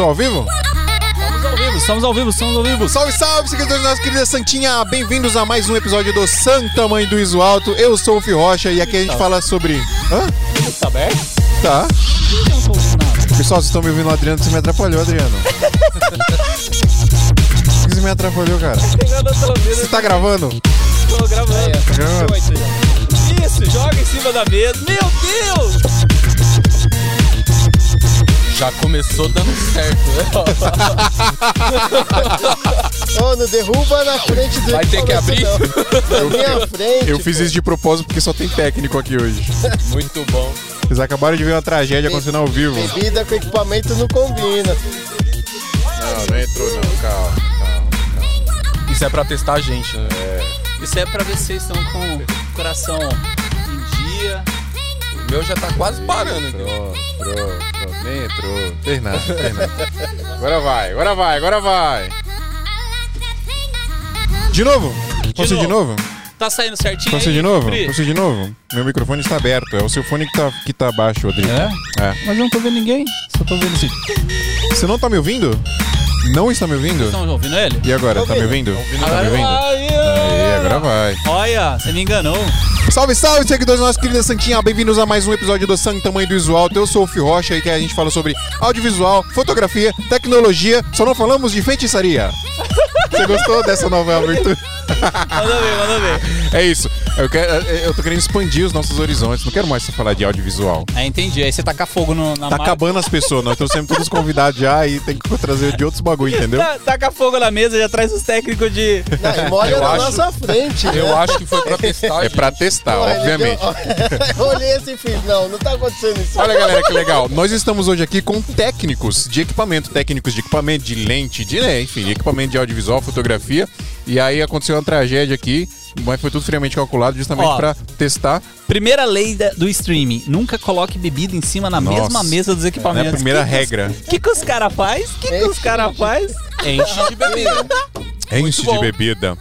Estou ao vivo? Estamos ao vivo, estamos ao vivo, estamos ao vivo. Salve, salve, seguidores da nossa querida Santinha! Bem-vindos a mais um episódio do Santa Mãe do Iso Alto. Eu sou o Fio Rocha e aqui a gente fala sobre. Hã? Tá aberto? Tá. Pessoal, vocês estão me ouvindo, o Adriano? Você me atrapalhou, Adriano. Você me atrapalhou, cara? Você tá gravando? tô gravando. Tá gravando? Isso, joga em cima da mesa. Meu Deus! Já começou dando certo, né? Ô, não derruba na frente do Vai ter que abrir? Na minha frente. Eu fiz isso de propósito porque só tem técnico aqui hoje. Muito bom. Vocês acabaram de ver uma tragédia acontecendo ao vivo. Bebida com equipamento não combina. Não, não entrou não, calma, calma. Isso é pra testar a gente, né? Isso é pra ver se vocês estão com o coração em dia. O meu já tá quase parando. Pronto, pronto, pronto. Nem entrou. Fez nada, fez nada. Agora vai, agora vai, agora vai. De novo? Posso ir de novo? Tá saindo certinho Posso aí, de novo? Pri? Posso de novo? Meu microfone está aberto. É o seu fone que tá, que tá baixo, Rodrigo. É? É. Mas eu não tô vendo ninguém. Só tô vendo esse. Você não tá me ouvindo? Não está me ouvindo? Estão ouvindo ele? E agora, tá me ouvindo. ouvindo? Tá me ouvindo? Agora vai. Olha, você me enganou. Salve, salve, seguidores da nossa querida Santinha. Bem-vindos a mais um episódio do Sangue Tamanho do Visual. Eu sou o Fio Rocha e que a gente fala sobre audiovisual, fotografia, tecnologia. Só não falamos de feitiçaria. Você gostou dessa nova abertura? Manda ver, manda ver. É isso. Eu, quero, eu tô querendo expandir os nossos horizontes. Não quero mais só falar de audiovisual. É, entendi. Aí você taca fogo no, na Tá acabando as pessoas. Nós estamos sempre todos convidados já e tem que trazer de outros bagulho, entendeu? Ta- Taca fogo na mesa, já traz os técnicos de. Não, e molha Eu na acho- nossa frente. né? Eu acho que foi pra testar. É gente. pra testar, ele obviamente. deu- Eu olhei assim e fiz, não, não tá acontecendo isso. Olha, galera, que legal. Nós estamos hoje aqui com técnicos de equipamento, técnicos de equipamento, de lente, de, né, enfim, de equipamento de audiovisual, fotografia. E aí aconteceu uma tragédia aqui, mas foi tudo friamente calculado justamente Ó. pra testar. Primeira lei da- do streaming: nunca coloque bebida em cima na Nossa. mesma mesa dos É equipamentos. a primeira Que regra. O que, que os caras faz? O que, que os caras faz? Enche de bebida. Enche de bebida.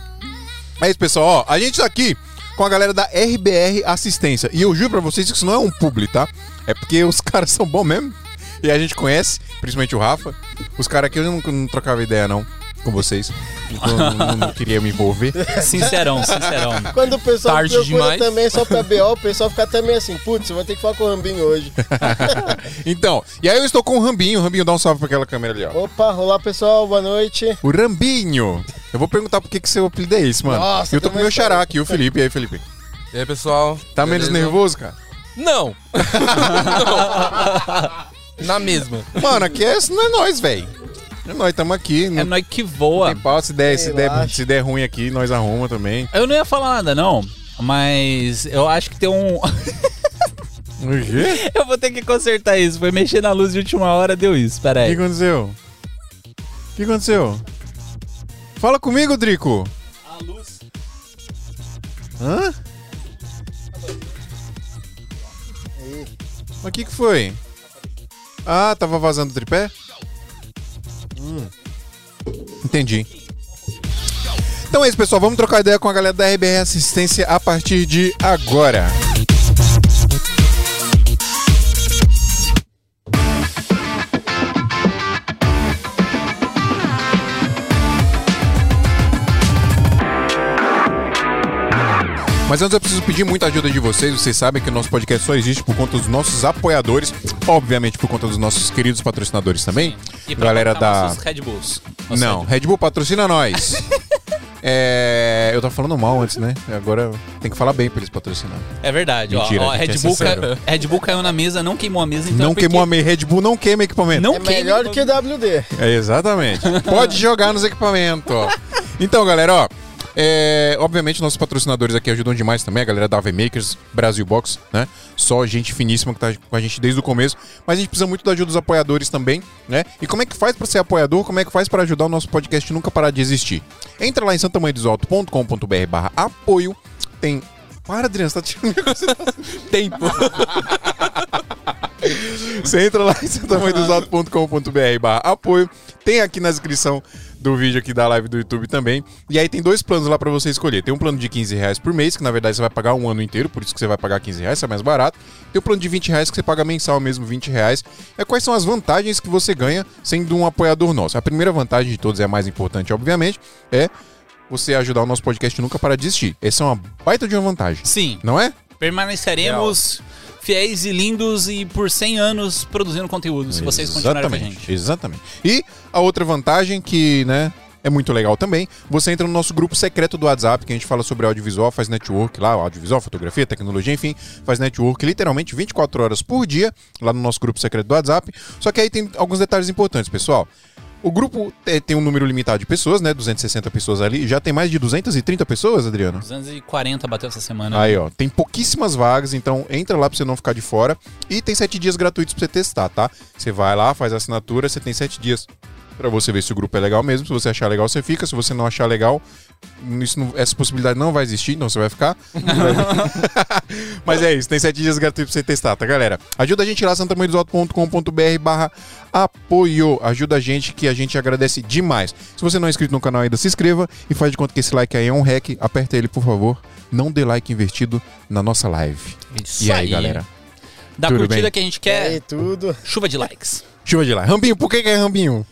É isso, pessoal. Ó, a gente tá aqui com a galera da RBR Assistência. E eu juro pra vocês que isso não é um publi, tá? É porque os caras são bons mesmo. E a gente conhece, principalmente o Rafa. Os caras aqui eu não, não trocava ideia, não, com vocês. Eu não, não- queria me envolver. Sincerão, sincerão. Quando o pessoal Tarde procura demais. também só pra BO, o pessoal fica também assim, putz, eu vou ter que falar com o Rambinho hoje. então, e aí eu estou com o Rambinho. O Rambinho, dá um salve pra aquela câmera ali, ó. Opa, olá pessoal, boa noite. O Rambinho. Eu vou perguntar por que, que seu apelido é esse, mano. Nossa, eu tô com o meu xará aqui, o Felipe. E aí, Felipe? E aí, pessoal? Tá menos Beleza? nervoso, cara? Não. Não. Na mesma. Mano, aqui é, não é nós, velho. É nós, tamo aqui. É Não nós que voa. tem pau. Se der, se, der, se der ruim aqui, nós arruma também. Eu não ia falar nada, não. Mas eu acho que tem um. O quê? eu vou ter que consertar isso. Foi mexer na luz de última hora, deu isso. Pera O que aí. aconteceu? O que aconteceu? Fala comigo, Drico. A luz. Hã? Aí. Mas o que que foi? Ah, tava vazando o tripé? Entendi. Então é isso, pessoal. Vamos trocar ideia com a galera da RBR Assistência a partir de agora. Mas antes eu preciso pedir muita ajuda de vocês. Vocês sabem que o nosso podcast só existe por conta dos nossos apoiadores, obviamente por conta dos nossos queridos patrocinadores também. E pra Galera da. nossos Red Bulls. Nossa, Não, Red Bull patrocina nós. É, eu tava falando mal antes, né? Agora tem que falar bem pra eles patrocinarem. É verdade, Mentira, ó. ó a gente Red, é Bull sincero. caiu, Red Bull caiu na mesa, não queimou a mesa, então. não é porque- queimou a meia. Red Bull não queima equipamento. Não É queima melhor do que WD. É, exatamente. Pode jogar nos equipamentos, ó. Então, galera, ó. É, obviamente, nossos patrocinadores aqui ajudam demais também, a galera da AV Makers, Brasil Box, né? Só gente finíssima que tá com a gente desde o começo. Mas a gente precisa muito da ajuda dos apoiadores também, né? E como é que faz pra ser apoiador? Como é que faz pra ajudar o nosso podcast nunca parar de existir? Entra lá em santamanhodesalto.com.br barra apoio. Tem... Para, Adriano, você tá tirando minha concentração. Tempo. Você entra lá em santamanhodosato.com.br barra apoio. Tem aqui na descrição do vídeo aqui da live do YouTube também. E aí tem dois planos lá pra você escolher. Tem um plano de 15 reais por mês, que na verdade você vai pagar um ano inteiro, por isso que você vai pagar 15 reais, isso é mais barato. Tem o plano de 20 reais que você paga mensal mesmo, 20 reais. É quais são as vantagens que você ganha sendo um apoiador nosso. A primeira vantagem de todos, é a mais importante, obviamente, é você ajudar o nosso podcast nunca para de existir. Essa é uma baita de uma vantagem. Sim, Não é? permaneceremos fiéis e lindos e por 100 anos produzindo conteúdo, se vocês continuarem com a gente. Exatamente. E a outra vantagem que, né, é muito legal também, você entra no nosso grupo secreto do WhatsApp, que a gente fala sobre audiovisual, faz network lá, audiovisual, fotografia, tecnologia, enfim, faz network literalmente 24 horas por dia, lá no nosso grupo secreto do WhatsApp. Só que aí tem alguns detalhes importantes, pessoal. O grupo tem um número limitado de pessoas, né? 260 pessoas ali. Já tem mais de 230 pessoas, Adriano? 240 bateu essa semana. Aí, ó, tem pouquíssimas vagas, então entra lá pra você não ficar de fora. E tem sete dias gratuitos pra você testar, tá? Você vai lá, faz a assinatura, você tem sete dias pra você ver se o grupo é legal mesmo. Se você achar legal, você fica. Se você não achar legal, isso não- essa possibilidade não vai existir, então você vai ficar. Mas é isso, tem sete dias gratuitos pra você testar, tá, galera? Ajuda a gente lá, santamanhodosalto.com.br barra apoio. Ajuda a gente que a gente agradece demais. Se você não é inscrito no canal ainda, se inscreva e faz de conta que esse like aí é um hack. Aperta ele, por favor. Não dê like invertido na nossa live. Isso E aí, galera? Da Tudo curtida bem? que a gente E quer, aí, tudo. chuva de likes. Chuva de like. Rambinho, por que, que é Rambinho?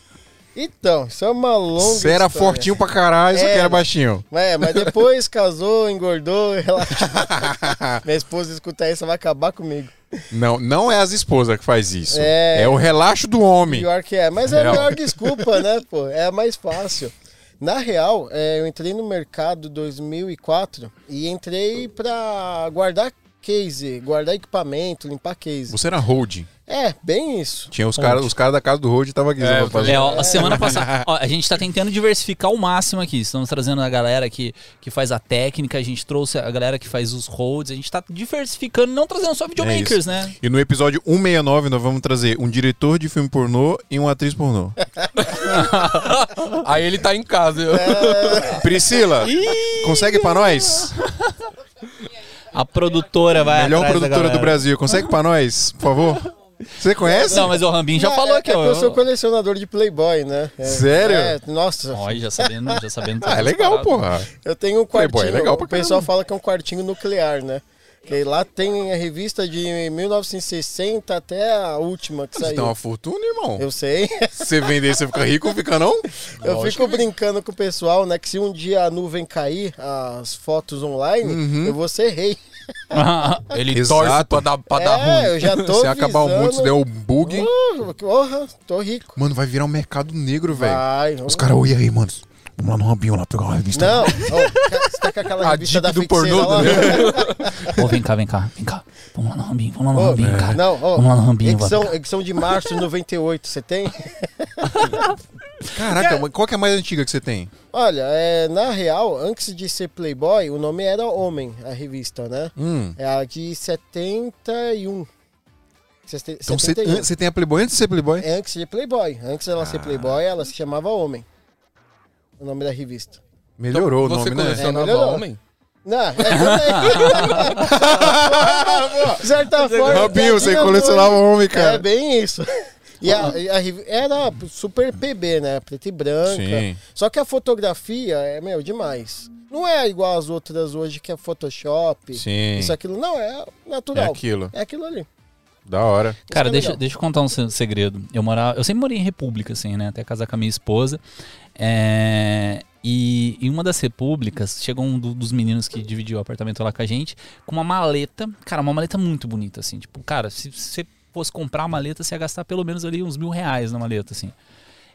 Então, isso é uma longa Você era história. fortinho pra caralho, só que Era. baixinho. É, mas depois casou, engordou, relaxou. Minha esposa escutar isso, vai acabar comigo. Não, não é as esposas que faz isso. É, É. o relaxo do homem. Pior que é. Mas é a melhor desculpa, né, pô? É a mais fácil. Na real, é, eu entrei no mercado em 2004 e entrei pra guardar case, guardar equipamento, limpar case. Você era hold. É, bem isso. Tinha os caras os cara da casa do hold estavam aqui. É, fazer. É, ó, a semana passada. ó, a gente tá tentando diversificar o máximo aqui. Estamos trazendo a galera que, que faz a técnica, a gente trouxe a galera que faz os holds, a gente tá diversificando, não trazendo só videomakers, É né? E no episódio 169 nós vamos trazer um diretor de filme pornô e uma atriz pornô. Aí ele tá em casa. eu- Priscila, consegue pra nós? A produtora vai. Melhor atrás da produtora do. Brasil, consegue pra nós, por favor? Você conhece? Não, mas o Rambinho já É, falou é, que é que ó, eu sou colecionador de Playboy, né? É, Sério? É, nossa, Olha, já sabendo, já sabendo. Ah, é legal, paradas. porra. eu tenho um Playboy quartinho. é legal pra o pessoal fala que é um quartinho nuclear, né? Que lá tem a revista de 1960 até a última que Você saiu. tem uma fortuna, irmão. Eu sei. Você vender, você fica rico, fica não? Eu fico brincando com o pessoal, né? Que se um dia a nuvem cair, as fotos online, Uhum. eu vou ser rei. Ele Exato. torce pra dar, pra dar é, ruim. eu já tô Se acabar o mundo, se der bug. Uh, porra, tô rico. Mano, vai virar um mercado negro, velho. Vai. Os caras, oi aí, mano. Vamos lá no Rambinho lá pegar uma revista. Não, ca- você tá com aquela A revista da do pornô lá. Ô, vem cá, vem cá, vem cá. Vamos lá no Rambinho, vamos lá no Ô, Rambinho, cara. Não, ó, Vamos lá no Rambinho, edição, vai. edição de março de 98, você tem? Caraca, mas qual que é a mais antiga que você tem? Olha, é, na real, antes de ser Playboy, o nome era Homem, a revista, né? Hum. É a de 71. Sete- Então você, 71. você tem a Playboy antes de ser Playboy? É antes de Playboy. Antes dela ser Playboy, ela se chamava Homem. O nome da revista. Melhorou o Você nome, né? colecionava É, melhorou. homem? Não, é também. De certa forma. Rambinho, é, você colecionava homem, É cara. bem isso. E a, e a era super PB, né? Preto e branca. Sim. Só que a fotografia é, meu, demais. Não é igual as outras hoje, que é Photoshop. Sim. Isso, aquilo. Não, é É natural. aquilo. É aquilo ali. Da hora. Cara, é deixa, legal. deixa eu contar um se- segredo. Eu morava, eu sempre morei em república, assim, né? Até casar com a minha esposa. É, e em uma das repúblicas, chegou um do- dos meninos que dividiu o apartamento lá com a gente, com uma maleta. Cara, uma maleta muito bonita, assim. Tipo, cara, se você fosse comprar a maleta, você ia gastar pelo menos ali uns mil reais na maleta, assim.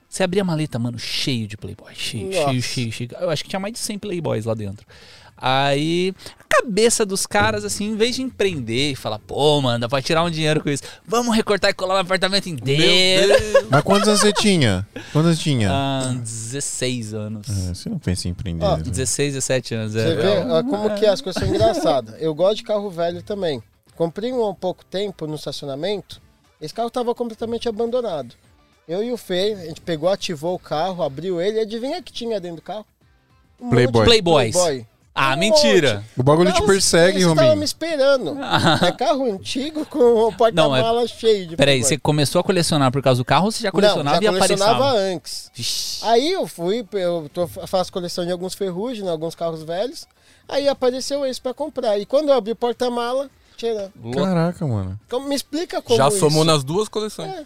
Você abria a maleta, mano, cheio de Playboy. Cheio, Nossa. cheio, cheio, cheio. Eu acho que tinha mais de 100 Playboys lá dentro. Aí, a cabeça dos caras, assim, em vez de empreender e falar, pô, mano, dá pra tirar um dinheiro com isso. Vamos recortar e colar no apartamento inteiro. Mas quantos anos você tinha? Quantos anos tinha? Ah, 16 anos. É, você não pensa em empreender. Ó, né? 16, 17 anos. Você É, vê ó, como que as coisas são engraçadas. Eu gosto de carro velho também. Comprei um há pouco tempo no estacionamento. Esse carro estava completamente abandonado. Eu e o Fê, a gente pegou, ativou o carro, abriu ele e adivinha o que tinha dentro do carro? Um de Playboys. Playboy. Ah, Um mentira. O bagulho te Não, persegue, Você tava me Rominho. esperando. é carro antigo com o porta-mala cheio de Peraí, você começou a colecionar por causa do carro ou você já colecionava Não, já e colecionava antes. Vixe. Aí eu fui, eu tô, faço coleção de alguns ferrugem, alguns carros velhos. Aí apareceu esse pra comprar. E quando eu abri o porta-mala, tira. Caraca, mano. Como- Me explica como Já isso. somou nas duas coleções. É.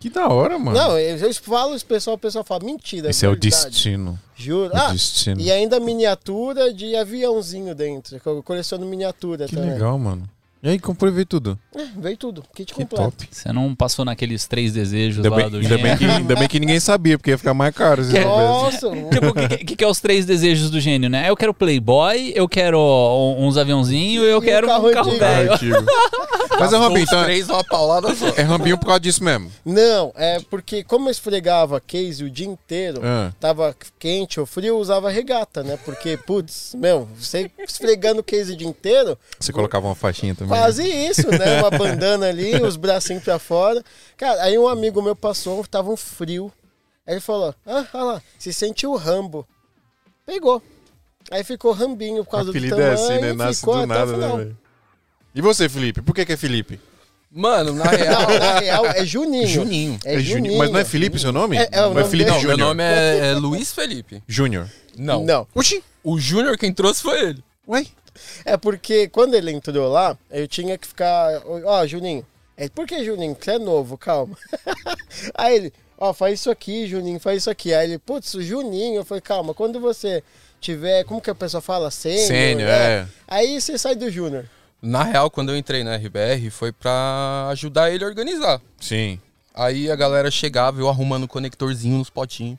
Que da hora, mano. Não, eu, eu falo isso, pessoal, o pessoal fala, mentira. Esse é o verdade. destino. Juro. O Ah, destino. e ainda miniatura de aviãozinho dentro. que Eu coleciono miniatura Que também. legal, mano. E aí, comprei ver tudo. É, veio tudo. Kit Que completo. top. Você não passou naqueles três desejos Ainda lá bem, do ainda, bem que, gênio? ainda bem que ninguém sabia, porque ia ficar mais caro. bagulhos. Nossa, Tipo, o que, que, que é os três desejos do gênio, né? Eu quero Playboy, eu quero uns aviãozinhos e eu E quero um carro um carro antigo. Velho. antigo. Mas é Rambinho, Os então. três, uma paulada só. É Rambinho por causa disso mesmo. Não, é porque como eu esfregava case o dia inteiro, Ah. tava quente ou frio, eu usava regata, né? Porque, putz, meu, você esfregando case o dia inteiro, Você colocava uma faixinha também. Quase isso, né? Uma bandana ali, os bracinhos pra fora. Cara, aí um amigo meu passou, tava um frio. Aí ele falou, ah, olha lá, se sentiu Rambo. Pegou. Aí ficou Rambinho por O causa do apelido tamanho. é assim, né? Nasce ficou do até o nada, né, velho? E você, Felipe? Por que, que é Felipe? Mano, na real. Não, na real é Juninho. Juninho. É, Juninho. Mas não é Felipe seu nome? É- é o Ou nome Felipe dele. Não, meu Júnior? nome é, é Luiz Felipe. Júnior. Não. Não. Oxi. O Júnior quem trouxe foi ele. Ué? É porque quando ele entrou lá, eu tinha que ficar. Ó, Juninho. É, por que, Juninho? Você é novo, calma. Aí ele, ó, faz isso aqui, Juninho, faz isso aqui. Aí ele, putz, o Juninho. Eu falei, calma, quando você tiver. Como que a pessoa fala? Sênior. Sênior, né? é. Aí você sai do Júnior. Na real, quando eu entrei na RBR, foi pra ajudar ele a organizar. Sim. Aí a galera chegava, eu arrumando o conectorzinho nos potinhos.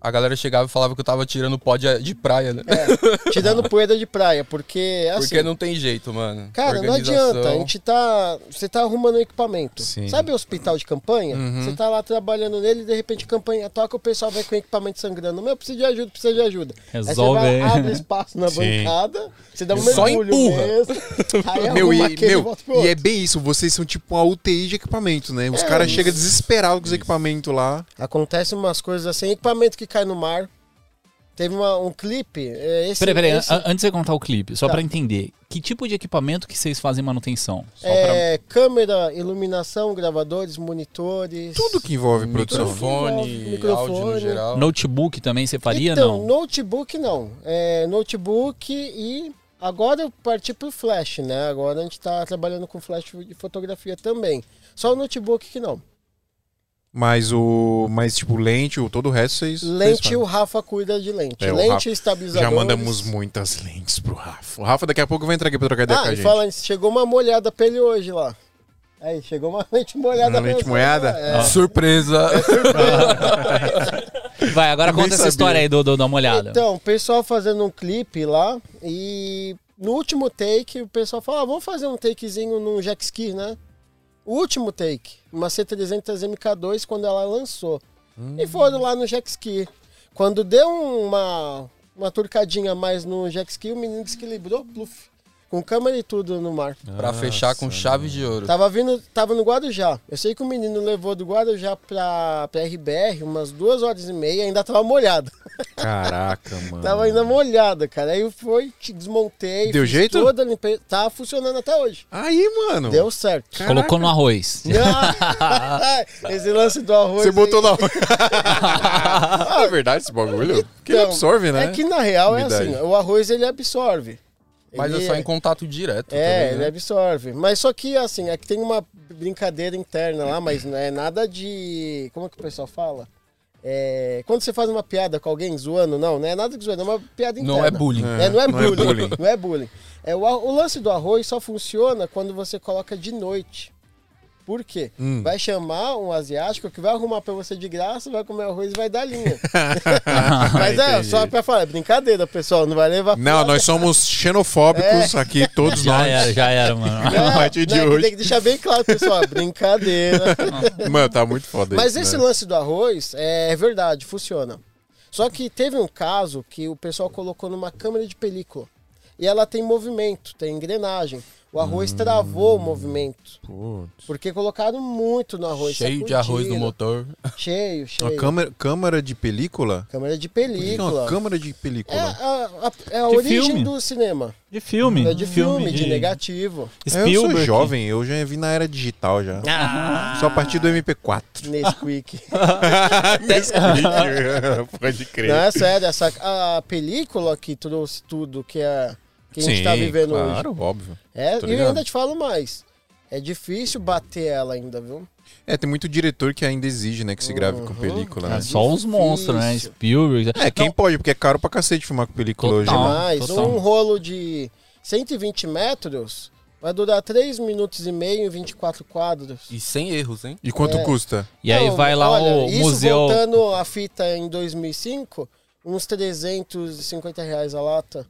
A galera chegava e falava que eu tava tirando pó de, de praia, né? É, tirando poeira de praia, porque assim. Porque não tem jeito, mano. Cara, não adianta. A gente tá. Você tá arrumando um equipamento. Sim. Sabe o hospital de campanha? Uhum. Você tá lá trabalhando nele e de repente a campanha toca, o pessoal vai com o equipamento sangrando. Meu, precisa de ajuda, precisa de ajuda. Resolve Aí você vai, abre espaço na Sim. bancada, você dá um Só mergulho empurra. mesmo. Aí Meu, e, aquele e meu, volta pro e é bem isso, vocês são tipo uma UTI de equipamento, né? Os É, caras chegam desesperados com os equipamentos lá. Acontece umas coisas assim, equipamento que cai no mar. Teve uma- um clipe. é, Esse, Peraí, peraí, esse- an- antes de você contar o clipe, só Tá. pra entender, que tipo de equipamento que vocês fazem manutenção? Só é, câmera, iluminação, gravadores, monitores. Tudo que envolve produção. Microfone, Microfone. áudio no geral. pra... Notebook também você faria, então, não? notebook não. É, notebook e agora eu parti pro flash, né? Agora a gente tá trabalhando com flash de fotografia também. Só o notebook que não. Mas o. Mas, tipo, lente, o, todo o resto vocês. Lente, vocês o Rafa cuida de lente. É, lente Rafa- e estabilizador. Já mandamos muitas lentes pro Rafa. O Rafa daqui a pouco vai entrar aqui pra trocar ideia com Ah, a e gente. fala chegou uma molhada pra ele hoje lá. Aí, chegou uma lente molhada Uma lente molhada? É. Surpresa. Vai, agora conta essa história aí do, do, da uma olhada. Então, o pessoal fazendo um clipe lá e no último take o pessoal falou, ah, vamos fazer um takezinho no jet ski, né? O último take, uma C300 MK2 quando ela lançou. E foram lá no jet ski. Quando deu uma, uma turcadinha mais no jet ski, o menino desequilibrou, pluf, com câmera e tudo no mar. pra fechar com chave de ouro. Tava vindo, tava no Guarujá. Eu sei que o menino levou do Guarujá pra, pra RBR umas duas horas e meia, ainda tava molhado. Caraca, mano. Tava ainda molhada, cara. Aí eu fui, te desmontei. Deu fiz jeito? Toda a limpeza. Tá funcionando até hoje. Aí, mano. Deu certo. Caraca. Colocou no arroz. Esse lance do arroz. Você botou aí- na. é verdade esse bagulho? Que ele Então, absorve, né? É que na real é assim: o arroz ele absorve. Mas Ele é só em contato direto É, também, ele né? absorve. Mas só que, assim, é que tem uma brincadeira interna lá, mas não é nada de. Como é que o pessoal fala? É, quando você faz uma piada com alguém zoando, não, não é nada de zoando, é uma piada interna. Não é bullying. É, não é não é bullying. bullying. Não é bullying. É, o, o lance do arroz só funciona quando você coloca de noite. Por quê? Hum. Vai chamar um asiático que vai arrumar pra você de graça, vai comer arroz e vai dar linha. Mas é, Entendi. só pra falar, é brincadeira, pessoal, não vai levar Não, nós somos xenofóbicos aqui, todos Já nós. era, já era, mano. a partir de não, é que hoje. Tem que deixar bem claro, pessoal, brincadeira. Mano, tá muito foda Mas isso, esse né? lance do arroz é verdade, funciona. Só que teve um caso que o pessoal colocou numa câmera de película. E ela tem movimento, tem engrenagem. O arroz travou o movimento. Putz. Porque colocaram muito no arroz. Cheio de arroz no motor. Cheio, cheio. Uma câmera, câmera de película? Câmera de é película. uma câmera de É película? a, a- é a De origem filme. do cinema. De filme. É de filme, de, negativo. É, eu sou Spielberg. jovem, eu já vi na era digital já. Ah. Só a partir do MP4. Nesquik. Pode crer. Não, é sério, essa, a película que trouxe tudo que, é, que a gente tá vivendo hoje. claro, óbvio. É, Tô e eu ligado. ainda te falo mais. É difícil bater ela ainda, viu? É, tem muito diretor que ainda exige, né, que se grave com Uhum. película, É né? só os monstros, né? Spielberg. É, quem Não, pode, porque é caro pra cacete filmar com película hoje, Total. né? Mas total. um rolo de 120 metros vai durar 3 minutos e meio em 24 quadros. E sem erros, hein? E quanto É. custa? E aí Não, vai lá olha, o isso museu. voltando a fita em 2005, uns 350 reais a lata.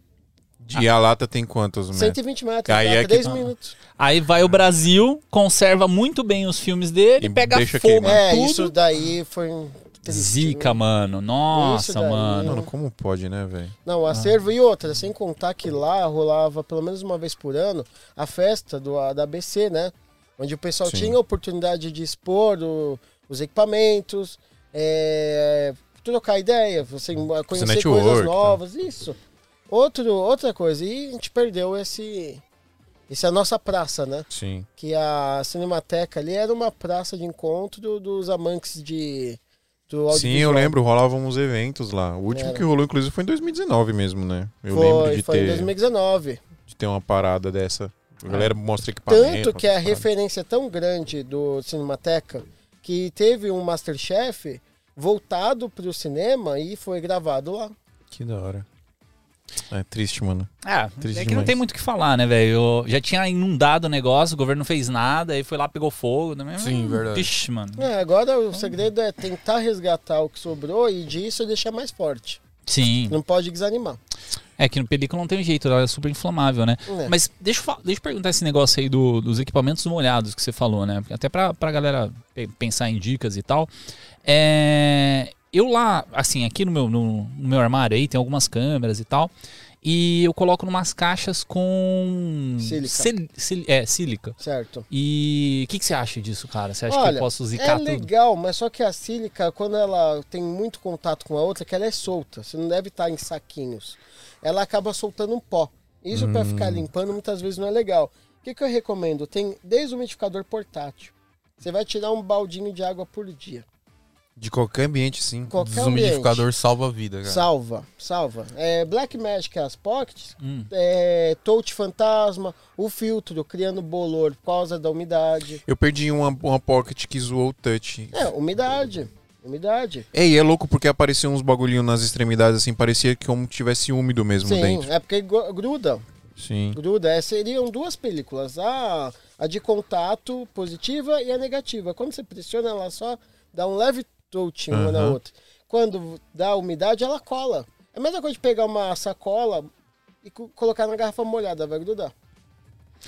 E a lata tem quantos metros? 120 metros, Aí é que 3 tá. minutos. Aí vai o Brasil, conserva muito bem os filmes dele, E pega deixa fogo queimar. É, tudo. isso daí foi um... Zica, mano. Nossa, mano. Mano, como pode, né, velho? Não, o acervo e outra, sem contar que lá rolava pelo menos uma vez por ano a festa do, a- da ABC, né? Onde o pessoal Sim. tinha a oportunidade de expor o- os equipamentos, é, trocar ideia, você conhecer network, coisas né? novas, isso. Outro, outra coisa, e a gente perdeu esse. Essa é a nossa praça, né? Sim. Que a Cinemateca ali era uma praça de encontro dos amantes de. Do Sim, eu lembro, rolavam uns eventos lá. O último Era. que rolou, inclusive, foi em 2019 mesmo, né? Eu foi, lembro de foi em ter, 2019. de ter uma parada dessa. A galera mostra equipamento. Tanto que a umas paradas. referência é tão grande do Cinemateca que teve um Masterchef voltado pro cinema e foi gravado lá. Que da hora. É triste, mano. Ah, Triste é que não demais. tem muito o que falar, né, velho? Já tinha inundado o negócio, o governo não fez nada, aí foi lá, pegou fogo. Né? Sim, verdade. Vixe, mano. É, agora o segredo é tentar resgatar o que sobrou e disso deixar mais forte. Sim. Não pode desanimar. É que no película não tem jeito, ela é super inflamável, né? É. Mas deixa eu, deixa eu perguntar esse negócio aí do- dos equipamentos molhados que você falou, né? Até pra, pra galera pe- pensar em dicas e tal. É, eu lá, assim, aqui no meu, no, no meu armário aí tem algumas câmeras e tal. E eu coloco numas caixas com. Sílica. sil- sil- é, sílica. Certo. E o que, que você acha disso, cara? Você acha que Olha, eu posso É zicar tudo? legal, mas só que a sílica, quando ela tem muito contato com a outra, que ela é solta. Você não deve estar em saquinhos. Ela acaba soltando um pó. Isso pra ficar limpando muitas vezes não é legal. O que, que eu recomendo? Tem desumidificador portátil. Você vai tirar um baldinho de água por dia. De qualquer ambiente, sim. Qualquer Desumidificador ambiente. salva a vida, cara. Salva, salva. É, Black Magic, as pockets, Hum. é, touch fantasma, o filtro criando bolor por causa da umidade. Eu perdi uma, uma pocket que zoou o touch. É, umidade. Umidade. É, e é louco porque apareceu uns bagulhinhos nas extremidades, assim, parecia que como tivesse úmido mesmo Sim, dentro. é porque gru- gruda. Sim. Gruda. É, seriam duas películas. A, a de contato positiva e a negativa. Quando você pressiona, ela só dá um leve touch uma na outra. Quando dá umidade, ela cola. É a mesma coisa de pegar uma sacola e co- colocar na garrafa molhada, vai grudar.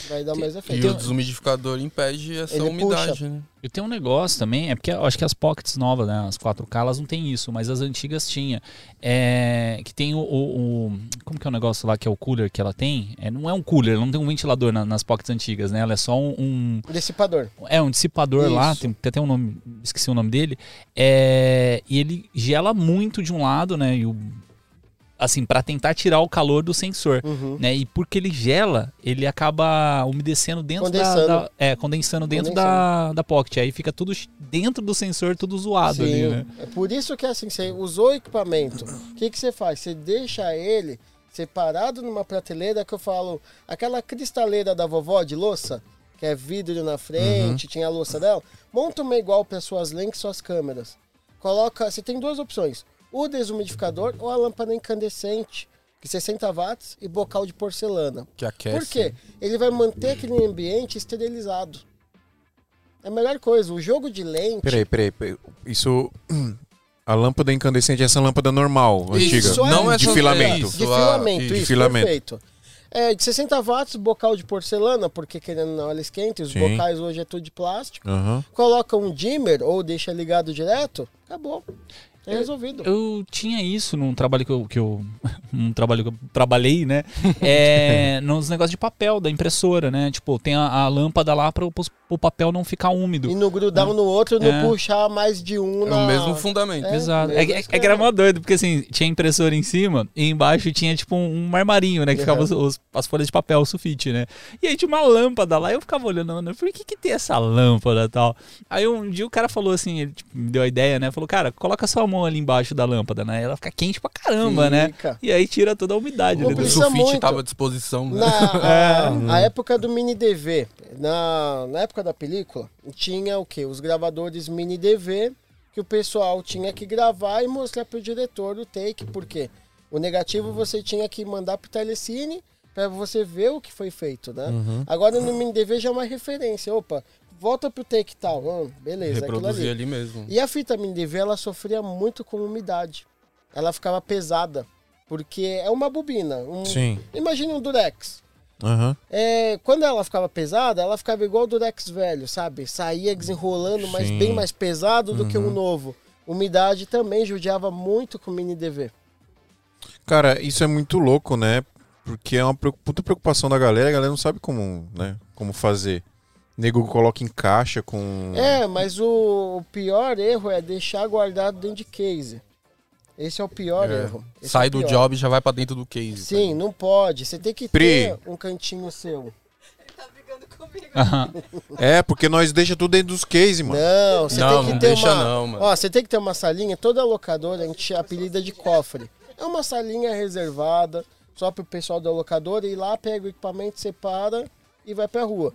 Vai dar mais E efeito. o desumidificador impede essa Ele umidade, puxa. né? Eu tenho um negócio também, é porque eu acho que as pockets novas, né, as 4K, elas não tem isso, mas as antigas tinha. É, que tem o, o- o- Como que é o negócio lá que é o cooler que ela tem? É, não é um cooler, ela não tem um ventilador na- nas pockets antigas, né? Ela é só um. um- Dissipador. é um dissipador lá, Isso. tem, tem até um nome, esqueci o nome dele. É, e ele gela muito de um lado, né? E o, assim, para tentar tirar o calor do sensor. Uhum. Né? E porque ele gela, ele acaba umedecendo dentro Condensando. da, da- É, condensando dentro Da, da pocket. Aí fica tudo dentro do sensor, tudo zoado ali, Sim, né? é por isso que assim, você usou o equipamento, o que, que você faz? Você deixa ele separado numa prateleira que eu falo, aquela cristaleira da vovó de louça, que é vidro na frente, tinha a louça dela, monta uma igual para suas lentes suas câmeras. Coloca, você tem duas opções, o desumidificador ou a lâmpada incandescente, que 60 watts e bocal de porcelana. Que aquece. Por quê? Ele vai manter aquele ambiente esterilizado. É a melhor coisa, o jogo de lente... Peraí, peraí, peraí. Isso. A lâmpada incandescente é essa lâmpada normal, antiga. Isso, Não é de filamento. isso, De filamento, isso. De filamento. perfeito. É, de 60 watts, bocal de porcelana, porque querendo ou não, ela esquenta, os Sim. bocais hoje é tudo de plástico. Aham. Coloca um dimmer ou deixa ligado direto, Acabou. É resolvido. Eu tinha isso num trabalho que eu. Que eu um trabalho que eu trabalhei, né? É, nos negócios de papel da impressora, né? Tipo, tem a, a lâmpada lá para o papel não ficar úmido. E não grudar um no outro, não É. puxar mais de um É na... o mesmo fundamento. É. Exato. É, mesmo é, é que era mó doido, porque assim, tinha impressora em cima e embaixo tinha tipo um, um armarinho, né? Que ficava os, os- as folhas de papel, o sulfite, né? E aí tinha uma lâmpada lá e eu ficava olhando, mano, por que que tem essa lâmpada e tal? Aí um dia o cara falou assim, ele tipo, me deu a ideia, né? Falou, cara, coloca sua mão ali embaixo da lâmpada, né? Ela fica quente pra caramba, né? Fica. E aí tira toda a umidade O sulfite muito. tava à disposição. né? Na a, a época do mini DV, na, na época da película, tinha o que? Os gravadores mini DV que o pessoal tinha que gravar e mostrar pro diretor o take, porque o negativo você tinha que mandar pro telecine para você ver o que foi feito, né? Agora no mini DV já é uma referência. Opa, volta pro take tal. Beleza, aquilo Reproduzir ali. ali mesmo. E a fita mini DV ela sofria muito com umidade. Ela ficava pesada, porque é uma bobina. Um, Sim. Imagine um Durex. Aham. É, quando ela ficava pesada, ela ficava igual o Durex velho, sabe? Saía desenrolando, mas Sim. bem mais pesado do que um novo. Umidade também judiava muito com o mini DV. Cara, isso é muito louco, né? Porque é uma puta preocupação da galera, a galera não sabe como, né? Como fazer. Nego coloca em caixa com. É, mas o, o pior erro é deixar guardado dentro de case. Esse é o pior É. erro. Esse Sai é o do pior. job e já vai pra dentro do case. Sim, não pode. Você tem que Pri. ter um cantinho seu. Aham. É, porque nós deixa tudo dentro dos cases, mano. Não, você Não, tem que não ter deixa uma. não, mano. Ó, você tem que ter uma salinha, toda locadora a gente apelida de cofre. É uma salinha reservada só pro pessoal da locadora ir lá, pega o equipamento, separa e vai pra rua.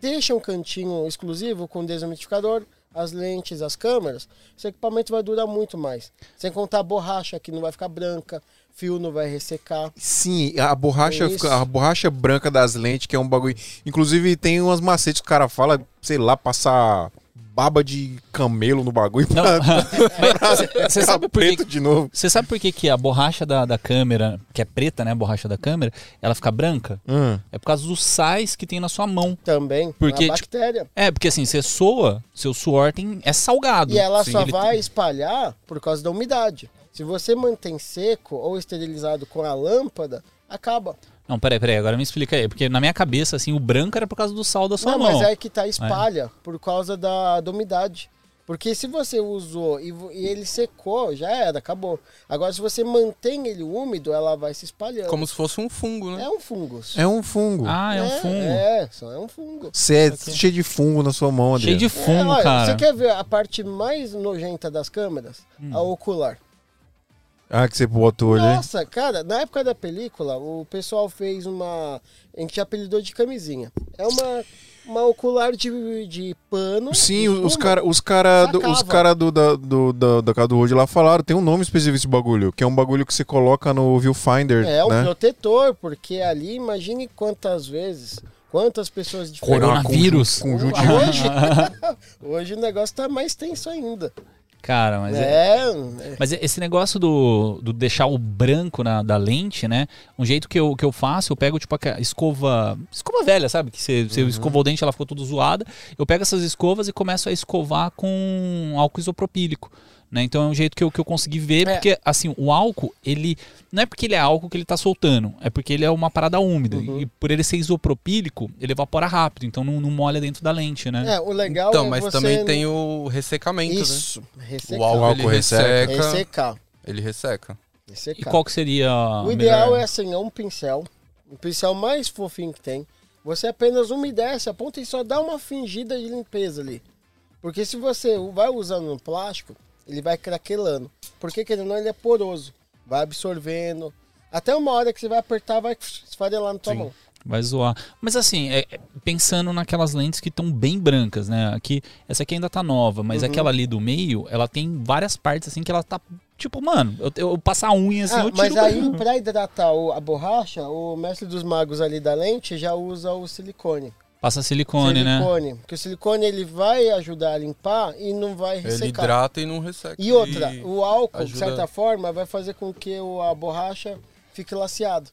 Deixa um cantinho exclusivo com desumidificador, as lentes, as câmeras. Esse equipamento vai durar muito mais. Sem contar a borracha que não vai ficar branca, fio não vai ressecar. Sim, a borracha, fica- a borracha branca das lentes, que é um bagulho. Inclusive, tem umas macetes que o cara fala, sei lá, passar baba de camelo no bagulho Não, pra mas Você sabe por preto que... de novo. Você sabe por que, que a borracha da, da câmera, que é preta, né? A borracha da câmera, ela fica branca? Hum. É por causa dos sais que tem na sua mão. Também, Porque, a tipo, bactéria. É, porque assim, você soa, seu suor tem, é salgado. E ela Sim, só vai espalhar por causa da umidade. Se você mantém seco ou esterilizado com a lâmpada, acaba. Não, peraí, peraí, agora me explica aí. Porque na minha cabeça, assim, o branco era por causa do sal da sua Não, mão. mas é que tá espalha por causa da, da umidade. Porque se você usou e, e ele secou, já era, acabou. Agora, se você mantém ele úmido, ela vai se espalhando. Como se fosse um fungo, né? É um fungo. É um fungo. Ah, é, um fungo. É, só é um fungo. Você é cheio de fungo na sua mão, Cheio Adriano. de É, fungo, olha, cara. Você quer ver a parte mais nojenta das câmeras? Hum. A ocular. Ah, que você botou ali. Nossa, cara, na época da película, o pessoal fez uma. A gente apelidou de camisinha. É uma, uma ocular de, de pano. Sim, de os caras os cara do, os cara do, da, do, da, da casa do Road lá falaram, tem um nome específico esse bagulho, que é um bagulho que você coloca no viewfinder, É um né? protetor, porque ali, imagine quantas vezes, quantas pessoas diferentes. Coronavírus. Conjunto de... Hoje, hoje o negócio tá mais tenso ainda. Cara, mas é... É, é, Mas esse negócio do, do deixar o branco na, da lente, né? Um jeito que eu, que eu faço, eu pego tipo a escova. Escova velha, sabe? Que você, Uhum. você escovou o dente, ela ficou toda zoada. Eu pego essas escovas e começo a escovar com álcool isopropílico. Né? Então é um jeito que eu, que eu consegui ver, É. porque assim, o álcool, ele. Não é porque ele é álcool que ele tá soltando, é porque ele é uma parada úmida. Uhum. E por ele ser isopropílico, ele evapora rápido, então não, não molha dentro da lente, né? é, o legal Então, é mas você... também tem o ressecamento, né? Isso, ressecar. O álcool, O álcool ele resseca. resseca. Ressecar. Ele resseca. E qual que seria. O ideal melhor- é assim, é um pincel, o pincel mais fofinho que tem. Você apenas umedece a ponta e só dá uma fingida de limpeza ali. Porque se você vai usando no plástico, ele vai craquelando. Porque querendo ou não, ele é poroso. Vai absorvendo. Até uma hora que você vai apertar, vai esfarelar na tua Sim. mão. Vai zoar. Mas assim, é- é, pensando naquelas lentes que estão bem brancas, né? Aqui, essa aqui ainda tá nova, mas Uhum. aquela ali do meio, ela tem várias partes assim que ela tá. Tipo, mano, eu, eu passar a unha assim, Ah, eu tiro mas aí, branco. pra hidratar o- a borracha, o mestre dos magos ali da lente já usa o silicone. Passa silicone, né? silicone. Porque o silicone ele vai ajudar a limpar e não vai Ele ressecar. hidrata e não resseca. E outra, o álcool, de ajuda- certa forma, vai fazer com que a borracha fique laceado.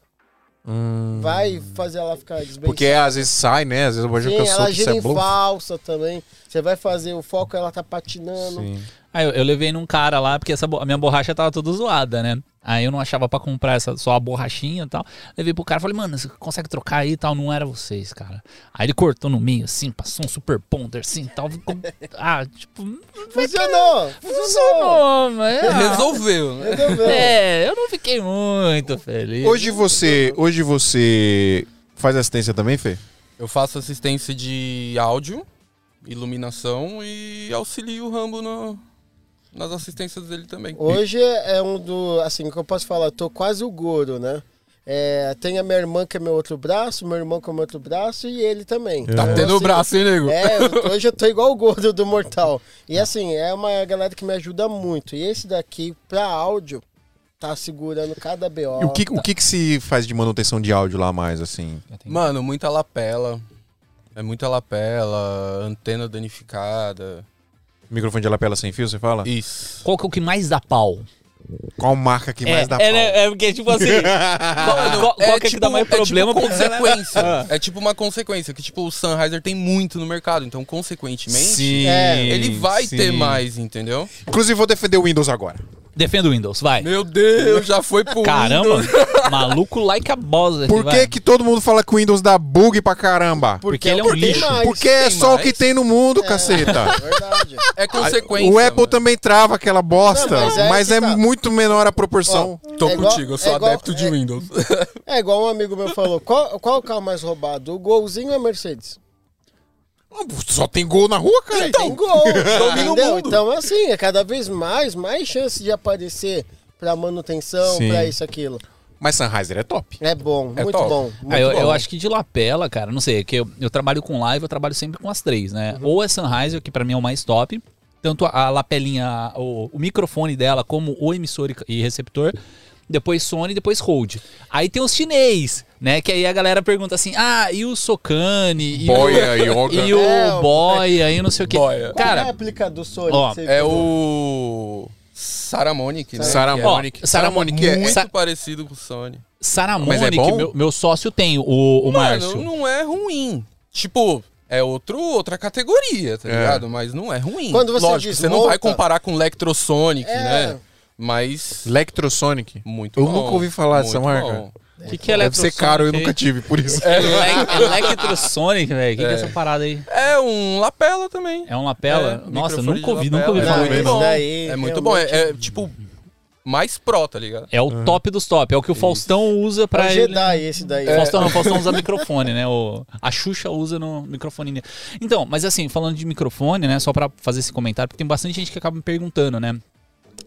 Hum. Vai fazer ela ficar desbeiçada. Porque às vezes sai, né? Às vezes a borracha Sim, fica ela solta, isso gira é em bom. falsa também. Você vai fazer o foco, ela tá patinando. Sim. Aí eu, eu levei num cara lá, porque essa, a minha borracha tava toda zoada, né? Aí eu não achava pra comprar essa, só a borrachinha e tal. Levei pro cara, falei, mano, você consegue trocar aí e tal? Não era vocês, cara. Aí ele cortou no meio, assim, passou um super ponder, assim, e tal. Ficou- Ah, tipo, Funcionou! funcionou, mas... ah, Resolveu? Resolveu. É, eu não fiquei muito feliz. Hoje você, hoje você faz assistência também, Fê? Eu faço assistência de áudio, iluminação e auxilio o Rambo no- nas assistências dele também. Hoje é um do. Assim, que eu posso falar, eu tô quase o Goro, né? É, tem a minha irmã que é meu outro braço, meu irmão que é meu outro braço e ele também. Tá Então, tendo o assim, braço, hein, nego? É, hoje eu tô igual o gordo do Mortal. E assim, é uma galera que me ajuda muito. E esse daqui, pra áudio, tá segurando cada BO. E o que, o que que se faz de manutenção de áudio lá mais, assim? Mano, muita lapela. É muita lapela, antena danificada. Microfone de lapela sem fio, você fala? Isso. Qual que é o que mais dá pau? Qual marca que mais é, dá é, pau? né, é porque, tipo assim, qual, qual- qual que é que dá mais problema? tipo porque- consequência. Ah. É tipo uma consequência, que tipo o Sennheiser tem muito no mercado, então consequentemente Sim, É, ele vai sim. ter mais, entendeu? Inclusive, vou defender o Windows agora. Defenda o Windows, vai. Meu Deus, já foi pro Caramba, Windows. maluco like a boss aqui, Por vai. que, que todo mundo fala que o Windows dá bug pra caramba? Porque ele é um o que tem lixo. mais. Porque é só o mais? que tem no mundo, caceta. É verdade. É consequência. O Apple mano. também trava aquela bosta, Não, mas mas é, é que tá. muito menor a proporção. Tô É igual- contigo, eu sou é igual- adepto de é- Windows. É igual um amigo meu falou: qual, qual o carro mais roubado? O Golzinho ou a Mercedes? Só tem gol na rua, cara. Tem gol, domina o entendeu? mundo. Então, assim, é cada vez mais, mais chance de aparecer pra manutenção, Sim. pra isso, aquilo. Mas Sennheiser é top. É bom, É muito top. bom. Muito Ah, eu, bom. eu acho que de lapela, cara, não sei, é que eu, eu trabalho com live, eu trabalho sempre com as três, né? Uhum. Ou é Sennheiser, que pra mim é o mais top, tanto a, lapelinha, o, o microfone dela, como o emissor e, e receptor, depois Sony, depois Rode. Aí tem os chinês, né? Que aí a galera pergunta assim, ah, e o Socane? E Boia, o, Yoga. e o É, o- Boia, e o não sei o que. Boia. Qual é a Cara, réplica do Sony? ó, É o Saramonic, né? Saramonic. Ó, Saramonic é, Muito Sa- parecido com o Sony. Saramonic, Mas é bom? meu, meu sócio tem, o, o Márcio. Mano, não é ruim. Tipo, é outro, outra categoria, tá É. ligado? Mas não é ruim. Quando você Lógico, você não vai comparar com Electrosonic, É. né? Mas Electrosonic. muito Eu bom. nunca ouvi falar dessa marca. bom. O que, que é Deve ser caro, eu Electrosonic nunca tive, por isso. aí? Ele- Electrosonic, velho. O que, que é essa parada aí? É um lapela também. É um lapela? É, Nossa, nunca ouvi, nunca ouvi falar É muito disso. bom. É muito bom. É, é, tipo mais pro, tá ligado? É o top dos top. É o que o Faustão usa É o pra ele. Jedi esse daí. O Faustão, não, o Faustão usa microfone, né? O, a Xuxa usa no microfone. dele. Então, mas assim, falando de microfone, né? Só pra fazer esse comentário, porque tem bastante gente que acaba me perguntando, né?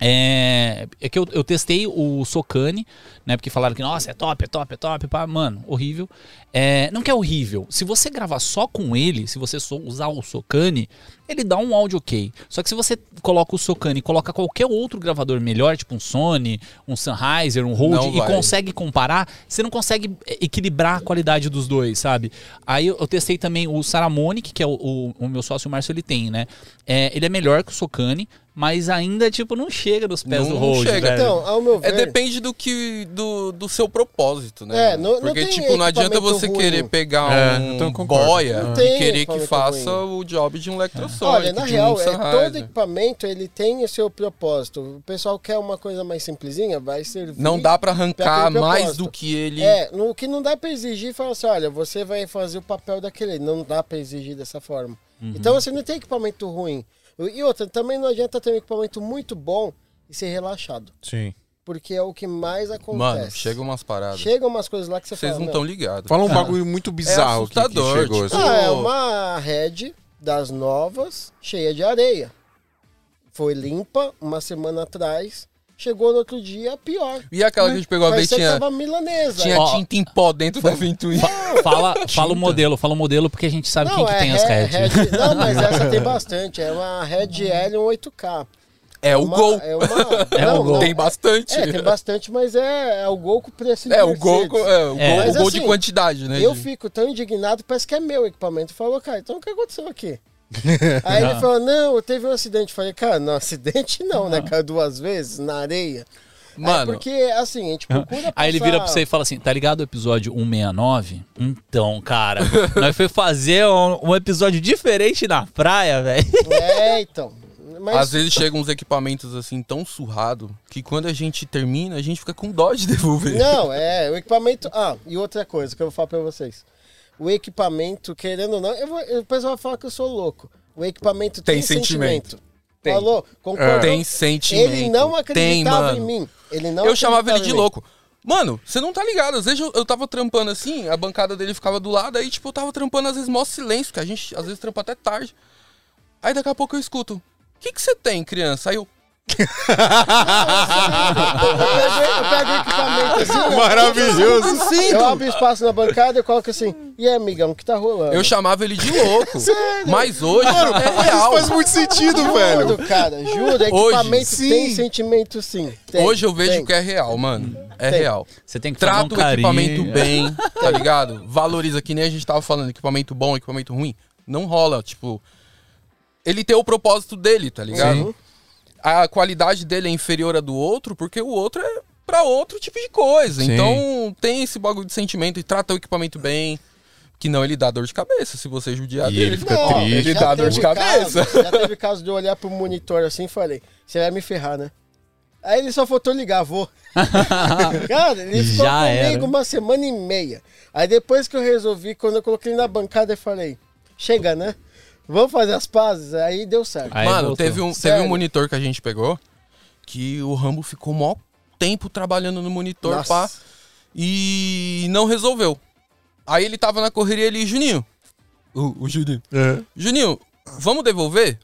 É, é que eu, eu testei o Socane, né? Porque falaram que, nossa, é top, é top, é top. Pá, mano, horrível. É, não que é horrível. Se você gravar só com ele, se você só usar o Socane, ele dá um áudio ok. Só que se você coloca o Socane e coloca qualquer outro gravador melhor, tipo um Sony, um Sennheiser, um Rode, e consegue comparar, você não consegue é, equilibrar a qualidade dos dois, sabe? Aí eu, eu testei também o Saramonic, que é o, o, o meu sócio Márcio, ele tem, né? É, ele é melhor que o Socane, mas ainda, tipo, não chega nos pés Não do Rode, chega. velho. Então, ao meu ver... É depende do que do, do seu propósito, né? É, não- não Porque tem tipo, não adianta você ruim. querer pegar É, um então boia Não e querer que faça ruim. o job de um Electrosonic, Olha, na de real, um é, todo equipamento ele tem o seu propósito. O pessoal quer uma coisa mais simplesinha, vai servir. Não dá pra arrancar mais do que ele... É, no que não dá pra exigir, fala assim, olha, você vai fazer o papel daquele. Não dá pra exigir dessa forma. Uhum. Então você não tem equipamento ruim. E outra, também não adianta ter um equipamento muito bom e ser relaxado. Sim. Porque é o que mais acontece. Mano, chega umas paradas. Chegam umas coisas lá que você Vocês fala. não "Meu, estão ligados. Fala um bagulho muito bizarro que- que, assustador, chegou. assim. Ah, é uma rede das novas, cheia de areia. Foi limpa uma semana atrás. Chegou no outro dia, pior. E aquela que a gente pegou a vez tinha, tava milanesa. tinha Ó. tinta em pó dentro da ventoinha. Fala, fala o modelo, fala o modelo, porque a gente sabe quem que tem as é Red. Red- Não, mas essa tem bastante. É uma Red L 8K. É o Uma- Gol. É, uma, É não, o Gol. não. Tem bastante. É, tem bastante, mas é, é o Gol com preço de É, o Gol, é, o É. gol, o gol de assim, quantidade, né? Eu de- fico tão indignado, parece que é meu equipamento. Falou, cara, então o que aconteceu aqui? Aí ele falou, não, teve um acidente. Falei, cara, não, acidente não, né, cara, duas vezes na areia. Mano, é porque, assim, a gente procura Aí ele passar- vira pra você e fala assim: tá ligado o episódio 169? Então, cara, nós foi fazer um, um episódio diferente na praia, velho. É, então. Mas Às vezes chegam uns equipamentos assim tão surrado que quando a gente termina, a gente fica com dó de devolver. Não, é, o equipamento. Ah, e outra coisa que eu vou falar pra vocês. O equipamento, querendo ou não, eu vou, o pessoal vai falar que eu sou louco. O equipamento tem, Tem sentimento. sentimento. Tem. Falou? Concordou? Tem sentimento. Ele não Tem, acreditava mano. em mim. Ele não eu chamava ele de louco. Mano, você não tá ligado. Às vezes eu, eu tava trampando assim, a bancada dele ficava do lado, aí tipo, eu tava trampando às vezes mó silêncio, que a gente às vezes trampa até tarde. Aí daqui a pouco eu escuto, o que que você tem, criança? Aí eu, Eu pego, eu pego o equipamento assim. ó, Maravilhoso. assim, Eu abro espaço na bancada e coloco assim. E aí, amigão, o que tá rolando? eu chamava ele de louco. Sério? Mas hoje é Isso real. faz muito sentido, velho. Juro, cara, juro. Equipamento tem sim. sentimento sim. Tem, Hoje eu vejo tem. que é real, mano. É Tem. real. Você tem que Trata um o equipamento bem, tá ligado? Valoriza, que nem a gente tava falando, equipamento bom, equipamento ruim. Não rola, tipo. Ele tem o propósito dele, tá ligado? Sim. A qualidade dele é inferior à do outro, porque o outro é pra outro tipo de coisa. Sim. Então tem esse bagulho de sentimento e trata o equipamento bem. Que não ele dá dor de cabeça se você judiar E dele. ele fica Não, triste. Ele dá dor de cabeça. caso- já teve caso de eu olhar pro monitor assim e falei, você vai me ferrar, né? Aí ele só faltou ligar, vou. Cara, ele ficou Já comigo era. uma semana e meia. Aí depois que eu resolvi, quando eu coloquei ele na bancada, eu falei, chega, né? Vamos fazer as pazes? Aí deu certo. Aí Mano, voltou. teve um, teve um monitor que a gente pegou que o Rambo ficou mó tempo trabalhando no monitor, Nossa. pá, e não resolveu. Aí ele tava na correria ali, Juninho. O, o Juninho. É. Juninho, vamos devolver?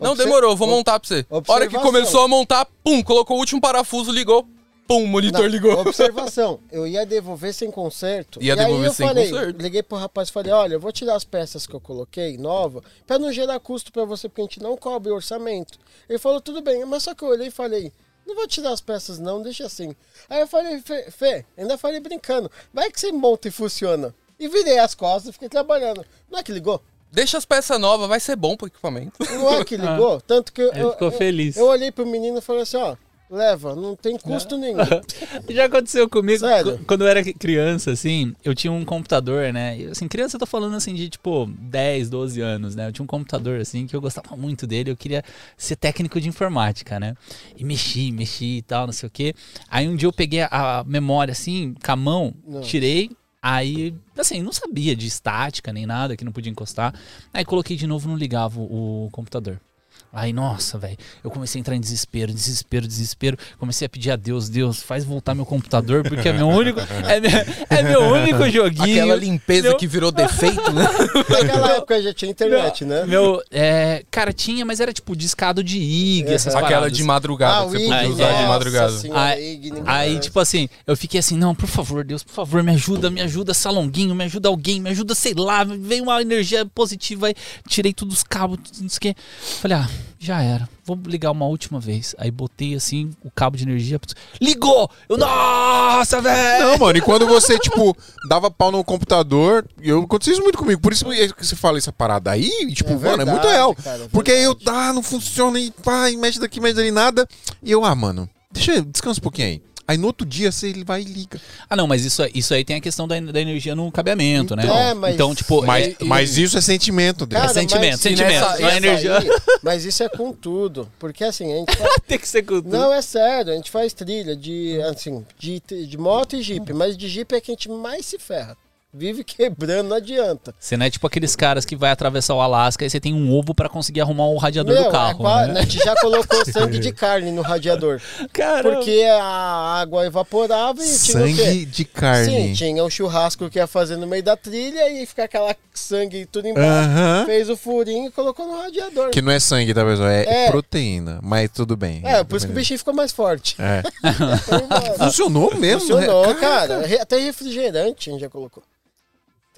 Não, demorou, vou montar pra você. observação. Hora que começou a montar, pum, colocou o último parafuso, ligou, pum, o monitor Não, ligou. Observação, eu ia devolver sem conserto. Ia e aí devolver eu sem falei, conserto. liguei pro rapaz e falei, olha, eu vou tirar as peças que eu coloquei, nova, pra não gerar custo pra você, porque a gente não cobre orçamento. Ele falou, tudo bem, mas só que eu olhei e falei, não vou tirar as peças não, deixa assim. Aí eu falei, Fê, Fê, ainda falei brincando, vai que você monta e funciona. E virei as costas e fiquei trabalhando. Não é que ligou? Deixa as peças novas, vai ser bom pro equipamento. Não é que ligou? Tanto que eu, Ele eu, ficou eu- feliz. eu olhei pro menino e falei assim, ó, leva, não tem custo nenhum. Já aconteceu comigo Sério? qu- quando eu era criança, assim, eu tinha um computador, né? E, assim, criança eu tô falando assim de tipo 10, 12 anos, né? Eu tinha um computador assim que eu gostava muito dele, eu queria ser técnico de informática, né? E mexi, mexi e tal, não sei o quê. Aí um dia eu peguei a, memória assim, com a mão, Nossa. tirei, aí, assim, não sabia de estática nem nada, que não podia encostar. Aí coloquei de novo, não ligava o, o computador. Aí, nossa, velho, eu comecei a entrar em desespero, desespero, desespero. Comecei a pedir a Deus, Deus, faz voltar meu computador, porque é meu único, é meu, é meu único joguinho. Aquela limpeza Meu- que virou defeito, né? Naquela época já tinha internet, né? Meu, é, cara, tinha, mas era tipo discado de IG, essas Aquela paradas. de madrugada, que você Ig, podia Aí, usar de nossa madrugada. senhora, Aí- Ig, Aí, tipo assim, eu fiquei assim, não, por favor, Deus, por favor, me ajuda, me ajuda, Salonguinho, me ajuda alguém, me ajuda, sei lá, veio uma energia positiva aí, tirei todos os cabos, tudo isso que. Falei, ah, já era, vou ligar uma última vez. Aí botei assim o cabo de energia, ligou! Eu, nossa, velho! Não, mano, e quando você, tipo, dava pau no computador, eu aconteceu isso muito comigo. Por isso que você fala essa parada aí, tipo, É mano, é muito real. cara, é Porque aí eu, ah, não funciona, e pá, e mexe daqui, mexe dali, nada. E eu, ah, mano, deixa eu, descansa um pouquinho aí. Aí no outro dia você ele vai e liga. Ah, não, mas isso, isso aí tem a questão da, da energia no cabeamento, né? Então, é, mas- Então, tipo, Mas, é- mas isso é sentimento dele. Cara, sentimento, mas- sentimento, nessa- não é energia. aí- mas isso é com tudo. Porque assim, a gente faz, tem que ser cultura. Não, é sério, a gente faz trilha de, assim, de, de moto e jeep, mas de jeep é que a gente mais se ferra. Vive quebrando, não adianta. Você não é tipo aqueles caras que vai atravessar o Alasca e você tem um ovo pra conseguir arrumar o radiador Meu, do é carro. né? a gente já colocou sangue de carne no radiador. Caramba. Porque a água evaporava e tinha o quê? Sangue de carne. Sim, tinha o churrasco que ia fazer no meio da trilha e fica aquela sangue tudo embaixo. Aham. Fez o furinho e colocou no radiador. Que não é sangue, tá, pessoal? É, É. proteína. Mas tudo bem. É, por isso que o bichinho ficou mais forte. É. Funcionou mesmo? Funcionou, né? cara. Re- Até refrigerante a gente já colocou.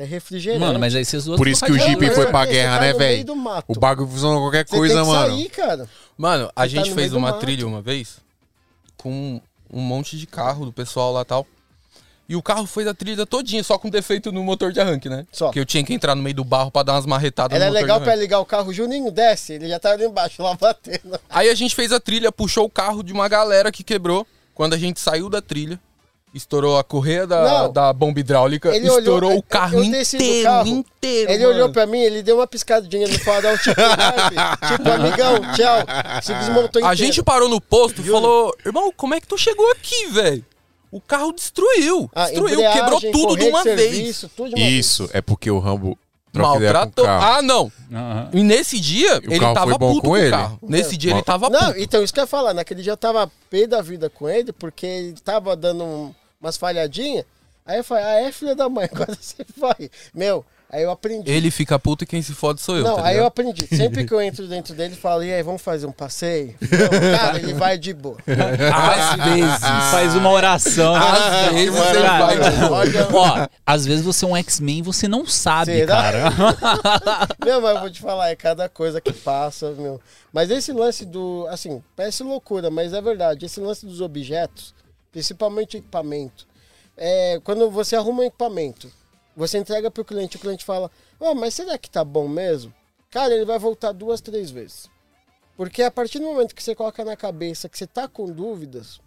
Até refrigerante. Mano, mas aí vocês duas Por isso que o. Jeep foi pra guerra, tá né, velho? O bagulho funciona qualquer Você coisa, tem que mano. sair, cara. Mano, a Você gente tá no fez uma trilha uma vez com um monte de carro do pessoal lá e tal. E o carro foi da trilha todinha, só com defeito no motor de arranque, né? Só. Que eu tinha que entrar no meio do barro pra dar umas marretadas Era no motor legal pra ligar o carro. Juninho, desce. Ele já tava ali embaixo, lá batendo. Aí a gente fez a trilha, puxou o carro de uma galera que quebrou. Quando a gente saiu da trilha, Estourou a correia da, Não. da bomba hidráulica, Ele estourou olhou- o carro inteiro, carro, inteiro. Ele mano. olhou pra mim, ele deu uma piscadinha no farol, tipo, "Vai, tipo, amigão, tchau. Se desmontou inteiro. A gente parou no posto e falou, irmão, como é que tu chegou aqui, velho? O carro destruiu. Ah, destruiu, quebrou tudo de uma de vez. serviço, tudo de uma Isso, vez. é porque o Rambo Maltratou. carro. Ah, não. Aham. E nesse dia, E o ele tava puto com com, ele? o carro. Nesse dia Mal- ele tava Não, puto. então isso que eu ia falar. Naquele dia eu tava pé da vida com ele, porque ele tava dando um- umas falhadinhas. Aí eu falei, ah, é filha da mãe, agora você vai. Meu, aí eu aprendi. Ele fica puto e quem se fode sou eu, Não, tá aí eu aprendi. Sempre que eu entro dentro dele, falo, e aí, vamos fazer um passeio? Não, cara, ele vai de boa. Às vezes. Faz uma oração. Às vezes ele vai de boa. Olha, Ó, às vezes você é um X-Men e você não sabe, Será? cara. Meu, mas eu vou te falar, é cada coisa que passa, meu. Mas esse lance do. Assim, parece loucura, mas é verdade. Esse lance dos objetos, principalmente equipamento. É, quando você arruma um equipamento, você entrega pro cliente, o cliente fala: Ó, mas será que tá bom mesmo? Cara, ele vai voltar duas, três vezes. Porque a partir do momento que você coloca na cabeça que você tá com dúvidas,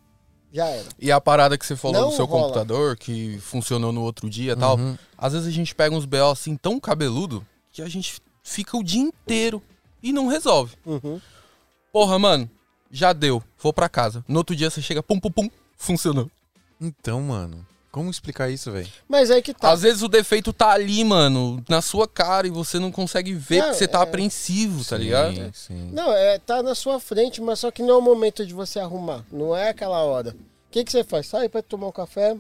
já era. E a parada que você falou Não do seu rola. computador, que funcionou no outro dia e tal, às vezes a gente pega uns BO assim tão cabeludo que a gente fica o dia inteiro e não resolve. Uhum. Porra, mano, já deu, vou pra casa. No outro dia você chega, pum, pum, pum, funcionou. Então, mano, como explicar isso, velho? Mas aí que tá. Às vezes o defeito tá ali, mano, na sua cara e você não consegue ver Não, porque você tá é- apreensivo, tá ligado? Sim, sim. Não, é, tá na sua frente, mas só que não é o momento de você arrumar. Não é aquela hora. O que, que você faz? Sai pra tomar um café,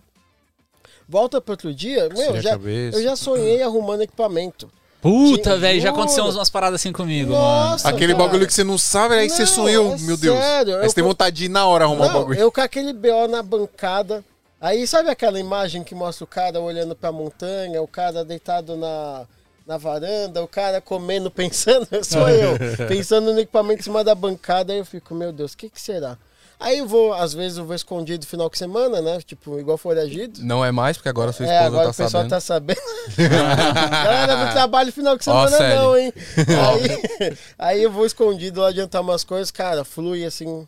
volta pro outro dia. Meu, já, eu já sonhei arrumando equipamento. Puta, velho, já aconteceu umas paradas assim comigo, mano. Nossa, Aquele cara. bagulho que você não sabe, aí você Não, sonhou, é meu Deus. sério, Aí eu você tem vontade de ir na hora arrumar o bagulho. eu com aquele BO na bancada. Aí sabe aquela imagem que mostra o cara olhando pra montanha, o cara deitado na, na varanda, o cara comendo, pensando, sou eu, pensando no equipamento em cima da bancada, aí eu fico, meu Deus, o que, que será? Aí eu vou, às vezes eu vou escondido no final de semana, né? Tipo, igual foragido. Não é mais, porque agora sua É, esposa agora tá o pessoal sabendo. tá sabendo. Galera, não trabalho final de Ó, semana sério. não, hein? Aí, aí eu vou escondido lá adiantar umas coisas, cara, flui assim.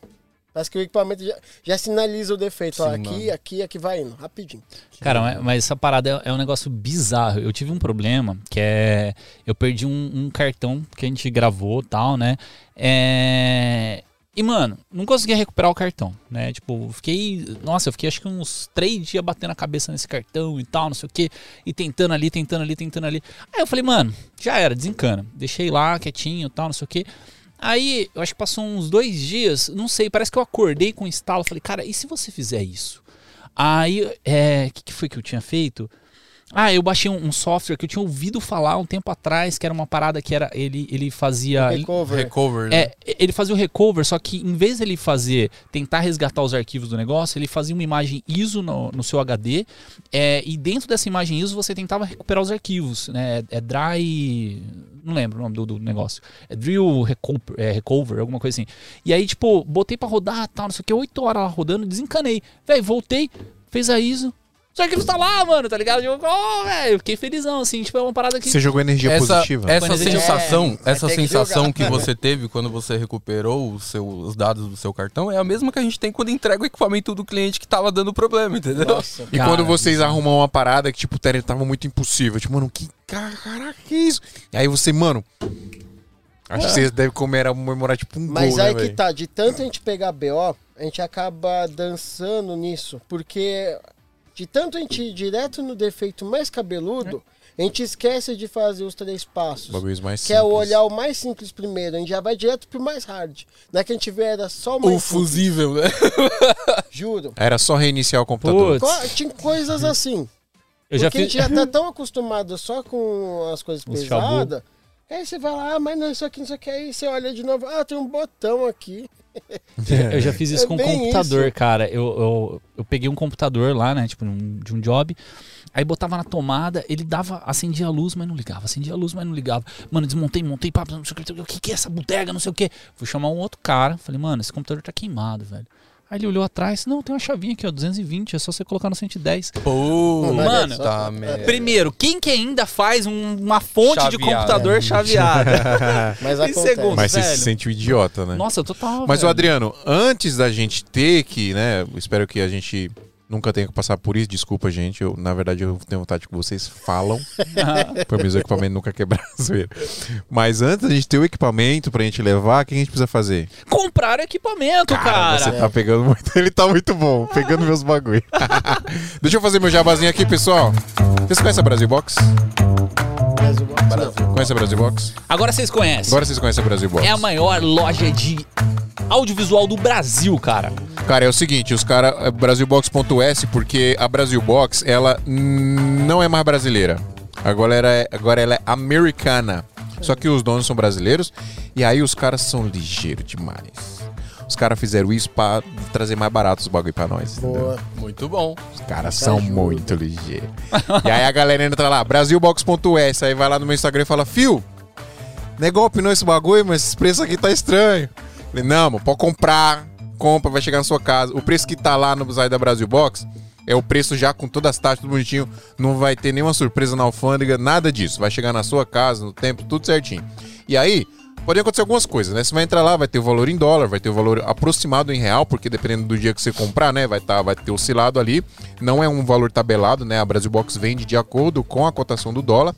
Parece que o equipamento já, já sinaliza o defeito. Ó, Sim, aqui, mano. aqui, aqui vai indo, rapidinho. Cara, mas- mas essa parada é, é um negócio bizarro. Eu tive um problema que é. Eu perdi um, um cartão que a gente gravou e tal, né? É. E, mano, não conseguia recuperar o cartão, né? Tipo, fiquei. Nossa, eu fiquei acho que uns três dias batendo a cabeça nesse cartão e tal, não sei o quê. E tentando ali, tentando ali, tentando ali. Aí eu falei, mano, já era, desencana. Deixei lá quietinho e tal, não sei o quê. Aí, eu acho que passou uns dois dias, não sei, parece que eu acordei com um estalo. Falei, cara, e se você fizer isso? Aí, é, o que, que foi que eu tinha feito? Ah, eu baixei um, um software que eu tinha ouvido falar um tempo atrás, que era uma parada que era ele, ele fazia. ele- Recover. Recover, né? é, ele fazia o recover, só que em vez dele fazer, tentar resgatar os arquivos do negócio, ele fazia uma imagem ISO no, no seu HD, é, e dentro dessa imagem ISO você tentava recuperar os arquivos, né? É dry. Não lembro o nome do, do negócio. É drill recover, é, recover, alguma coisa assim. E aí, tipo, botei pra rodar, tal, não sei o que, 8 horas lá rodando, desencanei. Véi, voltei, fez a ISO. Os arquivos tá lá, mano, tá ligado? Eu, oh, velho, fiquei felizão, assim, tipo, é uma parada que. Você jogou energia essa, positiva. essa sensação, É, essa que sensação jogar. que você teve quando você recuperou o seu- os dados do seu cartão é a mesma que a gente tem quando entrega o equipamento do cliente que tava dando problema, entendeu? Nossa. E Cara, quando vocês arrumam uma parada que, tipo, o Terry tava muito impossível. Tipo, mano, que caraca, que isso? E aí você, mano. Acho que vocês devem comer, comemorar, tipo, um Mas gol, aí né, que velho? tá, de tanto a gente pegar BO, a gente acaba dançando nisso. Porque de tanto a gente ir direto no defeito mais cabeludo, a gente esquece de fazer os três passos. Bagulhos mais Que é o simples. olhar o mais simples primeiro. A gente já vai direto pro mais hard. Não é que a gente vê, era só o mais O simples, fusível, né? Juro. Era só reiniciar o computador. Co- Tinha coisas assim. Eu já porque fiz. a gente já tá tão acostumado só com as coisas Os pesadas. Aí você vai lá, ah, mas não, isso aqui, isso aqui. Aí você olha de novo, ah, tem um botão aqui. Eu já fiz isso É com um computador, isso. cara. Eu, eu, eu peguei um computador lá, né? Tipo, um- de um job. Aí botava na tomada, ele dava, acendia a luz, mas não ligava. Acendia a luz, mas não ligava. Mano, desmontei, montei, papo, não sei o que, o que que é essa bodega, não sei o que. Fui chamar um outro cara. Falei, mano, esse computador tá queimado, velho. Aí ele olhou atrás, não, tem uma chavinha aqui, ó, 220, é só você colocar no 110. Pô, Mano, tá merda. Primeiro, quem que ainda faz um- uma fonte de Chaveada. computador chaveada? Mas acontece. segundo. Mas você se sente um idiota, né? Nossa, total. Mas, o velho. Adriano, antes da gente ter que, né? Espero que a gente Nunca tenho que passar por isso, desculpa, gente. Eu, na verdade, eu tenho vontade que vocês falam. pra meus equipamentos nunca quebrar a zoeira. Mas antes da gente ter o equipamento pra gente levar, o que a gente precisa fazer? Comprar equipamento, cara. Você tá pegando muito. Ele tá muito bom, pegando meus bagulho. Deixa eu fazer meu jabazinho aqui, pessoal. Vocês conhecem a Brasil Box? Brasil Box. Conhece a Brasil Box? Agora vocês conhecem. Agora vocês conhecem a Brasil Box. É a maior loja de audiovisual do Brasil, cara. Cara, é o seguinte, os caras é brasilbox.s porque a Brasil Box, ela não é mais brasileira. Agora ela é, agora ela é americana. Só que os donos são brasileiros e aí os caras são ligeiros demais. Os caras fizeram isso pra trazer mais barato os bagulho pra nós. entendeu? Boa. Muito bom. Os caras são muito ligeiros. e aí a galera entra lá, brasilbox.s, aí vai lá no meu Instagram e fala, Fio, não é golpe não esse bagulho, mas esse preço aqui tá estranho. Falei, não, mano, pode comprar, compra, vai chegar na sua casa. O preço que tá lá no site da Brasil Box é o preço já com todas as taxas, tudo bonitinho. Não vai ter nenhuma surpresa na alfândega, nada disso. Vai chegar na sua casa, no tempo, tudo certinho. E aí, podem acontecer algumas coisas, né? Você vai entrar lá, vai ter o valor em dólar, vai ter o valor aproximado em real, porque dependendo do dia que você comprar, né? Vai, tá, vai ter oscilado ali. Não é um valor tabelado, né? A Brasil Box vende de acordo com a cotação do dólar.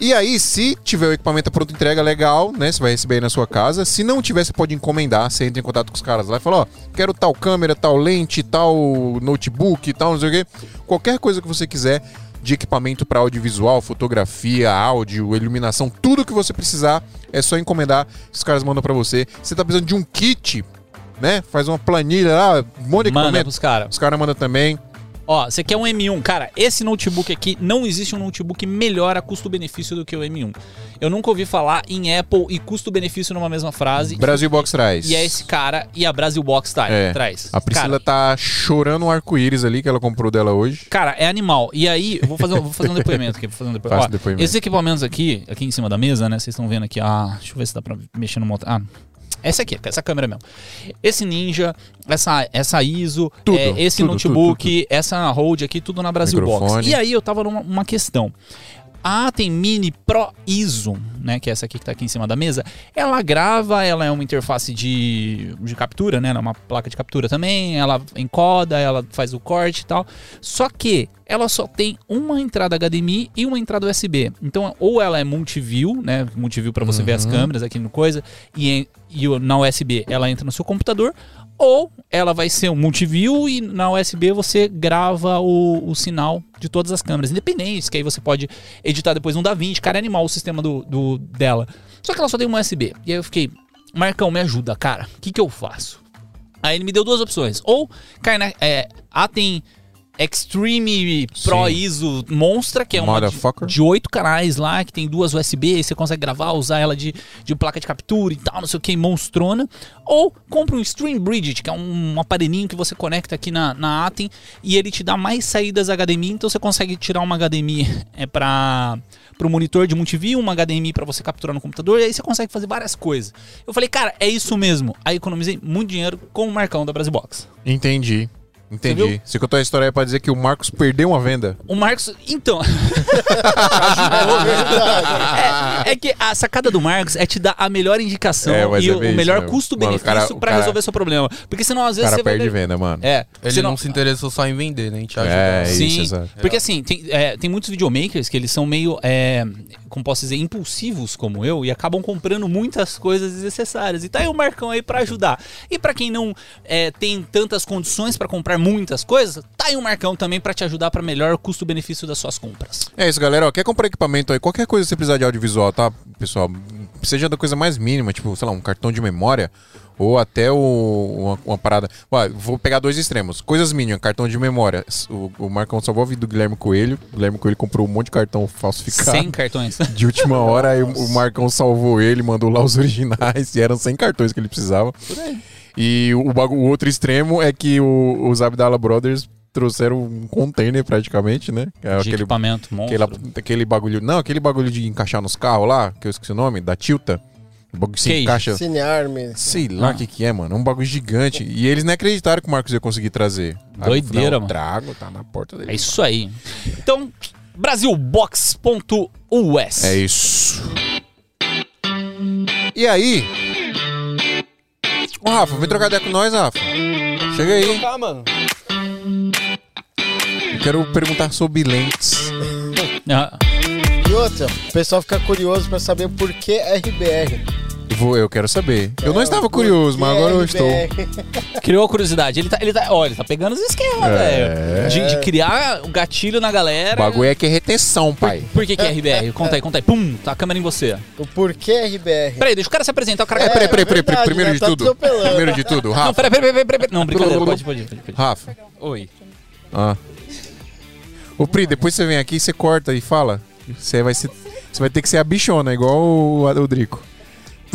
E aí, se tiver o equipamento pronto entrega legal, né? Você vai receber aí na sua casa. Se não tiver, você pode encomendar. Você entra em contato com os caras lá e fala, ó, quero tal câmera, tal lente, tal notebook, tal não sei o quê. Qualquer coisa que você quiser de equipamento para audiovisual, fotografia, áudio, iluminação, tudo que você precisar, é só encomendar. Os caras mandam para você. Você tá precisando de um kit, né? Faz uma planilha lá, um monte de Manda equipamento. pros caras. Os caras mandam também. Ó, você quer um M1. Cara, esse notebook aqui, não existe um notebook melhor a custo-benefício do que o M1. Eu nunca ouvi falar em Apple e custo-benefício numa mesma frase. Brasil Box traz. E é esse cara e a Brasil Box tá, É. traz. A Priscila cara, tá chorando um arco-íris ali que ela comprou dela hoje. Cara, é animal. E aí, eu vou fazer, vou fazer um depoimento aqui. Vou fazer um depoimento. Ó, depoimento. Esses equipamentos aqui, aqui em cima da mesa, né? Vocês estão vendo aqui. Ah, deixa eu ver se dá pra mexer no motor. Ah, essa aqui, essa câmera mesmo. Esse Ninja, essa, essa ISO, Tudo, é, esse tudo, notebook, essa Rode aqui, tudo na Brasil Box. Microfone. E aí eu tava numa uma questão. A Atem Mini Pro ISO, né, que é essa aqui que tá aqui em cima da mesa, ela grava, ela é uma interface de, de captura, né, é uma placa de captura também, ela encoda, ela faz o corte e tal. Só que ela só tem uma entrada HDMI e uma entrada USB. Então, ou ela é multiview, né, multiview para você ver as câmeras aqui no coisa, e, e na USB ela entra no seu computador, ou ela vai ser um multiview e na USB você grava o, o sinal de todas as câmeras, independentes, que aí você pode editar depois no DaVinci, cara, é animal o sistema do, do- dela. Só que ela só tem um USB. E aí eu fiquei, Marcão, me ajuda, cara, o que, que eu faço? Aí ele me deu duas opções. Ou cai na. É, tem Extreme Pro Sim. ISO Monstra, que é uma de, de oito canais lá, que tem duas USB, você consegue gravar, usar ela de, de placa de captura e tal, não sei o que, monstrona. Ou compra um Stream Bridge, que é um aparelhinho que você conecta aqui na, na Atem e ele te dá mais saídas HDMI, então você consegue tirar uma HDMI é, para o monitor de multiview, uma HDMI para você capturar no computador, e aí você consegue fazer várias coisas. Eu falei, cara, é isso mesmo. Aí economizei muito dinheiro com o Marcão da Brasil Box. Entendi. Entendi. Você contou a história aí pra dizer que o Marcos perdeu uma venda. O Marcos. Então. é, é que a sacada do Marcos é te dar a melhor indicação É, e é o, o melhor custo-benefício o cara- o cara- resolver seu problema. Porque senão, às O vezes, cara você vai. perde ver- venda, mano. É, Ele senão- não se interessou só em vender, né? Em te ajudar. É, Sim, isso, exato. porque assim, tem, é, tem muitos videomakers que eles são meio, é, como posso dizer, impulsivos como eu e acabam comprando muitas coisas desnecessárias. E tá aí o Marcão aí pra ajudar. E pra quem não é, tem tantas condições pra comprar muitas coisas, tá aí o Marcão também pra te ajudar pra melhor custo-benefício das suas compras. É isso, galera. Ó, quer comprar equipamento aí? Qualquer coisa que você precisar de audiovisual, tá, pessoal? Seja da coisa mais mínima, tipo, sei lá, um cartão de memória ou até o- uma, uma parada. Ó, vou pegar dois extremos. Coisas mínimas, cartão de memória. O, o Marcão salvou a vida do Guilherme Coelho. O Guilherme Coelho comprou um monte de cartão falsificado. 100 cartões. De última hora, aí o Marcão salvou ele, mandou lá os originais, e eram 100 cartões que ele precisava. E o, o outro extremo é que o- os Abdala Brothers trouxeram um container praticamente, né? É de aquele, equipamento monstro. aquele, aquele bagulho. Não, aquele bagulho de encaixar nos carros lá, que eu esqueci o nome, da Tilta. O bagulho que se Que isso? encaixa. Cinearme. Sei lá o Ah. que, que é, mano. É um bagulho gigante. E eles nem acreditaram que o Marcos ia conseguir trazer. Doideira, mano. Trago, tá na porta dele. É isso aí. Então, brasilbox.us. É isso. E aí? Ô, Rafa, vem trocar ideia com nós, Rafa. Chega aí. Tá, mano. quero perguntar sobre lentes. Ah, E outra, o pessoal fica curioso pra saber por que RBR. Eu, vou, eu quero saber. Eu não estava curioso, mas agora eu estou. Criou a curiosidade. Ele tá, ele tá, olha, ele tá pegando os esquemas, É. velho. De, de criar o gatilho na O galera. bagulho é que é retenção, pai. Por que, que é RBR? Conta aí, conta aí. Pum, tá a câmera em você. O porquê RBR? Peraí, deixa o cara se apresentar. O cara É, Peraí, peraí, peraí, peraí. verdade, Primeiro né? de Tá tudo. atropelando. Primeiro de tudo, Não, Rafa. peraí, peraí, peraí, peraí. Não, brincadeira. Pode, pode, pode. pode. Rafa. Oi. Ah. Ô, Pri, depois você vem aqui, você corta e fala. Você vai ser. Você vai ter que ser a bichona, igual o, o Drico.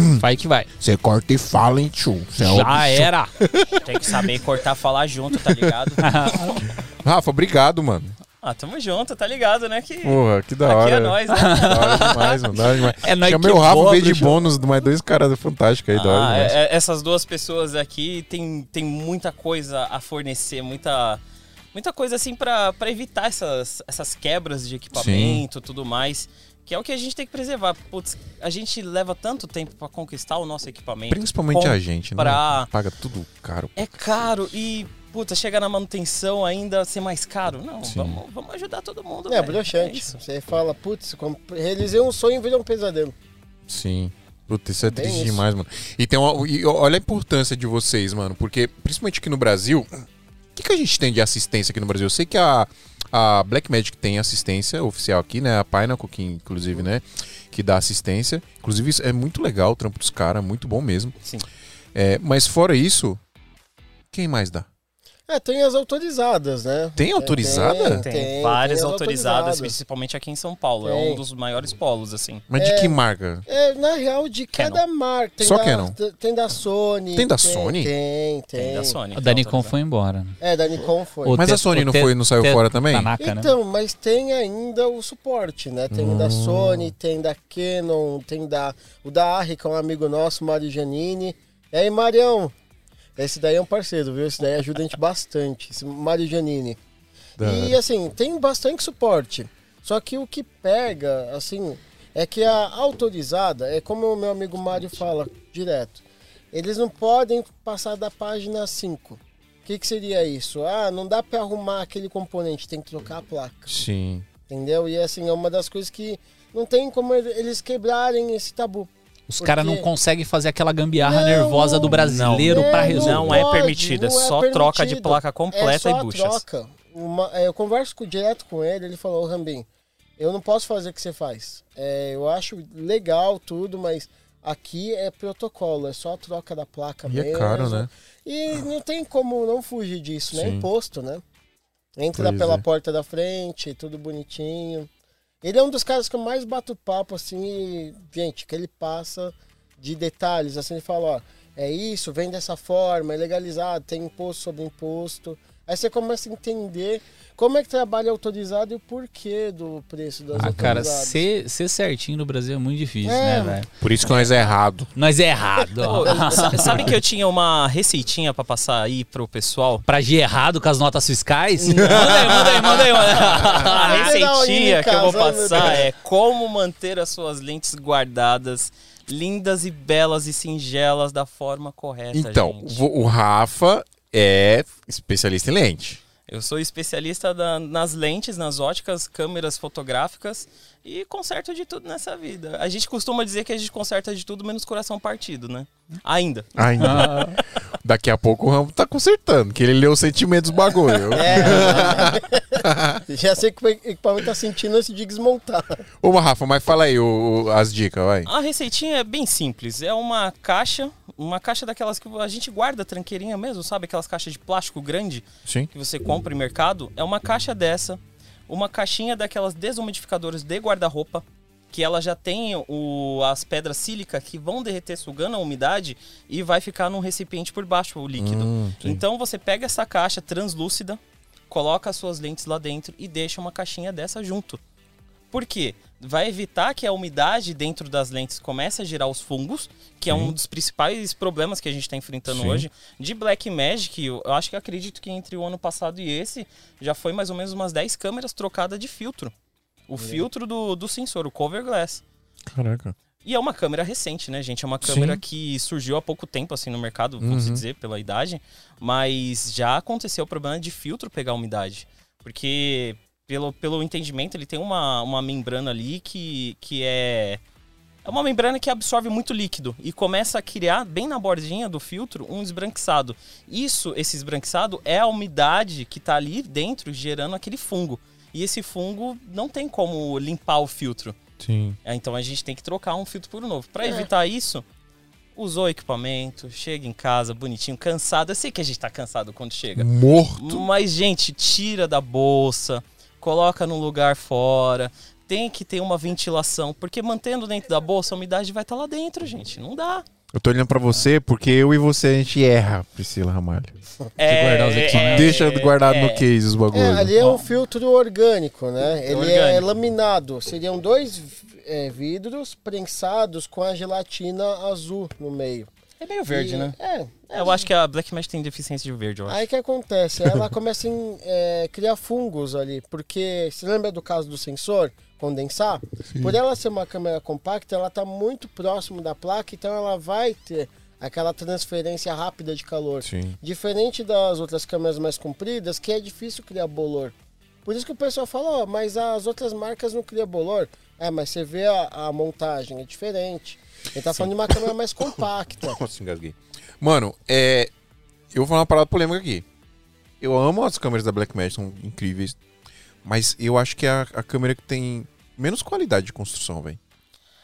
Vai que vai. Você corta e fala, hein, tio. Você é Já bicho. era. Tem que saber cortar, falar junto, tá ligado? Rafa, obrigado, mano. Ah, tamo junto, tá ligado, né? Que Porra, que da aqui hora. é nós, né? Da hora demais, mano. Da hora demais. É nóis Chamei que o Rafa, veio de bônus, mais dois caras fantásticos aí, da hora Ah, demais. é- é- essas duas pessoas aqui tem, tem muita coisa a fornecer, muita, muita coisa assim pra pra evitar essas, essas quebras de equipamento e tudo mais. Que é o que a gente tem que preservar. Putz, a gente leva tanto tempo pra conquistar o nosso equipamento. Principalmente a gente, né? Paga tudo caro. É caro e, puta, chega na manutenção ainda ser mais caro. Não, Sim. vamos, vamos ajudar todo mundo. É, velho. broxante. isso. Você fala, putz, comp- realizei um sonho e virou um pesadelo. Sim. Puta, isso é Bem triste isso. demais, mano. E, tem uma, e olha a importância de vocês, mano. Porque, principalmente aqui no Brasil, o que, que a gente tem de assistência aqui no Brasil? Eu sei que a, a Blackmagic tem assistência oficial aqui, né? A Pinnacle, que inclusive, né? Que dá assistência. Inclusive, isso é muito legal o trampo dos caras, muito bom mesmo. Sim. É, mas fora isso, quem mais dá? É, tem as autorizadas, né? Tem autorizada? Tem, Tem, várias tem as autorizadas, autorizadas. principalmente aqui em São Paulo. É Tem. um dos maiores polos, assim. Mas de que marca? É, na real, de Canon. cada marca. Tem Só da, Canon? Tem da Sony. Tem da Sony? Tem, tem. Tem da Sony. O da Nikon foi embora. É, da Nikon foi. O Mas te- a Sony não te- foi- não saiu te- fora também? Tanaka, né? Então, mas tem ainda o suporte, né? Tem Hum. da Sony, tem da Canon, tem da. O da Arri, que é um amigo nosso, Mário Giannini. E aí, Marião? Esse daí é um parceiro, viu? Esse daí ajuda a gente bastante. Esse Mário Giannini. Da E assim, tem bastante suporte. Só que o que pega, assim, é que a autorizada, é como o meu amigo Mário fala direto, eles não podem passar da página 5. O que, que seria isso? Ah, não dá para arrumar aquele componente, tem que trocar a placa. Sim. Entendeu? E assim, é uma das coisas que não tem como eles quebrarem esse tabu. Os caras não conseguem fazer aquela gambiarra Não, nervosa do brasileiro não, pra não resolver. Não é pode, permitido, é não é só troca de permitido. placa completa é só e buchas. troca. Uma- é, eu converso com- direto com ele, ele falou, "Ô, Rambim, eu não posso fazer o que você faz. É, eu acho legal tudo, mas aqui é protocolo, é só a troca da placa E é mesmo. caro, né? E não tem como não fugir disso, né? Sim. Imposto, né? Entra Pois pela é. porta da frente, tudo bonitinho. Ele é um dos caras que eu mais bato papo, assim, e, gente, que ele passa de detalhes, assim, ele fala, ó, é isso, vem dessa forma, é legalizado, tem imposto sobre imposto. Aí você começa a entender como é que trabalha autorizado e o porquê do preço das Ah, cara, ser, ser certinho no Brasil é muito difícil, É. né, velho? Por isso que nós é errado. Nós é errado. Ó. sabe que eu tinha uma receitinha pra passar aí pro pessoal? pra agir errado com as notas fiscais? Manda aí, manda aí, manda aí. manda aí. A receitinha que eu vou meu passar é como manter as suas lentes guardadas, lindas e belas e singelas da forma correta, Então, gente. o Rafa é especialista em lente. Eu sou especialista da- nas lentes, nas óticas, câmeras fotográficas e conserto de tudo nessa vida. A gente costuma dizer que a gente conserta de tudo menos coração partido, né? Ainda. Ainda. Daqui a pouco o Rambo tá consertando, que ele leu os sentimentos do bagulho. É, já sei que o equipamento tá sentindo antes de desmontar. Ô, Rafa, mas fala aí o- o- as dicas, vai. A receitinha é bem simples. É uma caixa, uma caixa daquelas que a gente guarda tranqueirinha mesmo, sabe? Aquelas caixas de plástico grande Sim. que você compra em mercado. É uma caixa dessa, uma caixinha daquelas desumidificadoras de guarda-roupa, que ela já tem o, as pedras sílica que vão derreter sugando a umidade e vai ficar num recipiente por baixo o líquido. Hum, então você pega essa caixa translúcida, coloca as suas lentes lá dentro e deixa uma caixinha dessa junto. Por quê? Vai evitar que a umidade dentro das lentes comece a gerar os fungos, que é um dos principais problemas que a gente está enfrentando Sim. hoje. De Black Magic, eu acho que acredito que entre o ano passado e esse, já foi mais ou menos umas 10 câmeras trocadas de filtro. O filtro do, do sensor, o cover glass. Caraca. E é uma câmera recente, né, gente? É uma câmera Sim. que surgiu há pouco tempo, assim, no mercado, Uhum. vou se dizer, pela idade. Mas já aconteceu o problema de filtro pegar umidade. Porque, pelo, pelo entendimento, ele tem uma, uma membrana ali que, que é. É uma membrana que absorve muito líquido e começa a criar, bem na bordinha do filtro, um esbranquiçado. Isso, esse esbranquiçado, é a umidade que está ali dentro gerando aquele fungo. E esse fungo não tem como limpar o filtro. Sim. É, Então a gente tem que trocar um filtro por um novo. Para É. evitar isso, usou o equipamento, chega em casa bonitinho, cansado. Eu sei que a gente tá cansado quando chega. Morto. Mas, gente, tira da bolsa, coloca num lugar fora. Tem que ter uma ventilação, porque mantendo dentro da bolsa, a umidade vai estar lá dentro, gente. Não dá. Eu tô olhando pra você porque eu e você a gente erra, Priscila Ramalho. É, guardar os equipamentos. Deixa guardado é, no case os bagulhos. É, ali é um filtro orgânico, né? Ele é orgânico. laminado. Seriam dois é, vidros prensados com a gelatina azul no meio. É meio verde, E- né? É. É, eu acho que a Black Magic tem deficiência de verde, eu acho. Aí que acontece? Ela começa a em- é, criar fungos ali, porque você lembra do caso do sensor condensar? Por ela ser uma câmera compacta, ela está muito próximo da placa, então ela vai ter aquela transferência rápida de calor. Sim. Diferente das outras câmeras mais compridas, que é difícil criar bolor. Por isso que o pessoal fala, ó, mas as outras marcas não criam bolor. É, mas você vê a, a montagem, é diferente. Ele tá falando de uma câmera mais compacta. Nossa, engasguei. Mano, é. Eu vou falar uma parada polêmica aqui. Eu amo as câmeras da Blackmagic, são incríveis. Mas eu acho que é a, a câmera que tem menos qualidade de construção, velho.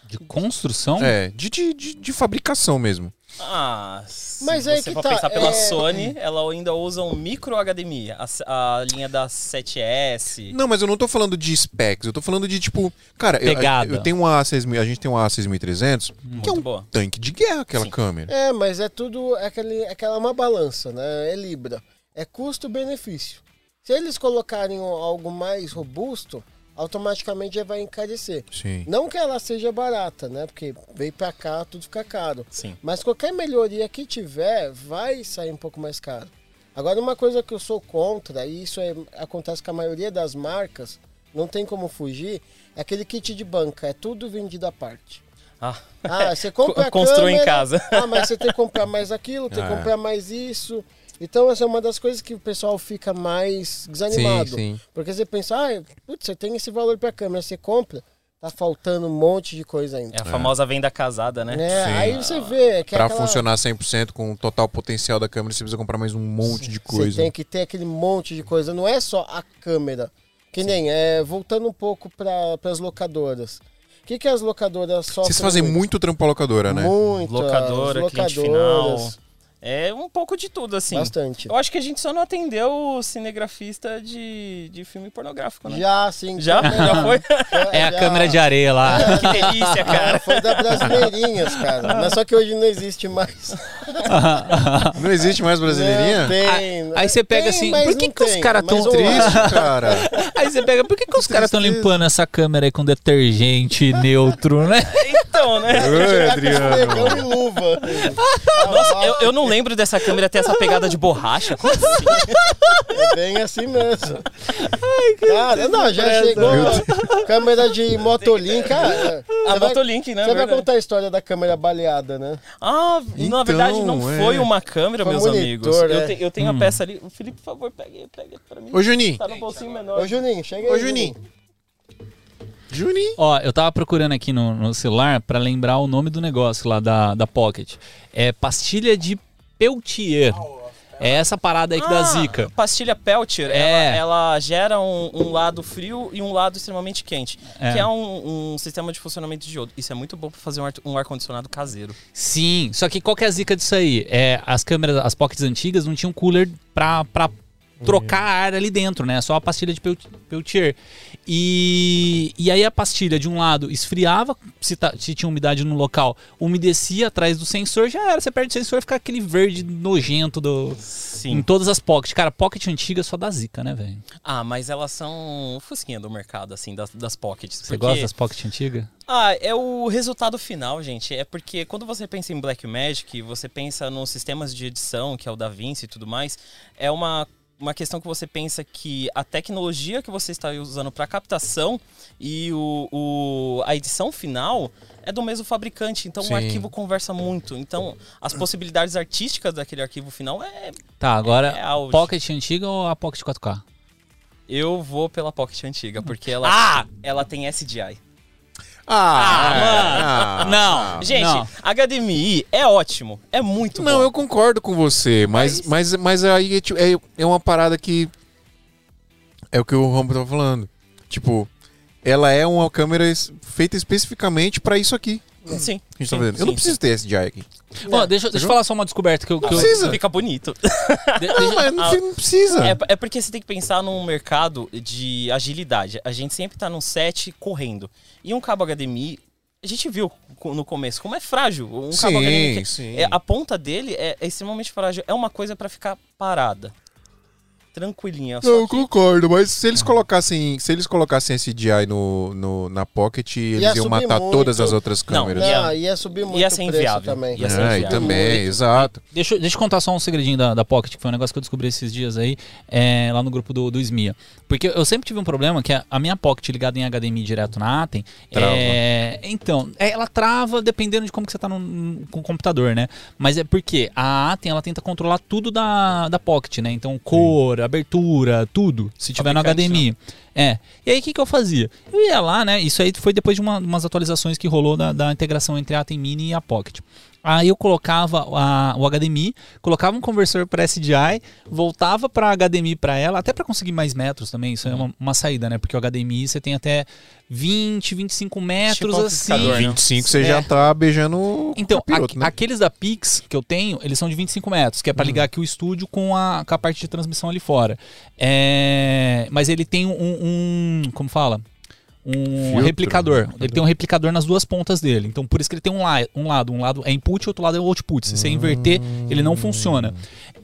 De construção? É, de, de, de, de fabricação mesmo. Ah, se Mas aí você que for tá, pensar pela é- Sony, ela ainda usa um micro HDMI, a, a linha da 7S. Não, mas eu não tô falando de specs, eu tô falando de tipo. Cara, eu, eu tenho um A6000, a gente tem um A6300, que é um boa. tanque de guerra aquela Sim. câmera. É, mas é tudo. É aquele, é aquela uma balança, né? É Libra. É custo-benefício. Se eles colocarem algo mais robusto, automaticamente já vai encarecer. Sim. Não que ela seja barata, né? Porque veio pra cá, tudo fica caro. Sim. Mas qualquer melhoria que tiver, vai sair um pouco mais caro. Agora, uma coisa que eu sou contra, e isso é- acontece com a maioria das marcas, não tem como fugir, é aquele kit de banca, é tudo vendido à parte. Ah, Ah, você compra a Construa em casa. Ah, mas você tem que comprar mais aquilo, tem que Ah. comprar mais isso. Então, essa é uma das coisas que o pessoal fica mais desanimado. Sim, sim. Porque você pensa, ah, putz, você tem esse valor pra câmera, você compra, tá faltando um monte de coisa ainda. é a famosa venda casada, né? Né? Sim. Aí você vê que é Pra aquela- funcionar 100% com o total potencial da câmera, você precisa comprar mais um monte de coisa. Você tem que ter aquele monte de coisa. Não é só a câmera. Que nem, é, voltando um pouco para as locadoras. O que, que as locadoras sofrem? Vocês fazem muito trampo pra locadora, né? Muito. Locadora, cliente final. É um pouco de tudo, assim. Bastante. Eu acho que a gente só não atendeu o cinegrafista de, de filme pornográfico, né? Já, sim. Já? Já foi? É a câmera de areia lá. que delícia, cara. Foi da Brasileirinhas, cara. Mas só que hoje não existe mais. Não existe mais brasileirinha? Não tem. Aí você pega Tem, assim, por que que os caras tão Triste, cara. Aí você pega, por que, que os caras estão limpando essa câmera aí com detergente neutro, né? Então, né? Oi, Adriano. e luva. Nossa, eu, eu não lembro dessa câmera ter essa pegada de borracha. Como assim? É bem assim mesmo. cara, não, já chegou câmera de Motolink, cara. A você vai- Motolink, né? Você vai verdade. contar a história da câmera baleada, né? Ah, na Então, verdade não é. foi uma câmera, Foi um meus monitor, amigos. é. Eu, te- eu tenho a peça ali. O Felipe, por favor, pegue, pegue pra mim. Ô, Juninho. Tá no bolsinho menor. Ô, Juninho, chega aí. Ô, Juninho. Juninho. Ó, eu tava procurando aqui no, no celular pra lembrar o nome do negócio lá da, da Pocket. É pastilha de Peltier. É essa parada aí que dá Ah, zica. Pastilha Peltier, É. ela, ela gera um, um lado frio e um lado extremamente quente. É. Que é um, um sistema de funcionamento de iodo. Isso é muito bom pra fazer um ar- um ar-condicionado caseiro. Sim, só que qual que é a zica disso aí? É, as câmeras, as Pockets antigas não tinham cooler pra, pra trocar ar ali dentro, né? Só a pastilha de Pel- Peltier. E, e aí a pastilha, de um lado, esfriava, se, tá- se tinha umidade no local, umedecia atrás do sensor, já era. Você perde o sensor, fica aquele verde nojento do, em Sim. todas as Pocket. Cara, Pocket antiga só dá zica, né, velho? Ah, mas elas são fusquinha do mercado, assim, das, das pockets. Você porque- gosta das Pocket antigas? Ah, é o resultado final, gente. É porque quando você pensa em Blackmagic, você pensa nos sistemas de edição, que é o DaVinci e tudo mais, é uma, uma questão que você pensa que a tecnologia que você está usando para captação e o, o- a edição final é do mesmo fabricante. Então Sim. o arquivo conversa muito. Então as possibilidades artísticas daquele arquivo final é. Tá, agora, É auge. Pocket antiga ou a Pocket 4K? Eu vou pela Pocket antiga, porque ela, Ah! ela tem SDI. Ah, Ah, é, Não. ah. Gente, Não. HDMI é ótimo. É muito Não, bom. eu concordo com você, mas, mas, mas aí é, tipo, é, é uma parada que. É o que o Romulo tava falando. Tipo, ela é uma câmera feita especificamente pra isso aqui. Sim. que a gente tá sim, fazendo. eu não sim, preciso ter SDI aqui. Ó, deixa, deixa eu falar só uma descoberta que eu. Que eu- precisa. Fica bonito. de- Não, deixa- mas não, não precisa. É, é porque você tem que pensar num mercado de agilidade. A gente sempre tá num set correndo. E um cabo HDMI, a gente viu co- no começo como é frágil. Um Sim, cabo HDMI. que- sim. é, a ponta dele é, é extremamente frágil. É uma coisa pra ficar parada. Tranquilinha. Não, eu que concordo, mas se eles colocassem, se eles colocassem SDI no, no, na Pocket, eles Ia iam matar muito. todas as outras Não, câmeras. ia- Não, ia subir muito ia ser inviável. também. Ia ser É, e inviável. também, exato. Deixa, eu- deixa eu contar só um segredinho da, da Pocket, que foi um negócio que eu descobri esses dias aí, é, lá no grupo do, do SMIA. Porque eu sempre tive um problema que a, a minha Pocket ligada em HDMI direto na Atem. Trava. É, então, é, ela trava dependendo de como que você tá no, no- com o computador, né? Mas é porque a Atem ela tenta controlar tudo da, da Pocket, né? Então, cor, abertura, tudo. Se tiver no HDMI. É. E aí, o que, que eu fazia? Eu ia lá, né? Isso aí foi depois de uma- umas atualizações que rolou da, da integração entre a Atem Mini e a Pocket. Aí eu colocava a- o HDMI, colocava um conversor para SDI, voltava para HDMI para ela, até para conseguir mais metros também. Isso é uma, uma saída, né? Porque o HDMI você tem até 20, 25 metros Tipo assim. amplificador, né? 25 você É. já tá beijando o Então, aqu- né? aqueles da Pix que eu tenho, eles são de 25 metros, que é para ligar aqui o estúdio com a, com a parte de transmissão ali fora. É, mas ele tem um, um- Como fala? Um Filtro, replicador. Ele tem um replicador nas duas pontas dele. Então, por isso que ele tem um, la um lado. Um lado é input e outro lado é output. Se você inverter, ele não funciona.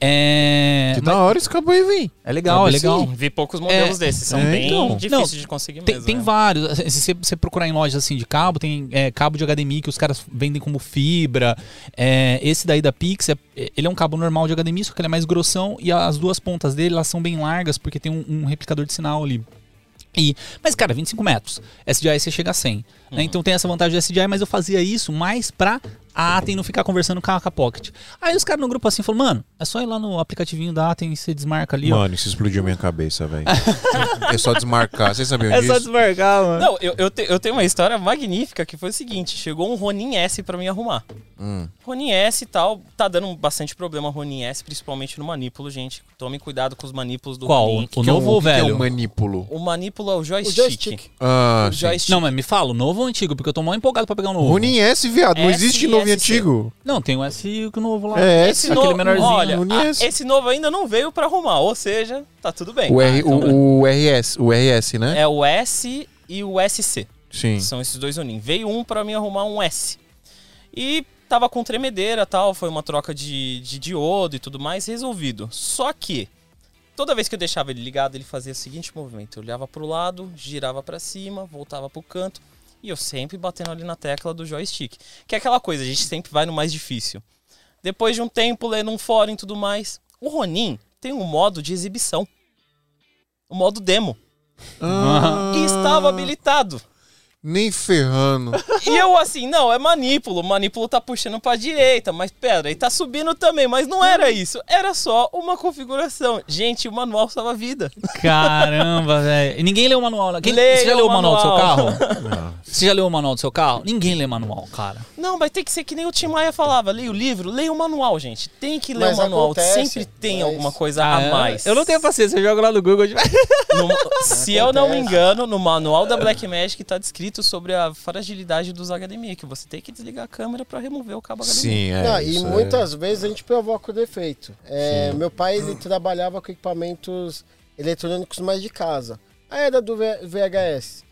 É, Que mas da hora esse cabo aí, vem. é legal, é Sabe legal. Vi poucos modelos É, desses. São é, bem então. difíceis Não, de conseguir Tem, mesmo. tem né? vários. Se você, você procurar em lojas assim de cabo, tem é, cabo de HDMI que os caras vendem como fibra. É, esse daí da Pix, é- ele é um cabo normal de HDMI, só que ele é mais grossão e as duas pontas dele elas são bem largas porque tem um, um replicador de sinal ali. E, mas, cara, 25 metros. SDI você chega a 100. né? Então tem essa vantagem do SDI, mas eu fazia isso mais pra a Atem não ficar conversando com a, com a Pocket. Aí os caras no grupo assim falaram, mano, é só ir lá no aplicativinho da Atem e você desmarca ali, ó. Mano, isso explodiu minha cabeça, velho. é só desmarcar. Vocês sabiam É disso? só desmarcar, mano. Não, eu, eu, te- eu tenho uma história magnífica que foi o seguinte: chegou um Ronin S pra mim arrumar. Hum. Ronin S e tal, tá dando bastante problema Ronin S, principalmente no manípulo, gente. Tomem cuidado com os manípulos do Qual? Ronin. O Que é novo um- ou que que é velho? um manípulo? O manípulo é o joystick. joystick. Ah, O joystick. Não, mas me fala, o novo ou o antigo? Porque eu tô mal empolgado pra pegar o novo. Ronin S, viado. Não S existe e novo e antigo. Não, tem o S e o novo lá. É, Esse S. aquele novo, menorzinho, olha, a- esse novo ainda não veio pra arrumar, ou seja, tá tudo bem. O, R, então o, o RS, o RS, né? É o S e o SC. Sim. São esses dois Ronin. Veio um pra mim arrumar um S. E tava com tremedeira tal, foi uma troca de, de diodo e tudo mais, resolvido. Só que, toda vez que eu deixava ele ligado, ele fazia o seguinte movimento. Eu olhava pro lado, girava pra cima, voltava pro canto. E eu sempre batendo ali na tecla do joystick. Que é aquela coisa, a gente sempre vai no mais difícil. Depois de um tempo, lendo um fórum e tudo mais. O Ronin tem um modo de exibição. O modo demo. Ah, E estava habilitado. Nem ferrando. E eu assim, não, é manípulo. O manípulo tá puxando pra direita, mas pera, ele tá subindo também. Mas não era isso. Era só uma configuração. Gente, o manual salva a vida. Caramba, velho. E ninguém leu o manual. né? Quem, Leia você já leu o o manual do seu carro? Você já leu o manual do seu carro? Ninguém lê manual, cara. Não, vai ter que ser que nem o Tim Maia falava. Leia o livro, leia o manual, gente. Tem que ler Mas o manual. acontece, Sempre tem mas- alguma coisa Ah, a mais. Eu não tenho paciência, eu jogo lá no Google. No- se eu não me Acontece. engano, no manual da Blackmagic tá descrito sobre a fragilidade dos HDMI, que você tem que desligar a câmera pra remover o cabo HDMI. Sim, é. Não, e é- muitas vezes a gente provoca o defeito. É, meu pai ele trabalhava com equipamentos eletrônicos mais de casa. A era do VHS.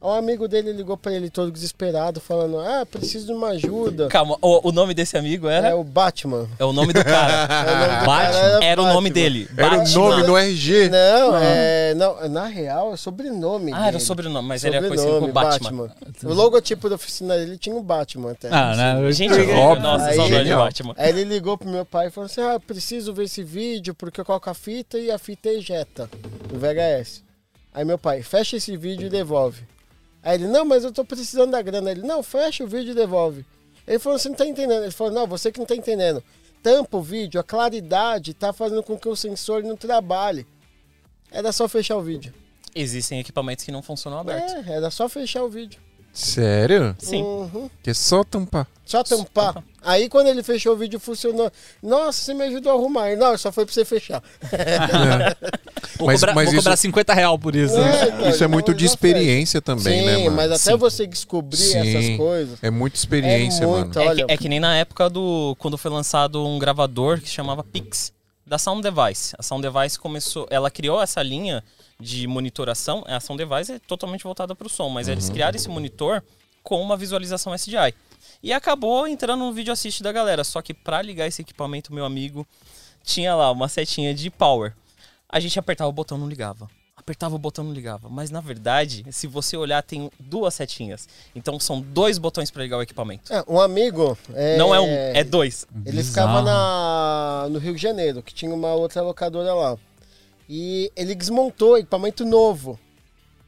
Um amigo dele ligou pra ele todo desesperado, falando: Ah, preciso de uma ajuda. Calma, o, o nome desse amigo era? É o Batman. É o nome do cara. É, o nome do Batman? cara Era o nome Batman. dele. Era o Batman. nome no RG. Não, é, não, na real é sobrenome. Ah, era o dele. sobrenome, mas ele era conhecido Sobrenome, como Batman. O logotipo da oficina dele tinha um Batman até. Ah, né? Gente, Óbvio. nossa, Aí- saudade. Batman. Aí ele ligou pro meu pai e falou assim: Ah, preciso ver esse vídeo porque eu coloco a fita e a fita ejeta no VHS. Aí meu pai, fecha esse vídeo e devolve. Aí ele, não, mas eu tô precisando da grana. Ele, não, fecha o vídeo e devolve. Ele falou, você não tá entendendo. Ele falou, não, você que não tá entendendo. Tampa o vídeo, a claridade tá fazendo com que o sensor não trabalhe. Era só fechar o vídeo. Existem equipamentos que não funcionam abertos. É, era só fechar o vídeo. Sério? Sim. Uhum. Que é só tampar. Só tampar. Aí quando ele fechou o vídeo, funcionou. Nossa, você me ajudou a arrumar. Não, só foi pra você fechar. Vou, Mas- cobrar, mas vou isso- cobrar 50 real por isso. É, então, Isso é muito de experiência também, Sim, né, mano? mas até Sim. você descobrir Sim. essas coisas. É muita experiência, É mano. muito. É que, Olha- é que nem na época do. Quando foi lançado um gravador que chamava Pix, da Sound Device. A Sound Device começou. Ela criou essa linha de monitoração. A Sound Device é totalmente voltada para o som, mas Uhum. eles criaram esse monitor com uma visualização SDI. E acabou entrando no vídeo assist da galera. Só que para ligar esse equipamento, meu amigo, tinha lá uma setinha de power. A gente apertava o botão não ligava. Apertava o botão não ligava. Mas na verdade, se você olhar, tem duas setinhas. Então são dois botões para ligar o equipamento. É, um amigo. é, Não é um, é dois. Ele Bizarro. ficava na, no Rio de Janeiro, que tinha uma outra locadora lá. E ele desmontou equipamento novo,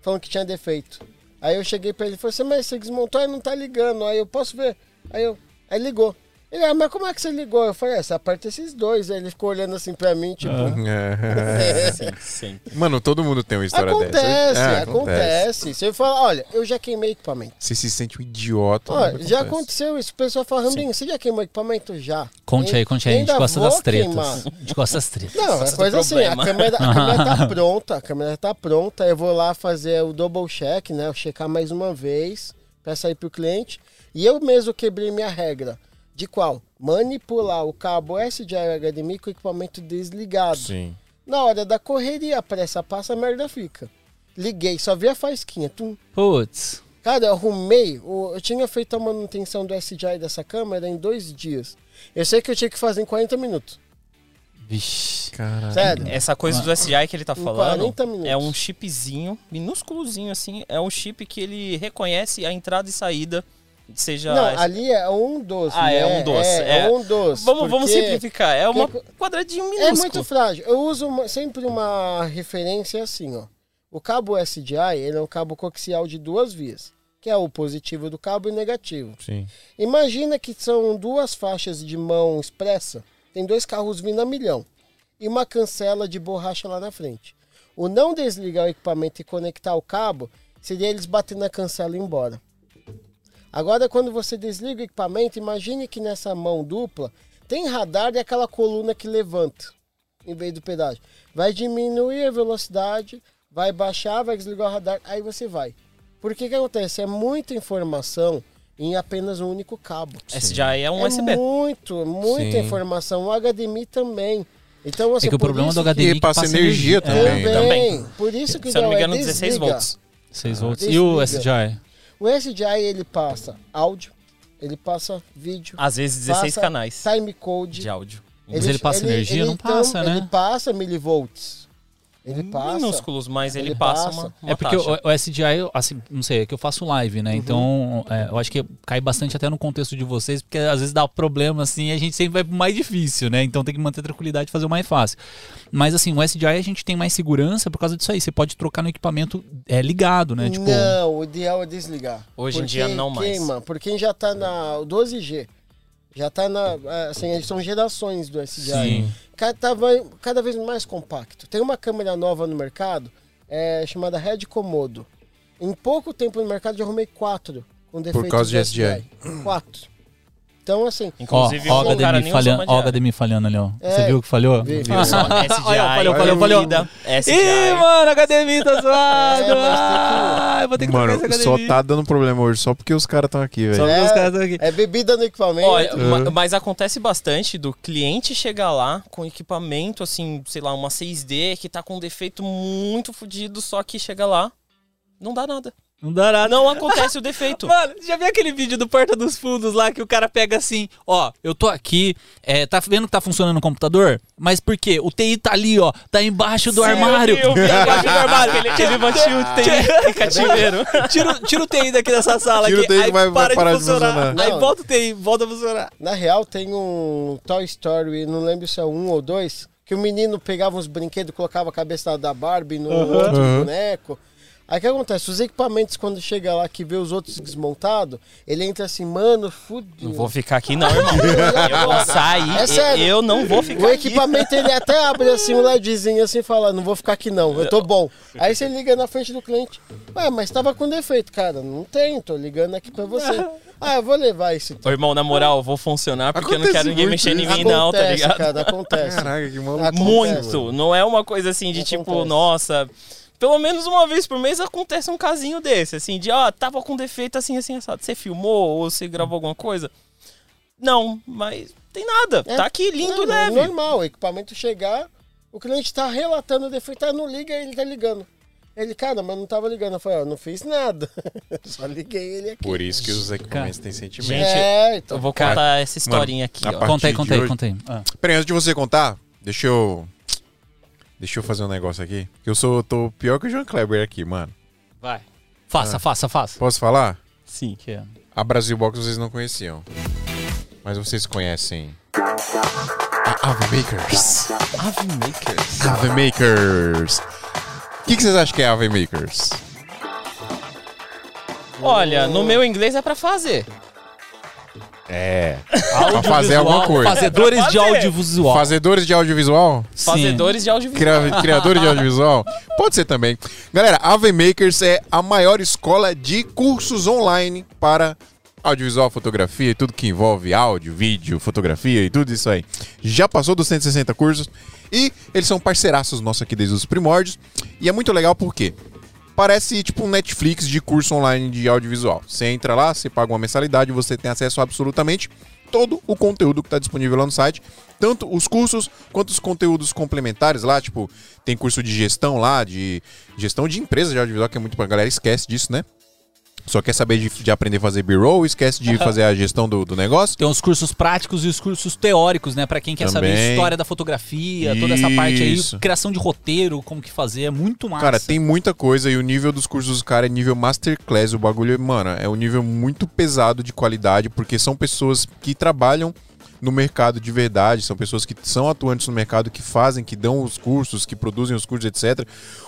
falando que tinha defeito. Aí eu cheguei pra ele e falei assim, mas você desmontou e não tá ligando. Aí eu posso ver. Aí eu. Aí ligou. Ele, ah, mas como é que você ligou? Eu falei, é, você aperta esses dois. Aí ele ficou olhando assim pra mim, tipo. É. Sim, sim. Mano, todo mundo tem uma história Acontece, dessa. É, acontece. Você fala, olha, eu já queimei equipamento. Você se sente um idiota. Olha, mas já acontece. aconteceu isso. O pessoal fala, Rambinho, você já queimou equipamento? Já. Conte aí, conte aí. A gente gosta das tretas. A gente gosta das tretas. Não, é coisa assim, a câmera, a câmera tá pronta, a câmera tá pronta, eu vou lá fazer o double check, né? Eu checar mais uma vez pra sair pro cliente. E eu mesmo quebrei minha regra. De qual? Manipular o cabo SDI HDMI com o equipamento desligado. Sim. Na hora da correria, a pressa passa, a merda fica. Liguei, só vi a faisquinha. Tum. Putz. Cara, eu arrumei. Eu tinha feito a manutenção do SDI dessa câmera em dois dias. Eu sei que eu tinha que fazer em 40 minutos. Vixe. Caralho. Sério. Essa coisa do SDI que ele tá Em falando 40 minutos. é um chipzinho, minúsculozinho assim, é um chip que ele reconhece a entrada e saída, seja... Não, ali é um dos. Ah, é né? um dos, É, é. um dos. Vamos, vamos simplificar, é um que- quadradinho É minúsculo. muito frágil. Eu uso uma- sempre uma referência assim, ó. O cabo SDI, ele é um cabo coaxial de duas vias, que é o positivo do cabo e o negativo. Sim. Imagina que são duas faixas de mão expressa, tem dois carros vindo a milhão e uma cancela de borracha lá na frente. O não desligar o equipamento e conectar o cabo seria eles batendo na cancela e ir embora. Agora, quando você desliga o equipamento, imagine que nessa mão dupla tem radar e aquela coluna que levanta em vez do pedágio. Vai diminuir a velocidade, vai baixar, vai desligar o radar, aí você vai. Por que que acontece? É muita informação em apenas um único cabo. SDI é um é USB. muito, muita Sim. informação. O HDMI também. Então, assim, É que o problema do HDMI é E que passa energia energia. também. É, também. Por isso que Se eu não me ideal engano, é 16 desliga. volts. 6 volts. E o Desliga. O SDI ele passa áudio, ele passa vídeo, Às vezes 16 passa canais time code. de áudio. Mas ele passa energia? Não passa, né? Ele passa milivolts. Ele passa. Minúsculos, mas ele, Ele passa, passa. uma, uma É porque taxa. o, o SDI, assim, não sei, é que eu faço live, né? Então, é, eu acho que cai bastante até no contexto de vocês, porque às vezes dá problema, assim, e a gente sempre vai pro mais difícil, né? Então tem que manter tranquilidade e fazer o mais fácil. Mas, assim, o SDI a gente tem mais segurança por causa disso aí. Você pode trocar no equipamento é, ligado, né? Tipo, Não, o ideal é desligar. Hoje em dia, não mais. queima, Por quem já tá na o 12G. Já tá na. Assim, são gerações do SDI. Sim. Cada, cada vez mais compacto. Tem uma câmera nova no mercado é, chamada Red Komodo. Em pouco tempo no mercado já arrumei quatro com defeitos causa de do SDI. Quatro. Então, assim, ó, Inclusive, ó, o cara falhando, ó, diária. HDMI falhando ali, ó. É, Você viu que falhou? vi, vi. Só? Olha, falhou, falhou, falhou. Ih, mano, HDMI tá zoado! É, tem que- Ah, eu vou ter que Mano, só tá dando problema hoje, só porque os caras estão aqui, Só velho. porque os É. caras tão aqui. é bebida no equipamento. Olha, Uhum. ma- mas acontece bastante do cliente chegar lá com equipamento, assim, sei lá, uma 6D que tá com um defeito muito fodido, só que chega lá, não dá nada. Não dá nada. Não acontece o defeito. Mano, já viu aquele vídeo do Porta dos Fundos lá que o cara pega assim, ó, eu tô aqui, é, tá vendo que tá funcionando o computador? Mas por quê? O TI tá ali, ó, tá embaixo do Sim, armário. eu vi, eu vi. Tá embaixo do armário. Ele, ele o TI em cativeiro. Tira, o- tira o TI daqui dessa sala Tira o aqui, TI que aí vai- vai para parar de de funcionar. funcionar. Aí volta o TI, volta a funcionar. Na real, tem um Toy Story, não lembro se é um ou dois, que o menino pegava uns brinquedos, colocava a cabeça da Barbie no outro Uhum. boneco. Aí o que acontece? Os equipamentos, quando chega lá que vê os outros desmontados, ele entra assim, mano, fudido. Não vou ficar aqui não, irmão. Eu vou sair. É sério. Eu não vou ficar O aqui. equipamento ele até abre assim um LEDzinho assim e fala, não vou ficar aqui não, eu tô bom. Aí você liga na frente do cliente, ué, mas tava com defeito, cara, não tem, tô ligando aqui pra você. Ah, eu vou levar esse. Ô, irmão, na moral, eu vou funcionar porque eu não Acontece quero ninguém mexendo em mim, não, tá Acontece, ligado? cara, acontece. Caraca, que maluco. Acontece. Muito. Não é uma coisa assim de tipo, Acontece. nossa. Pelo menos uma vez por mês acontece um casinho desse, assim, de ó, tava com defeito assim, assim, assado. Você filmou ou você gravou alguma coisa? Não, mas tem nada. É. Tá aqui lindo Não, é leve. normal, o equipamento chegar, o cliente tá relatando o defeito, ah, não liga, ele tá ligando. Ele, cara, mas não tava ligando. Eu falei, ó, não fiz nada. Só liguei ele aqui. Por isso que os equipamentos têm sentimento. Gente, é, então. Eu vou contar essa historinha aqui, a ó. conta aí, hoje- conta aí. Ah. Peraí, antes de você contar, deixa eu. Deixa eu fazer um negócio aqui. Eu sou, tô pior que o João Kleber aqui, mano. Vai. Faça, faça, faça. Posso falar? Sim. Que é- A Brasil Box vocês não conheciam. Mas vocês conhecem. A Ave Makers. Ave Makers. Ave Makers. O que, que vocês acham que é Ave Makers? Olha, no meu inglês é pra fazer. É. pra fazer alguma coisa. Fazedores de audiovisual. Fazedores de audiovisual? Sim. Fazedores de audiovisual. Cria- Criadores de audiovisual? Pode ser também. Galera, a Ave Makers é a maior escola de cursos online para audiovisual, fotografia e tudo que envolve áudio, vídeo, fotografia e tudo isso aí. Já passou dos 160 cursos e eles são parceiraços nossos aqui desde os primórdios. E é muito legal porque parece tipo um Netflix de curso online de audiovisual. Você entra lá, você paga uma mensalidade, você tem acesso a absolutamente todo o conteúdo que está disponível lá no site. Tanto os cursos quanto os conteúdos complementares lá, tipo, tem curso de gestão lá, de gestão de empresa de audiovisual, que é muito pra galera, esquece disso, né? Só quer saber de, de aprender a fazer B-roll, esquece de fazer a gestão do, do negócio. Tem os cursos práticos e os cursos teóricos, né? Pra quem quer saber Também. história da fotografia, toda essa parte aí, Isso. criação de roteiro, como que fazer, é muito massa. Cara, tem muita coisa e o nível dos cursos dos caras é nível masterclass. O bagulho, mano, é um nível muito pesado de qualidade, porque são pessoas que trabalham no mercado de verdade, são pessoas que são atuantes no mercado, que fazem, que dão os cursos, que produzem os cursos, etc.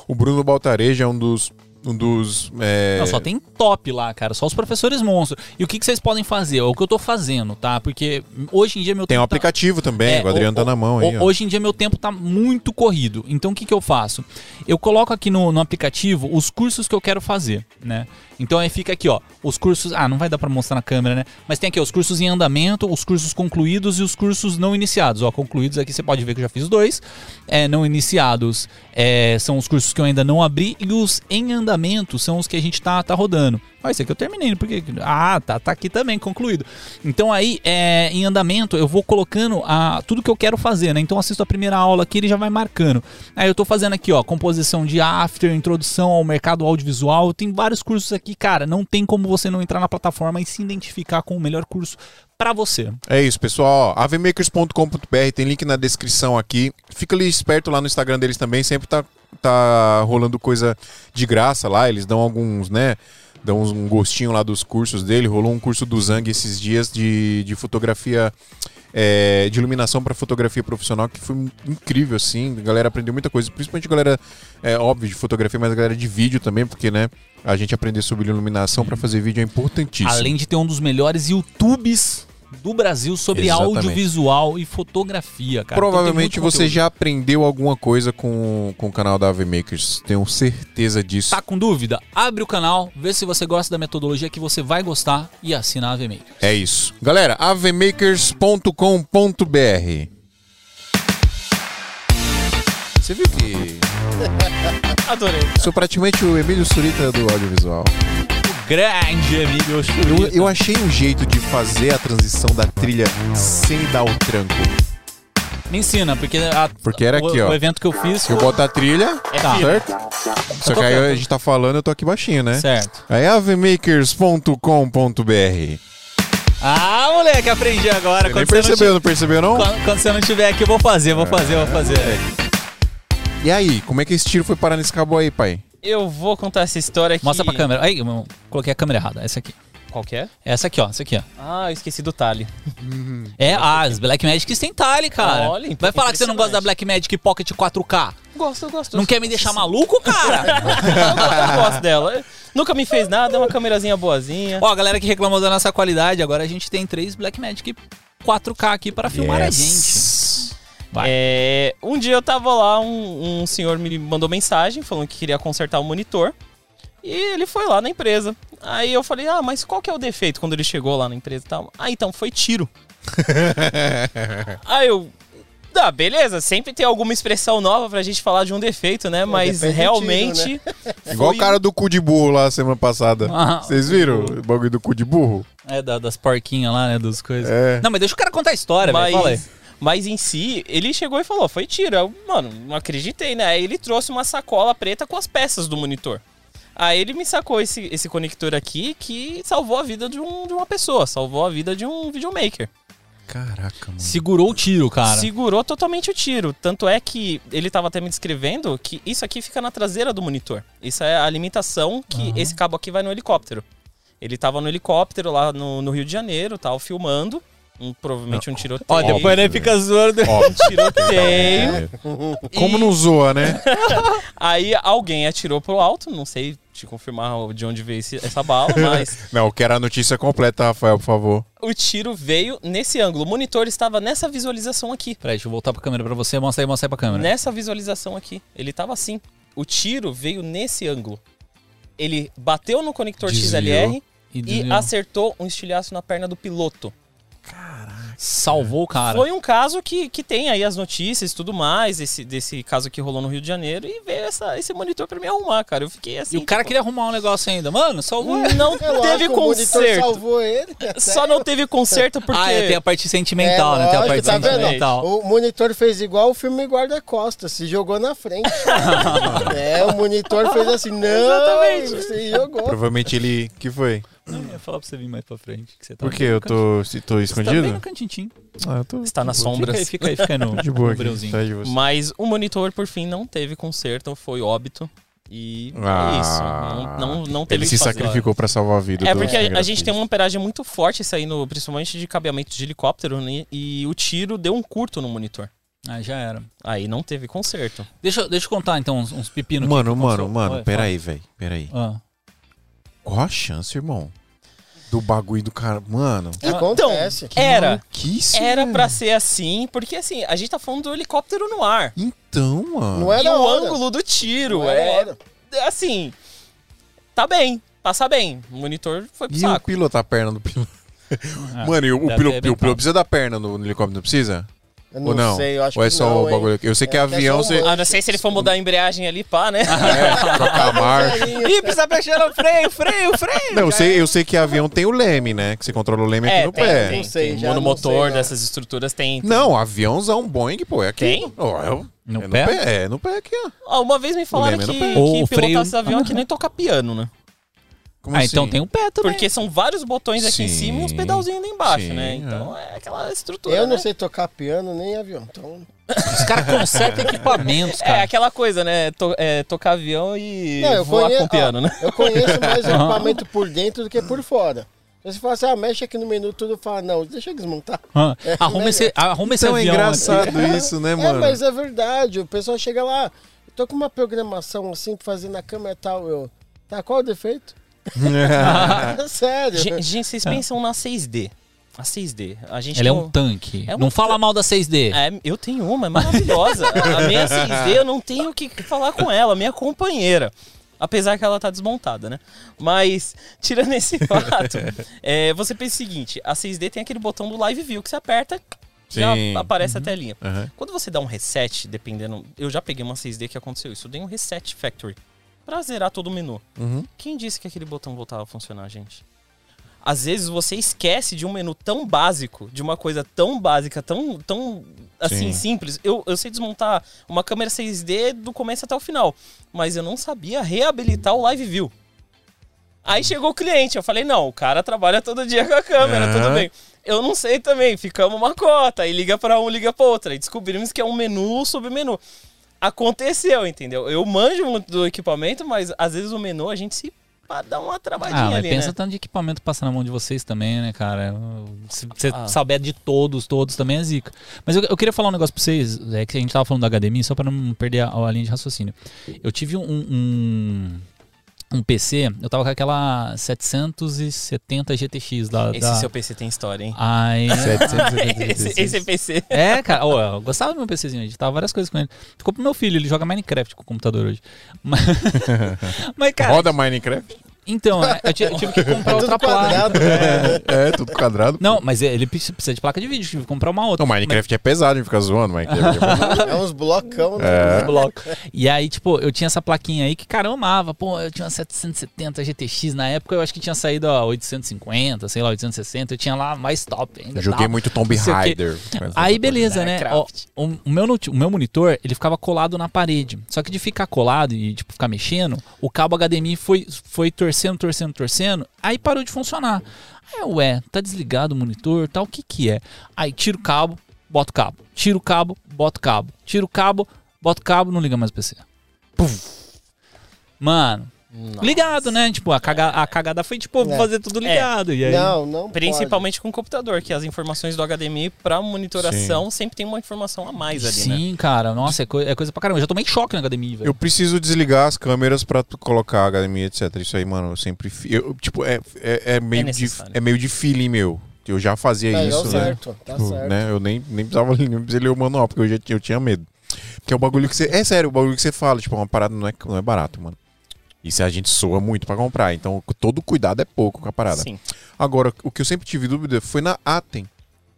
O Bruno Baltareja é um dos. Um dos é, Não, só tem top lá, cara. Só os professores monstros. E o que, que vocês podem fazer? É o que eu tô fazendo, tá? Porque hoje em dia meu Tem um tá- aplicativo também, É, o Adriano o- tá na mão o- aí. ó. Hoje em dia meu tempo tá muito corrido. Então o que, que eu faço? Eu coloco aqui no, no aplicativo os cursos que eu quero fazer, né? Então aí fica aqui, ó, os cursos. Ah, não vai dar pra mostrar na câmera, né? Mas tem aqui ó, os cursos em andamento, os cursos concluídos e os cursos não iniciados. Ó, concluídos aqui você pode ver que eu já fiz dois. É, não iniciados é, são os cursos que eu ainda não abri e os em andamento são os que a gente tá, tá rodando. Ó, esse aqui eu terminei, porque. Ah, tá, tá aqui também, concluído. Então aí, é, em andamento, eu vou colocando a, tudo que eu quero fazer, né? Então assisto a primeira aula aqui, ele já vai marcando. Aí eu tô fazendo aqui, ó, composição de after, introdução ao mercado audiovisual. Tem vários cursos aqui, cara. Não tem como você não entrar na plataforma e se identificar com o melhor curso pra você. É isso, pessoal. avemakers.com.br tem link na descrição aqui. Fica ali esperto lá no Instagram deles também, sempre tá, tá rolando coisa de graça lá. Eles dão alguns, né? Dão um gostinho lá dos cursos dele. Rolou um curso do Zang esses dias de, de fotografia. É, de iluminação para fotografia profissional que foi incrível assim, a galera aprendeu muita coisa, principalmente a galera é óbvio de fotografia, mas a galera de vídeo também, porque né, a gente aprender sobre iluminação para fazer vídeo é importantíssimo. Além de ter um dos melhores YouTubes do Brasil sobre Exatamente. audiovisual e fotografia, cara. Provavelmente Então tem muito você conteúdo. já aprendeu alguma coisa com, com o canal da Ave Makers. Tenho certeza disso. Tá com dúvida? Abre o canal, vê se você gosta da metodologia que você vai gostar e assina a AVMaker. É isso. Galera, avemakers.com.br. Você viu que Adorei. sou praticamente o Emílio Surita do audiovisual. Grande Emílio Eu, eu achei um jeito de fazer a transição da trilha sem dar o tranco. Me ensina, porque, a- Porque era o, aqui, ó. o evento que eu fiz Eu boto a trilha, Tá. certo? Só que aí a gente tá falando, eu tô aqui baixinho, né? Certo. Aí avemakers.com.br. Ah, moleque, aprendi agora. Você nem você, não percebeu, não percebeu não? quando, quando você não tiver aqui, eu vou fazer, vou fazer, vou fazer. E aí, como é que esse tiro foi parar nesse cabo aí, pai? Eu vou contar essa história aqui. Mostra pra câmera. Aí, eu coloquei a câmera errada, essa aqui. Qual que é? Essa aqui, ó. Essa aqui, ó. Ah, eu esqueci do Tali. É, ah, as Black Magics tem talhe, cara. Olha, então, Vai falar que você não gosta da. Black Magic Pocket 4K. Gosto, eu gosto. Não quer me deixar maluco, cara? eu gosto dela. Nunca me fez nada, é uma câmerazinha boazinha. Ó, a galera que reclamou da nossa qualidade, agora a gente tem três Black Magic 4K aqui para filmar a gente. Vai. É, um dia eu tava lá, um, um senhor me mandou mensagem falando que queria consertar o monitor. E ele foi lá na empresa. Aí eu falei, ah, mas qual que é o defeito quando ele chegou lá na empresa e tal? Ah, então foi tiro. Aí eu. Ah, beleza, sempre tem alguma expressão nova pra gente falar de um defeito, né? Mas depende do realmente. tiro, Igual foi o cara do cu de burro lá semana passada. Ah, Vocês viram o bagulho do cu de burro? É, da- das porquinhas lá, né? Dos coisas. É. Não, mas deixa o cara contar a história, velho. Fala aí. Mas, em si, ele chegou e falou, foi tiro. Eu, mano, não acreditei, né? Aí ele trouxe uma sacola preta com as peças do monitor. Aí ele me sacou esse, esse conector aqui que salvou a vida de, um, de uma pessoa, salvou a vida de um videomaker. Caraca, mano. Segurou o tiro, cara. Segurou totalmente o tiro. Tanto é que ele tava até me descrevendo que isso aqui fica na traseira do monitor. Isso é a limitação que esse cabo aqui vai no helicóptero. Ele tava no helicóptero lá no, no Rio de Janeiro, tal, filmando. Um- provavelmente um tiroteio. Ó, depois ele fica zoando. Óbvio. tiroteio. Como não zoa, né? Aí alguém atirou pro alto, não sei te confirmar de onde veio esse- essa bala, mas Não, eu quero a notícia completa, Rafael, por favor. o tiro veio nesse ângulo. O monitor estava nessa visualização aqui. Peraí, deixa eu voltar pra câmera pra você. Mostra aí, mostra aí pra câmera. Nessa visualização aqui. Ele tava assim. O tiro veio nesse ângulo. Ele bateu no conector Desviou. XLR E e acertou um estilhaço na perna do piloto. Salvou o cara. Foi um caso que, que tem aí as notícias e tudo mais, esse, desse caso que rolou no Rio de Janeiro, e veio essa, esse monitor pra me arrumar, cara. Eu fiquei assim. E o cara tipo, queria arrumar um negócio ainda. Mano, salvou. Não É lógico, teve conserto. salvou ele. Só não teve conserto porque. Ah, é, tem a parte sentimental, É, né? Tem a parte tá vendo? sentimental. O monitor fez igual o filme Guarda-Costas, se jogou na frente. é, o monitor fez assim, não, Exatamente. se jogou. Provavelmente ele. que foi? Não, eu ia falar pra você vir mais pra frente. Que você tá Por que eu tô, se tô Você tá bem escondido? no cantinho. Ah, eu tô. Está nas sombras. Fica aí, fica aí, fica aí no, De boa no aqui, breuzinho. atrás de você. Mas o monitor, por fim, não teve conserto, foi óbito. E Ah. é isso. Não, não, não teve Ele se fazer. sacrificou pra salvar a vida É do porque a, a gente tem uma amperagem muito forte saindo, principalmente de cabeamento de helicóptero, né? E o tiro deu um curto no monitor. Ah, já era. Aí não teve conserto. Deixa, deixa eu contar então uns, uns pepinos. aqui Mano, que mano, mano, peraí, velho. Peraí. fala. Qual a chance, irmão? Do bagulho do cara. Mano. Acontece. Era. Maluquice, Era velho. pra ser assim, porque assim, a gente tá falando do helicóptero no ar. Então, mano. Não é e o hora. ângulo do tiro Não é é. Assim. Tá bem. Passa bem. O monitor foi pro E o saco. piloto, a perna do piloto. Ah, Mano, e o, o piloto, o piloto precisa da perna no, no helicóptero, não precisa? Eu Ou não? sei, eu acho Ou é que só não, o bagulho aqui? Eu sei que É, avião é só um você. Ah, não sei se ele for mudar a embreagem ali, pá, né? É, trocar a marcha. Ih, precisa mexer no freio, freio, freio. Não, eu sei, eu sei que avião tem o leme, né? Que você controla o leme aqui É, no tem, pé. tem, Não sei, tem. já não Monomotor sei, não. dessas estruturas tem. Não, aviãozão Boeing, pô, é aqui. Tem? É, o- No é pé? no pé? É, no pé aqui, ó. Ó, uma vez me falaram que, é que o pilotar freio- esse avião é que nem tocar piano, né? Como Ah, então assim? tem um pé também. Porque são vários botões aqui em Sim, cima e uns pedalzinhos ali embaixo, sim, né? é. Então é, aquela estrutura. Eu não né? sei tocar piano nem avião. Então, Os caras consertam equipamentos, É cara. aquela coisa, né? To- é, tocar avião e Não, voar conheço- com piano, né? eu conheço mais o equipamento por dentro do que por fora. Se você fala assim, ah, mexe aqui no menu, tudo fala, não, deixa eu desmontar. Ah, arruma esse, arruma esse Então é avião. engraçado isso, né, É, mano? mas é verdade. O pessoal chega lá, eu tô com uma programação assim fazer na câmera e tal. Eu, tá, qual o defeito? Sério. Gente, gente, vocês pensam na 6D. A 6D. A gente Ele é um tanque. É um não fala mal da 6D. É, eu tenho uma, é maravilhosa. a minha 6D, eu não tenho o que falar com ela, minha companheira. Apesar que ela tá desmontada, né? Mas, tirando esse fato, é, você pensa o seguinte: a 6D tem aquele botão do Live View que você aperta, já Sim. aparece a telinha. Aham. Quando você dá um reset, dependendo. Eu já peguei uma 6D que aconteceu isso. Eu dei um reset factory pra zerar todo o menu. Uhum. Quem disse que aquele botão voltava a funcionar, gente? Às vezes você esquece de um menu tão básico, de uma coisa tão básica, tão, tão assim, Sim. simples. Eu, eu sei desmontar uma câmera 6D do começo até o final, mas eu não sabia reabilitar o Live View. Aí chegou o cliente, eu falei, não, o cara trabalha todo dia com a câmera, Aham. tudo bem. Eu não sei também, ficamos uma cota, aí liga pra um, liga pra outra. E descobrimos que é um menu, submenu. Aconteceu, entendeu? Eu manjo muito do equipamento, mas às vezes o menu a gente se dar uma travadinha Ah, mas ali, pensa né? tanto de equipamento que passa na mão de vocês também, né, cara? Se você Ah. souber de todos, todos também é zica. Mas eu, eu queria falar um negócio pra vocês, é que a gente tava falando da HDMI, só pra não perder a, a linha de raciocínio. Eu tive um, um, um PC, eu tava com aquela 770 GTX da... Esse da... seu PC tem história, hein? Ai, esse, esse PC. É, cara, ô, eu gostava do meu PCzinho, editava várias coisas com ele. Ficou pro meu filho, ele joga Minecraft com o computador hoje. Mas, mas cara, Roda Minecraft? Então, é, eu, ti- eu tive que comprar É tudo outra placa. quadrado. né? É, tudo quadrado. Não, mas ele precisa de placa de vídeo, tive que comprar uma outra. Não, Minecraft é pesado, a gente fica zoando, Minecraft. É uns blocão, né? Mas- bloco. E aí, tipo, eu tinha essa plaquinha aí que, cara, eu amava. Pô, eu tinha uma 770 GTX na época, eu acho que tinha saído a 850, sei lá, 860. Eu tinha lá mais top ainda. Joguei tal. muito Tomb o. Raider. Aí, beleza, né? Ó, o, o meu, o meu monitor, ele ficava colado na parede. Só que de ficar colado e, tipo, ficar mexendo, o cabo HDMI foi, foi torcendo, torcendo, torcendo. Aí parou de funcionar. Aí, ué, tá desligado o monitor tal, o que que é? Aí, tira o cabo, bota o cabo. Tira o cabo, bota o cabo. Tira o cabo, bota o cabo, não liga mais o PC. Pum. Mano, Nossa. ligado, né? Tipo, a, caga, a cagada foi, tipo, É. fazer tudo ligado. E aí, Não, não Principalmente com o computador, que as informações do HDMI pra monitoração sempre tem uma informação a mais ali, né? Sim, cara, nossa, é, coi- é coisa pra caramba. Eu já tomei choque no HDMI, velho. Eu preciso desligar as câmeras pra colocar HDMI, etc. Isso aí, mano, eu sempre. Eu, tipo, é, é, é meio de, é meio de feeling meu. Eu já fazia Pode. É, isso, né? certo, tá Tipo, certo. né? Eu nem, nem, precisava, nem precisava ler o manual, porque eu já tinha, eu tinha medo. Porque é o bagulho que você. É sério, o bagulho que você fala, tipo, uma parada não é, não é barato, mano. Isso a gente soa muito pra comprar. Então, todo cuidado é pouco com a parada. Sim. Agora, o que eu sempre tive dúvida foi na Atem.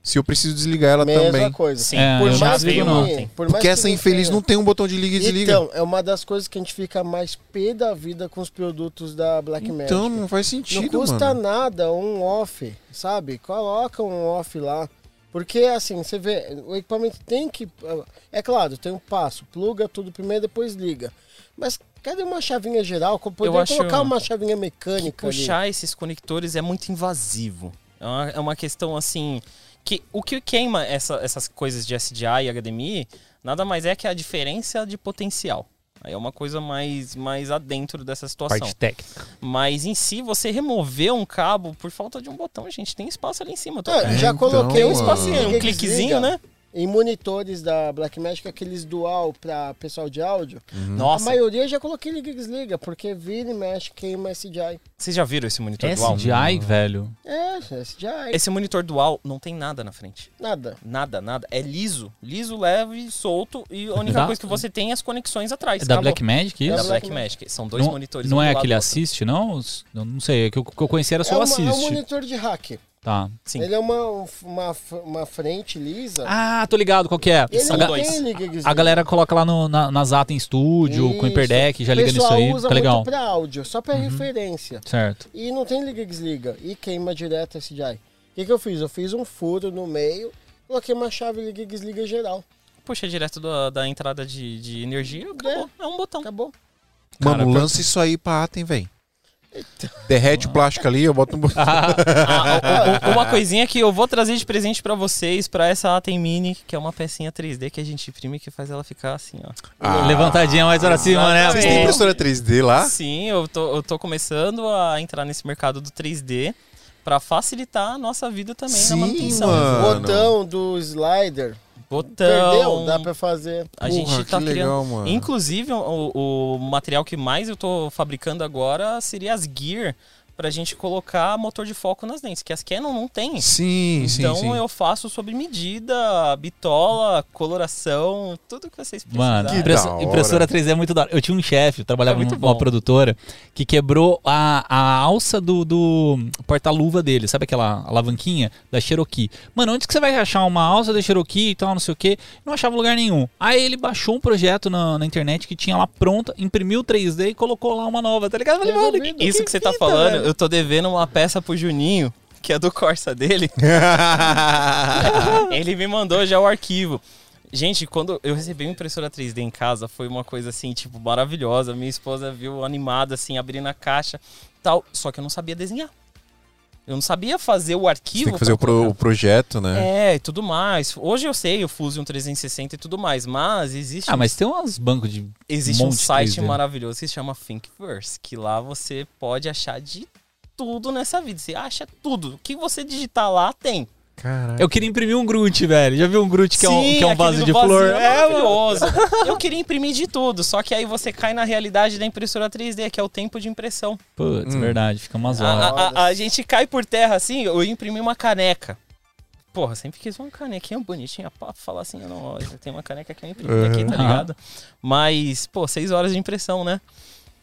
Se eu preciso desligar ela Mesma também. coisa. Sim. É, Por mais que não. tem. por mais Porque que essa infeliz tenha. não tem um botão de liga e desliga. Então, é uma das coisas que a gente fica mais pé da vida com os produtos da Black Magic. Então, não faz sentido, não custa mano. nada um off, sabe? Coloca um off lá. Porque assim, você vê, o equipamento tem que. É claro, tem um passo, pluga tudo primeiro, depois liga. Mas cadê uma chavinha geral? Poderia acho colocar uma chavinha mecânica ali. puxar esses conectores é muito invasivo. É uma, é uma questão assim. que O que queima essa- essas coisas de SDI e HDMI nada mais é que a diferença de potencial. Aí é uma coisa mais, mais adentro dessa situação. Parte técnica. Mas em si, você remover um cabo por falta de um botão, gente, tem espaço ali em cima. Tô... É, já Então, coloquei Tem um espacinho, um cliquezinho, né? Em monitores da Blackmagic, aqueles dual para pessoal de áudio, Nossa, a maioria já coloquei liga e desliga, porque vira e mexe, queima SDI. vocês já viram esse monitor dual? SDI, velho. É, SDI, Esse monitor dual não tem nada na frente. nada. Nada, nada. É liso. Liso, leve, solto. E a única Da- coisa que você tem é as conexões atrás. É da. Blackmagic É isso? da Da Black Blackmagic. Magic. São dois não, monitores. não um é aquele assist, não? Eu não sei, é que o que eu conheci era só é, o uma- é um assist. monitor de hack. Tá. Sim. Ele é uma, uma, uma frente lisa. Ah, tô ligado qual que é. ele são A, dois. tem liga desliga. a galera coloca lá no, na, nas ATA em estúdio, com Isso. Hyperdeck, já liga nisso aí. usa Fica legal. muito pra áudio, só pra Uhum. referência. Certo. E não tem liga e desliga. E queima direto SDI. O que, que eu fiz? Eu fiz um furo no meio, coloquei uma chave liga e desliga geral. Puxa direto da, da entrada de, de energia, acabou. É, um botão. Acabou. Mano, Cara, lança isso aí pra Atem, velho. Derrete o plástico ali, eu boto um botão. Ah, o- uma coisinha que eu vou trazer de presente pra vocês, pra essa Atem Mini, que é uma pecinha 3D que a gente imprime que faz ela ficar assim, ó. Ah. Levantadinha mais pra cima, né? Vocês têm impressora 3D lá? Sim, eu tô, eu tô começando a entrar nesse mercado do 3D pra facilitar a nossa vida também Sim, na manutenção. mano. Botão do slider. Botão. Perdeu? Dá pra fazer. A Porra, gente tá que criando. legal, mano. Inclusive, o, o material que mais eu tô fabricando agora seria as gear pra gente colocar motor de foco nas lentes, que as Canon não tem. Sim, sim, Então sim. eu faço sob medida, bitola, coloração, tudo que vocês precisarem. Mano, Que hora. impressora 3D é muito da hora. Eu tinha um chefe, eu trabalhava É numa bom. produtora, que quebrou a, a alça do, do porta-luva dele. Sabe aquela alavanquinha da Cherokee? Mano, onde que você vai achar uma alça da Cherokee e tal, não sei o quê? Não achava lugar nenhum. Aí ele baixou um projeto na, na internet que tinha lá pronta, imprimiu 3D e colocou lá uma nova, tá ligado? Falei, mano, que. Isso que você tá falando, velho. Eu tô devendo uma peça pro Juninho, que é do Corsa dele. Ele me mandou já o arquivo. Gente, quando eu recebi uma impressora 3D em casa, foi uma coisa assim, tipo, maravilhosa. Minha esposa viu animada, assim, abrindo a caixa tal. Só que eu não sabia desenhar. Eu não sabia fazer o arquivo. Tem que fazer o, pro- o projeto, né? É, e tudo mais. Hoje eu sei o Fusion 360 e tudo mais, mas existe, Ah, mas tem uns bancos de. existe um site 3D. maravilhoso que se chama Thinkiverse, que lá você pode achar de tudo nessa vida. Você acha tudo. O que você digitar lá tem. Caraca. Eu queria imprimir um Groot, velho. Já viu um Groot que é um, Sim, que é um vaso de flor? é É, maravilhoso. eu queria imprimir de tudo, só que aí você cai na realidade da impressora 3D, que é o tempo de impressão. Putz, Hum. verdade, fica umas A, horas. a- a- a gente cai por terra assim, eu imprimi uma caneca. Porra, sempre quis uma canequinha bonitinha pra falar assim, eu não, eu tenho uma caneca que eu imprimi aqui, tá ligado? Mas, pô, seis horas de impressão, né?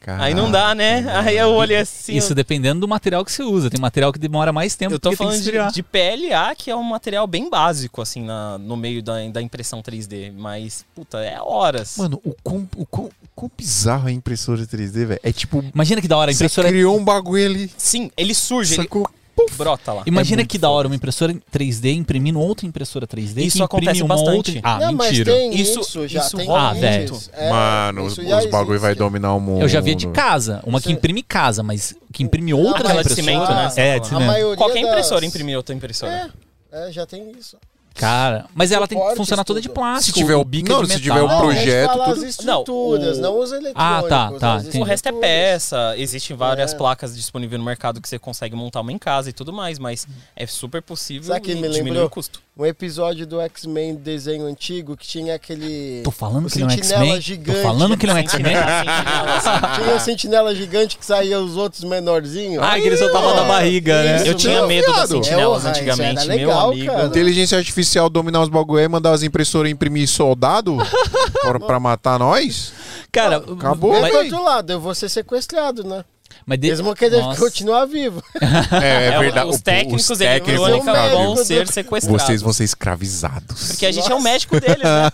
Caraca. Aí não dá, né? Aí eu olhei assim. Isso eu, dependendo do material que você usa. Tem material que demora mais tempo eu tô porque tem que falando de, de PLA, que é um material bem básico, assim, na, no meio da, da impressão 3D. Mas, puta, é horas. Mano, o quão, o, quão, o quão bizarro é a impressora 3D, velho. É tipo. Imagina que da hora a Você impressora. é criou um bagulho ali. Sim, ele surge, ele Sacou? brota lá. Imagina É que da hora uma impressora 3D imprimindo outra impressora 3D. Isso imprime acontece uma bastante. outra. Ah, não, mentira. mas tem Isso- isso, já isso tem rola muito. isso. É, Mano, os, os bagulho vai dominar o mundo. Eu já via de casa. Uma que imprime casa, mas que imprime de impressoras. cimento, né? É, de cimento. maioria Qualquer das- impressora imprimir outra impressora. É, é, já tem isso. Cara, mas ela tem que funcionar toda de plástico. Se tiver o- bico não, de se metal. tiver o Não, a gente projeto, fala tudo- as estruturas, Não, não, o- os eletrônicos. Ah, tá, tá. O resto é peça, existem várias É. placas disponíveis no mercado que você consegue montar uma em casa e tudo mais, mas é super possível Sabe que me diminuir lembrou? o custo. Um episódio do X-Men desenho antigo que tinha aquele. Tô falando o que ele é sentinela X-Men. Tô gigante. falando que ele é um X-Men. Tinha um sentinela gigante que saía os outros menorzinhos. Ah, que ele soltava da barriga, né? Eu tinha medo das sentinelas É, antigamente, meu legal, amigo. cara. Inteligência artificial dominar os bagulho aí, mandar as impressoras imprimir soldado pra, pra matar nós? Cara, Acabou, Mas mas, do outro lado, eu vou ser sequestrado, né? mas de- Eles vão querer Nossa. continuar vivo. É, É, verdade. Os técnicos os técnicos vão ser sequestrados. Vocês vão ser escravizados. Porque a gente é o médico deles, né?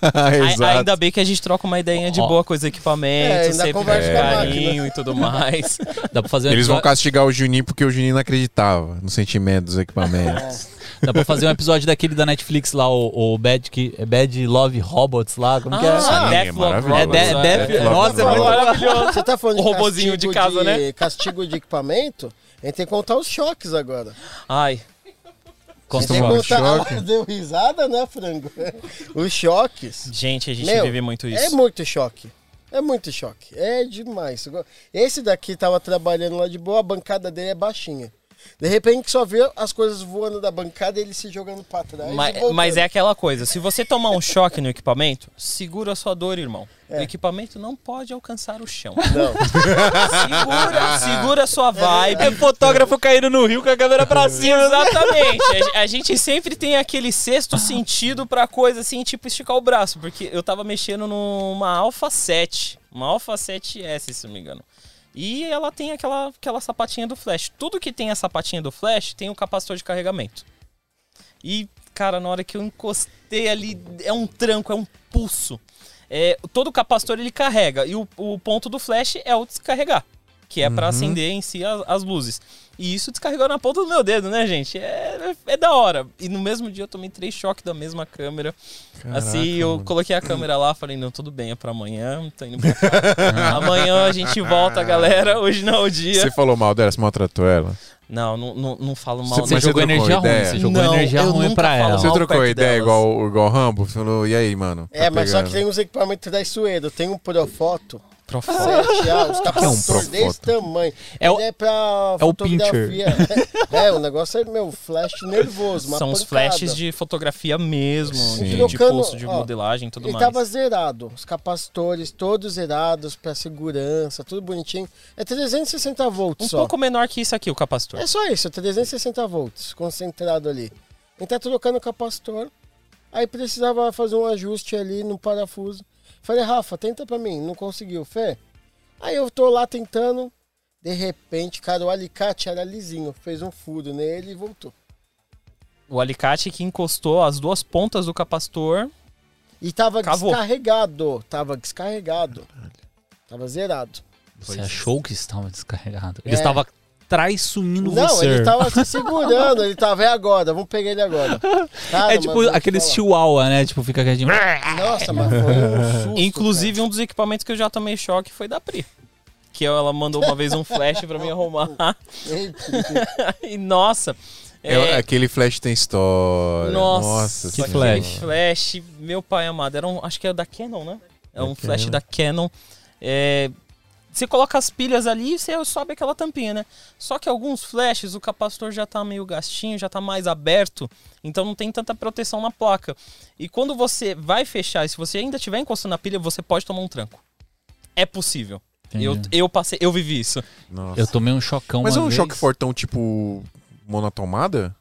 Ainda bem que a gente troca uma ideinha de boa com os É, sempre carinho e tudo mais. dá pra fazer Eles vão castigar o Juninho porque o Juninho não acreditava no sentimento dos equipamentos. Dá pra fazer um episódio daquele da Netflix lá, o, o Bad, que, é Bad Love Robots lá, como que é? Ah, Sim, Death é Love maravilhoso. É, Robots, de, né? Death- Death Love Nossa, é Robots. muito Maravilhoso. Você tá falando O de robozinho de casa, né? Castigo de equipamento? A gente tem que contar os choques agora. Ai, Conta um contar. choque. Ah, Deu risada, né, frango? Os choques. gente, a gente Meu, vive muito isso. É muito choque. É muito choque. É demais. Esse daqui tava trabalhando lá de boa, a bancada dele é baixinha. De repente só vê as coisas voando da bancada e ele se jogando pra trás. Mas, mas é aquela coisa, se você tomar um choque no equipamento, segura a sua dor, irmão. É. O equipamento não pode alcançar o chão. Não. Segura, segura a sua vibe. É fotógrafo caindo no rio com a câmera pra cima. Exatamente. A, a gente sempre tem aquele sexto sentido pra coisa assim, tipo esticar o braço. Porque eu tava mexendo numa Alpha 7. Uma Alpha 7S, se não me engano. E ela tem aquela, aquela sapatinha do flash. Tudo que tem a sapatinha do flash tem o capacitor de carregamento. E, cara, na hora que eu encostei ali, é um tranco, é um pulso. É, todo capacitor ele carrega. E o, o ponto do flash é o descarregar. Que é pra acender em si as, as luzes. E isso descarregou na ponta do meu dedo, né, gente? É, é, é da hora. E no mesmo dia eu tomei três choques da mesma câmera. assim, eu mano. coloquei a câmera lá, falei, não, tudo bem, é pra amanhã, tô indo pra casa. amanhã a gente volta, galera. Hoje não é o dia. Você falou mal dela, você maltratou ela? Não, não, não, não falo mal. Você- Você jogou energia ruim, ideia? você jogou Não, energia eu ruim pra ela. Você trocou ideia delas. igual, igual o Rambo? Falou, e aí, mano? É, Tá mas só que pegando? tem uns equipamentos traiçoeiros. Tem um Profoto Profoto. 7A, os um capacitores Profoto? desse tamanho. É o- Ele é pra é o fotografia. É, o negócio é, meu, flash nervoso, São os pancada. flashes de fotografia mesmo, Sim. de, pulso, de modelagem e tudo Ele mais. tava zerado, os capacitores todos zerados pra segurança, tudo bonitinho. É 360 volts Um só. pouco menor que isso aqui, o capacitor. É só isso, 360 volts, concentrado ali. Gente tá trocando o capacitor, aí precisava fazer um ajuste ali no parafuso. Falei, Rafa, tenta pra mim, não conseguiu, Fé? Aí eu tô lá tentando, de repente, cara, o alicate era lisinho, fez um furo nele e voltou. O alicate que encostou as duas pontas do capacitor. E tava Cavou. descarregado, tava descarregado. Tava zerado. Você achou que estava descarregado? Ele É. estava traiçoindo Não, você. ele tava se segurando, ele tava, é agora, vamos pegar ele agora. Cara, É tipo vou te aquele falar. chihuahua, né? Tipo, fica quietinho. Nossa, mas foi um susto. Inclusive, um dos equipamentos que eu já tomei choque foi da Pri. Raquel, ela mandou uma vez um flash pra mim arrumar. E nossa. É, é, aquele flash tem história. Nossa, Nossa que flash? flash, meu pai amado. Era um, acho que é da Canon, né? É um Da flash Canon. da Canon. É, você coloca as pilhas ali e você sobe aquela tampinha, né? Só que alguns flashes o capacitor já tá meio gastinho, já tá mais aberto, então não tem tanta proteção na placa. E quando você vai fechar, e se você ainda estiver encostando na pilha, você pode tomar um tranco. É possível. Eu, Entendi. eu passei, eu vivi isso. Nossa. Eu tomei um chocão Mas é um vez. choque fortão tipo monotomada?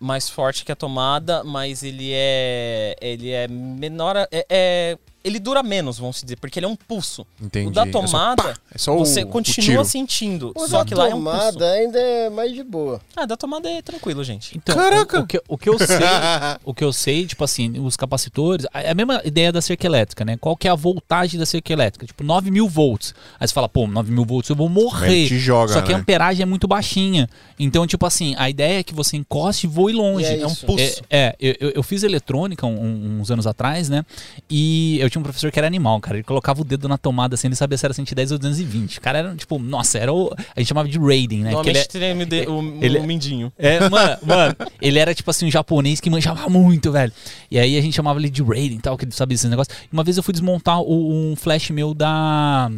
mais forte que a tomada, mas ele é ele é menor, é, é- ele dura menos, vamos dizer, porque ele é um pulso. Entendi. O da É só tomada, pá, é só o- você o continua tiro. sentindo, O só da que lá é um tomada pulso. ainda é mais de boa. Ah, da tomada é tranquilo, gente. Então, Caraca! O, o que, o que eu sei, o que eu sei, tipo assim, os capacitores, é a mesma ideia da cerca elétrica, né? Qual que é a voltagem da cerca elétrica? Tipo, 9 mil volts. Aí você fala, pô, 9 mil volts eu vou morrer. te joga, Só que a né? amperagem é muito baixinha. Então, tipo assim, a ideia é que você encoste e voe longe. E é É um pulso. É, é, eu, eu- fiz eletrônica um- uns anos atrás, né? E eu tinha um professor que era animal, cara. Ele colocava o dedo na tomada assim, ele sabia se era 110 ou 220. O cara era, tipo, nossa, era o. A gente chamava de rating, né? Porque ele é- de- o, ele- o mindinho. é, mano, mano, ele era tipo assim, um japonês que manjava muito, velho. E aí a gente chamava ele de rating e tal, que ele sabia esses negócios. E uma vez eu fui desmontar o- um flash meu da.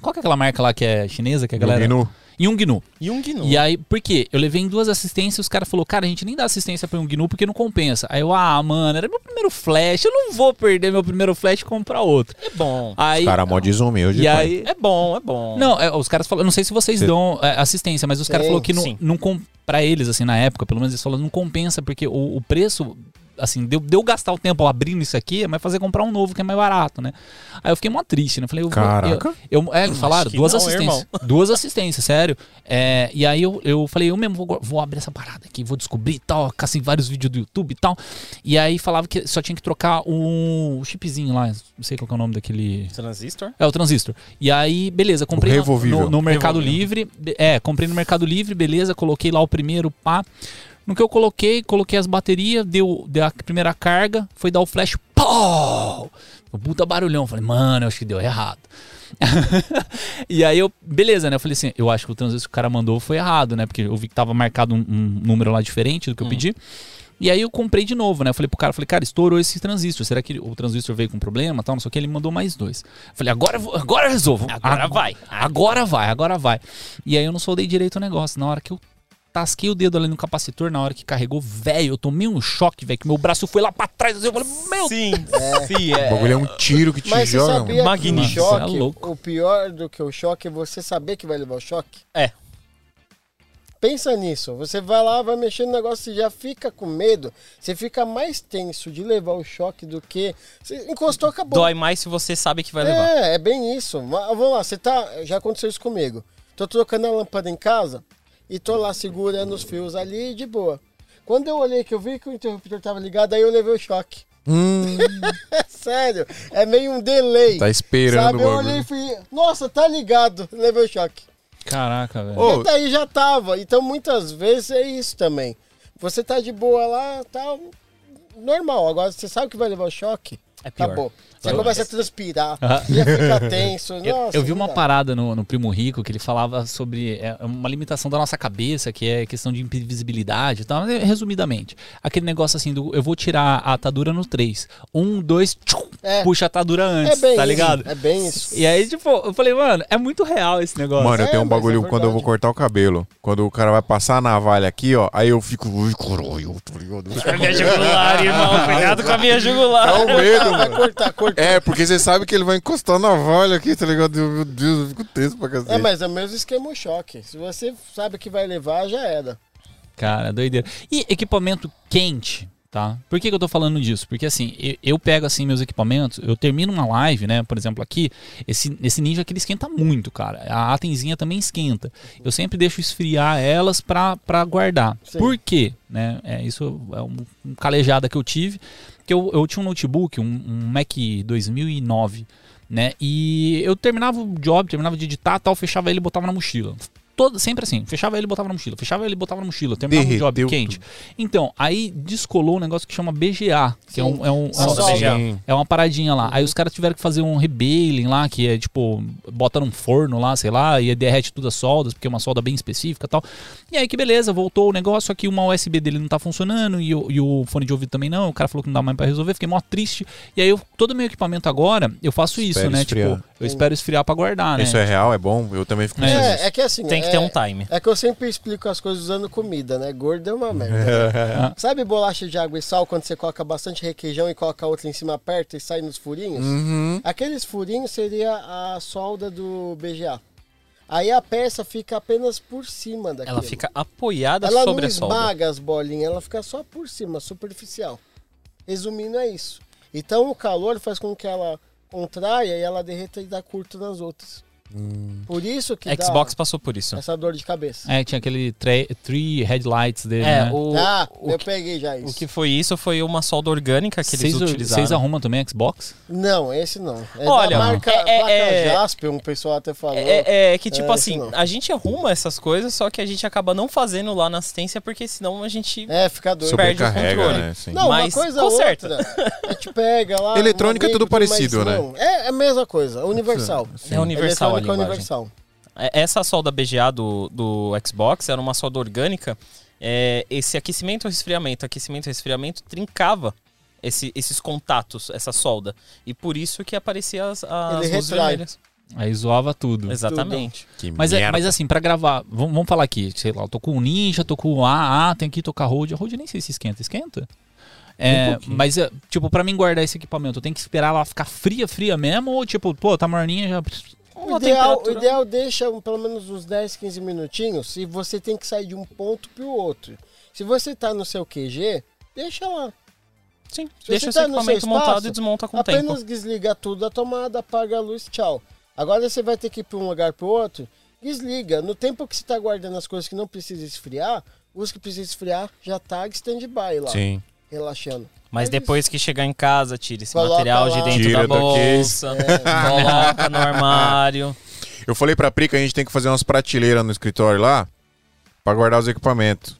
Qual que é aquela marca lá que é chinesa, que a galera. Gnu. Yongnu. E um gnu. E aí, por quê? Eu levei em duas assistências e os caras falaram, cara, a gente nem dá assistência pra um GNU porque não compensa. Aí eu, ah, mano, era meu primeiro flash, eu não vou perder meu primeiro flash e comprar outro. É bom. Aí. Cara, mó desumilde. e pai. aí. É bom, é bom. Não, é, os caras falaram, não sei se vocês Cê- dão é, assistência, mas os caras falaram que não, sim. não com, pra eles, assim, na época, pelo menos eles falaram, não compensa, porque o, o preço, assim, deu, deu gastar o tempo abrindo isso aqui, é mais fazer comprar um novo que é mais barato, né? Aí eu fiquei mó triste, né? Falei, eu vou- Caraca. Eu, eu, é, eles falaram, duas não, assistências. Duas assistências, sério. É, e aí eu, eu falei, eu mesmo vou, vou abrir essa parada aqui, vou descobrir e tal, caçei vários vídeos do YouTube e tal. E aí falava que só tinha que trocar um chipzinho lá, não sei qual que é o nome daquele. Transistor? É, o transistor. E aí, beleza, comprei no- no, no Mercado Revolvível. Livre. É, comprei no Mercado Livre, beleza, coloquei lá o primeiro, pá. No que eu coloquei, coloquei as baterias, deu, deu a primeira carga, foi dar o flash, pau! Puta barulhão. Falei, mano, eu acho que deu errado. e aí eu, beleza, né? Eu falei assim, eu acho que o transistor que o cara mandou foi errado, né? Porque eu vi que tava marcado um, um número lá diferente do que eu pedi. E aí eu comprei de novo, né? Eu falei pro cara, falei, cara, estourou esse transistor. Será que o transistor veio com problema, tal, não sei o que? Ele mandou mais dois. Eu falei, agora eu vou, agora eu resolvo. Agora Ag- vai. Agora vai, agora vai. E aí eu não soldei direito o negócio. Na hora que eu tasquei o dedo ali no capacitor, na hora que carregou, velho, eu tomei um choque, velho, que meu braço foi lá pra trás. assim, Eu falei, meu Sim, sim, O é. bagulho é um tiro que te Mas você joga. sabia mano. magnífico. que o choque, Você é louco. o pior do que o choque é você saber que vai levar o choque? É. Pensa nisso. Você vai lá, vai mexer no negócio, você já fica com medo. Você fica mais tenso de levar o choque do que. Você encostou, acabou. Dói mais se você sabe que vai levar. É, é bem isso. Mas, Vamos lá, você tá. Já aconteceu isso comigo. Tô trocando a lâmpada em casa e tô lá segurando os fios ali de boa. Quando eu olhei que eu vi que o interruptor tava ligado, aí eu levei o choque. Hum, É sério, é meio um delay. tá esperando Sabe, eu bagulho. olhei e fui, nossa, tá ligado, levei o choque. Caraca, velho. E daí já tava. Então muitas vezes é isso também. Você tá de boa lá, tá normal. Agora você sabe que vai levar o choque. É pior. Acabou. Você Vai. começa a transpirar, Ah. já fica tenso. Eu, Nossa, eu vi não uma parada no, no Primo Rico que ele falava sobre é, uma limitação da nossa cabeça, que é questão de imprevisibilidade e tal. Mas, Resumidamente, aquele negócio assim do eu vou tirar a atadura no 3. Um, dois, tchum, É. puxa a atadura É antes, bem tá isso, ligado? É bem isso. E aí, tipo, eu falei, mano, é muito real esse negócio. Mano, eu É, tenho um bagulho é quando eu vou cortar o cabelo. Quando o cara vai passar a navalha aqui, ó, aí eu fico. Ui, caralho, ligado? Minha jugular, irmão. Cuidado com a minha jugular. Dá um medo, Vai mano. cortar, cortar. É, porque você sabe que ele vai encostar na navalha aqui, tá ligado? Eu- Meu Deus, eu fico tenso pra cacete. É, mas é o mesmo esquema o choque. Se você sabe que vai levar, já era. Cara, doideira. E equipamento quente, tá? Por que, que eu tô falando disso? Porque assim, eu, eu pego assim meus equipamentos, eu termino uma live, né? Por exemplo, aqui, esse, esse ninja aqui ele esquenta muito, cara. A atenzinha também esquenta. Eu sempre deixo esfriar elas pra, pra guardar. Sim. Por quê? Né? É, isso é um, um calejada que eu tive. Que eu, eu tinha um notebook, um, um Mac 2009, né? E eu terminava o job, terminava de editar tal, fechava ele e botava na mochila. Todo, sempre assim, fechava ele e botava na mochila, fechava ele e botava na mochila, terminava o job Derreteu quente. Então, aí descolou um negócio que chama BGA, que é um, é um, é um- BGA. é uma paradinha lá. Aí os caras tiveram que fazer um rebaling lá, que é tipo, bota num forno lá, sei lá, e derrete tudo as soldas, porque é uma solda bem específica e tal. E aí que beleza, voltou o negócio, aqui uma USB dele não tá funcionando e o, e o fone de ouvido também não. O cara falou que não dá mais pra resolver, fiquei mó triste. E aí eu, todo meu equipamento agora, eu faço isso, Espera né? esfriar. Tipo, eu espero esfriar pra guardar, né? Isso é real, é bom? Eu também fico nisso. É, é que assim. Tem que é, ter um time. É que eu sempre explico as coisas usando comida, né? Gordo é uma merda. né? Sabe bolacha de água e sal quando você coloca bastante requeijão e coloca outra em cima perto e sai nos furinhos? Uhum. Aqueles furinhos seria a solda do BGA. Aí a peça fica apenas por cima daquilo. Ela fica apoiada Ela sobre não a solda. esmaga as bolinhas, ela fica só por cima, superficial. Resumindo, é isso. Então o calor faz com que ela contraia e ela derreta e dá curto nas outras. Hum. Por isso que Xbox passou por isso. dá essa dor de cabeça. É, tinha aquele three headlights dele, É, né? o, ah, o, eu que, peguei já o isso. que foi isso foi uma solda orgânica que eles utilizaram. vocês arrumam também Xbox? Não, esse não. É Olha, da marca é- é- placa é- Jasper, um pessoal até falou. É, é que, tipo É, assim, não. a gente arruma essas coisas, só que a gente acaba não fazendo lá na assistência, porque senão a gente. É, fica doido. Super- perde o controle. né? Sim. Não, Mas uma coisa conserta. outra. A gente pega lá. Eletrônica é tudo parecido, né? não. É a mesma coisa, universal. É universal a Eletrônica linguagem. universal. É, Essa solda BGA do, do Xbox era uma solda orgânica. É, esse aquecimento ou resfriamento, aquecimento e resfriamento trincava esse- esses contatos, essa solda. E por isso que aparecia as, as Ele luzes retrai. vermelhas. Aí zoava tudo. Exatamente. Que Mas, é, merda. mas assim, pra gravar, vamos, vamos falar aqui, sei lá, eu tô com o Ninja, tô com o AA, tem que tocar Road. A Road eu nem sei se esquenta, esquenta? É, mas, é, tipo, pra mim guardar esse equipamento, eu tenho que esperar ela ficar fria, fria mesmo? Ou, tipo, pô, tá morninha já. O ideal, o ideal deixa um- pelo menos uns 10, 15 minutinhos e você tem que sair de um ponto pro outro. Se você tá no seu QG, deixa lá. Sim, Se deixa você esse tá no seu equipamento montado espaço, e desmonta com o tempo. Apenas desliga tudo da tomada, apaga a luz, tchau. Agora você vai ter que ir para um lugar para outro, desliga. No tempo que você está guardando as coisas que não precisam esfriar, os que precisam esfriar já tá stand-by lá, Sim. Relaxando. Mas É depois que chegar em casa, tira esse Coloca material de lá. dentro Tira da daqui. bolsa, coloca no armário. Eu falei pra Pri que a gente tem que fazer umas prateleiras no escritório lá pra guardar os equipamentos.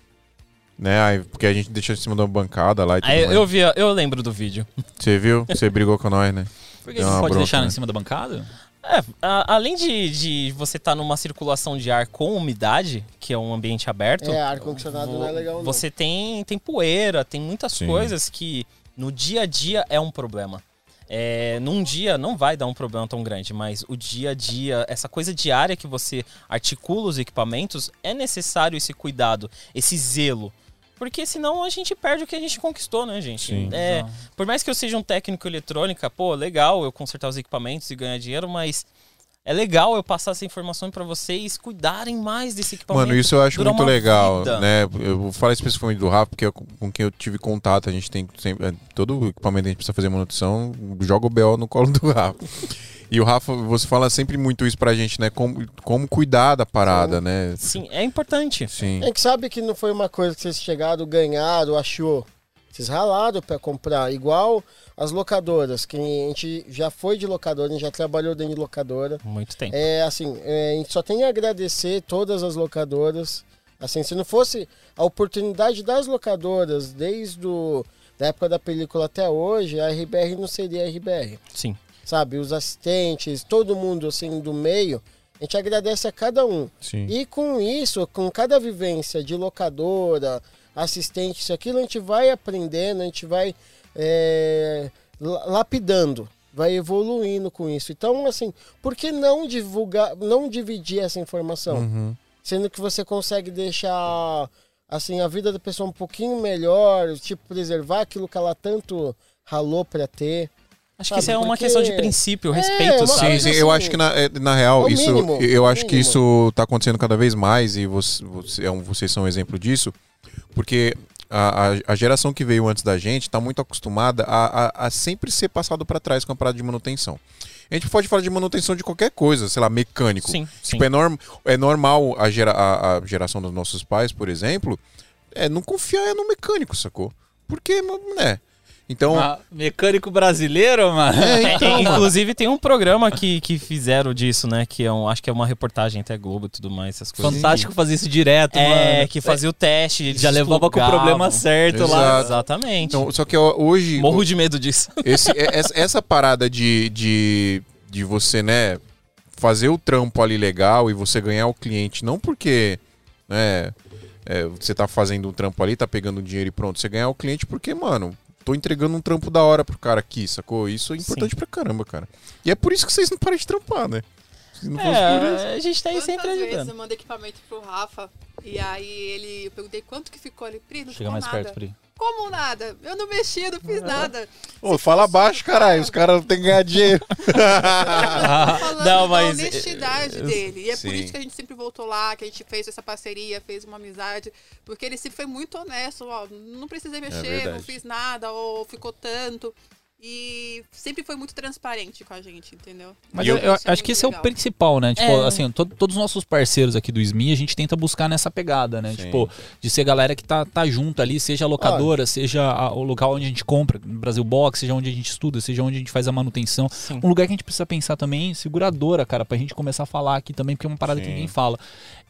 Né? Aí, porque a gente deixa em cima de uma bancada lá e tudo Aí mais. eu, vi, eu lembro do vídeo. Você viu? Você brigou com nós, né? Por que você pode bronca, deixar né? em cima da bancada? É, a- além de, de você estar numa circulação de ar com umidade, que é um ambiente aberto, É, ar-condicionado não é legal não. você tem, tem poeira, tem muitas Sim. coisas que no dia a dia é um problema. É, num dia não vai dar um problema tão grande, mas o dia a dia, essa coisa diária que você articula os equipamentos, é necessário esse cuidado, esse zelo. Porque senão a gente perde o que a gente conquistou, né, gente? Sim. É, por mais que eu seja um técnico eletrônica, pô, legal eu consertar os equipamentos e ganhar dinheiro, mas é legal eu passar essa informação pra vocês cuidarem mais desse equipamento. Mano, isso eu acho muito legal, vida. né? Eu vou falar especificamente do Rafa, porque é com com quem eu tive contato, a gente tem sempre. é, Todo equipamento que a gente precisa fazer manutenção, joga o BO no colo do Rafa. E o Rafa, você fala sempre muito isso pra gente, né? Como, como cuidar da parada, né? Sim, é importante. Sim. A gente sabe que não foi uma coisa que vocês chegaram, ganharam, achou. Vocês ralaram para comprar. Igual as locadoras, que a gente já foi de locadora, a gente já trabalhou dentro de locadora. Muito tempo. É assim, é, a gente só tem a agradecer todas as locadoras. Assim, se não fosse a oportunidade das locadoras, desde o, da época da película até hoje, a RBR não seria a RBR. Sim. Sabe, os assistentes, todo mundo assim do meio, a gente agradece a cada um. Sim. E com isso, com cada vivência de locadora, assistente, isso aquilo, a gente vai aprendendo, a gente vai é, la- lapidando, vai evoluindo com isso. Então, assim, por que não divulgar, não dividir essa informação? Uhum. Sendo que você consegue deixar assim a vida da pessoa um pouquinho melhor, tipo preservar aquilo que ela tanto ralou para ter. Acho Sabe, que isso é uma porque- questão de princípio, É, respeito, sabe? Sim, sim, eu assim, acho que na, é, na real, é isso, mínimo, eu acho que mínimo. isso tá acontecendo cada vez mais e você, você, é vocês são um exemplo disso, porque a, a, geração que veio antes da gente está muito acostumada a, a, a sempre ser passado para trás com a parada de manutenção. A gente pode falar de manutenção de qualquer coisa, sei lá, mecânico. Sim, sim. Tipo, é, norm, é normal a, gera, a, a geração dos nossos pais, por exemplo, é não confiar no mecânico, sacou? Porque, né? Então, Ah, mecânico brasileiro, mano. é, É, então, mano. inclusive tem um programa que, que fizeram disso, né? Que é um, acho que é uma reportagem até Globo e tudo mais, essas coisas. Fantástico fazer isso direto, É, mano. que fazia o teste, Já levava com o problema certo lá. Exato. Exatamente. Então, só que hoje. Morro de medo disso. Esse, é- essa, essa parada de, de, de você, né, fazer o trampo ali legal e você ganhar o cliente, não porque né, é, você tá fazendo um trampo ali, tá pegando dinheiro e pronto, você ganhar o cliente porque, mano, tô entregando um trampo da hora pro cara aqui, sacou? Isso é importante pra caramba, cara. E é por isso que vocês não param de trampar, né? É, a gente tá aí Quantas sempre vezes ajudando. eu mandei equipamento pro Rafa e aí ele, eu perguntei quanto que ficou ali, Pri, não Chega ficou mais nada. perto, Pri. Como nada? Eu não mexi, não fiz nada. Ô, fala baixo, caralho. Os caras não tem que ganhar dinheiro. Falando Não, da mas, honestidade eh, dele. E é por sim. isso que a gente sempre voltou lá, que a gente fez essa parceria, fez uma amizade. Porque ele sempre foi muito honesto, ó, não precisei mexer, não verdade. fiz nada, ou ficou tanto. E sempre foi muito transparente com a gente, entendeu? Mas eu, eu- é acho que esse é o legal. principal, né? Tipo, É. assim, to- todos os nossos parceiros aqui do SMI, a gente tenta buscar nessa pegada, né? Sim. Tipo, de ser galera que tá, tá junto ali, seja a locadora, seja a- o local onde a gente compra, no Brasil Box, seja onde a gente estuda, seja onde a gente faz a manutenção. Sim. Um lugar que a gente precisa pensar também, seguradora, cara, pra gente começar a falar aqui também, porque é uma parada que Sim. ninguém fala.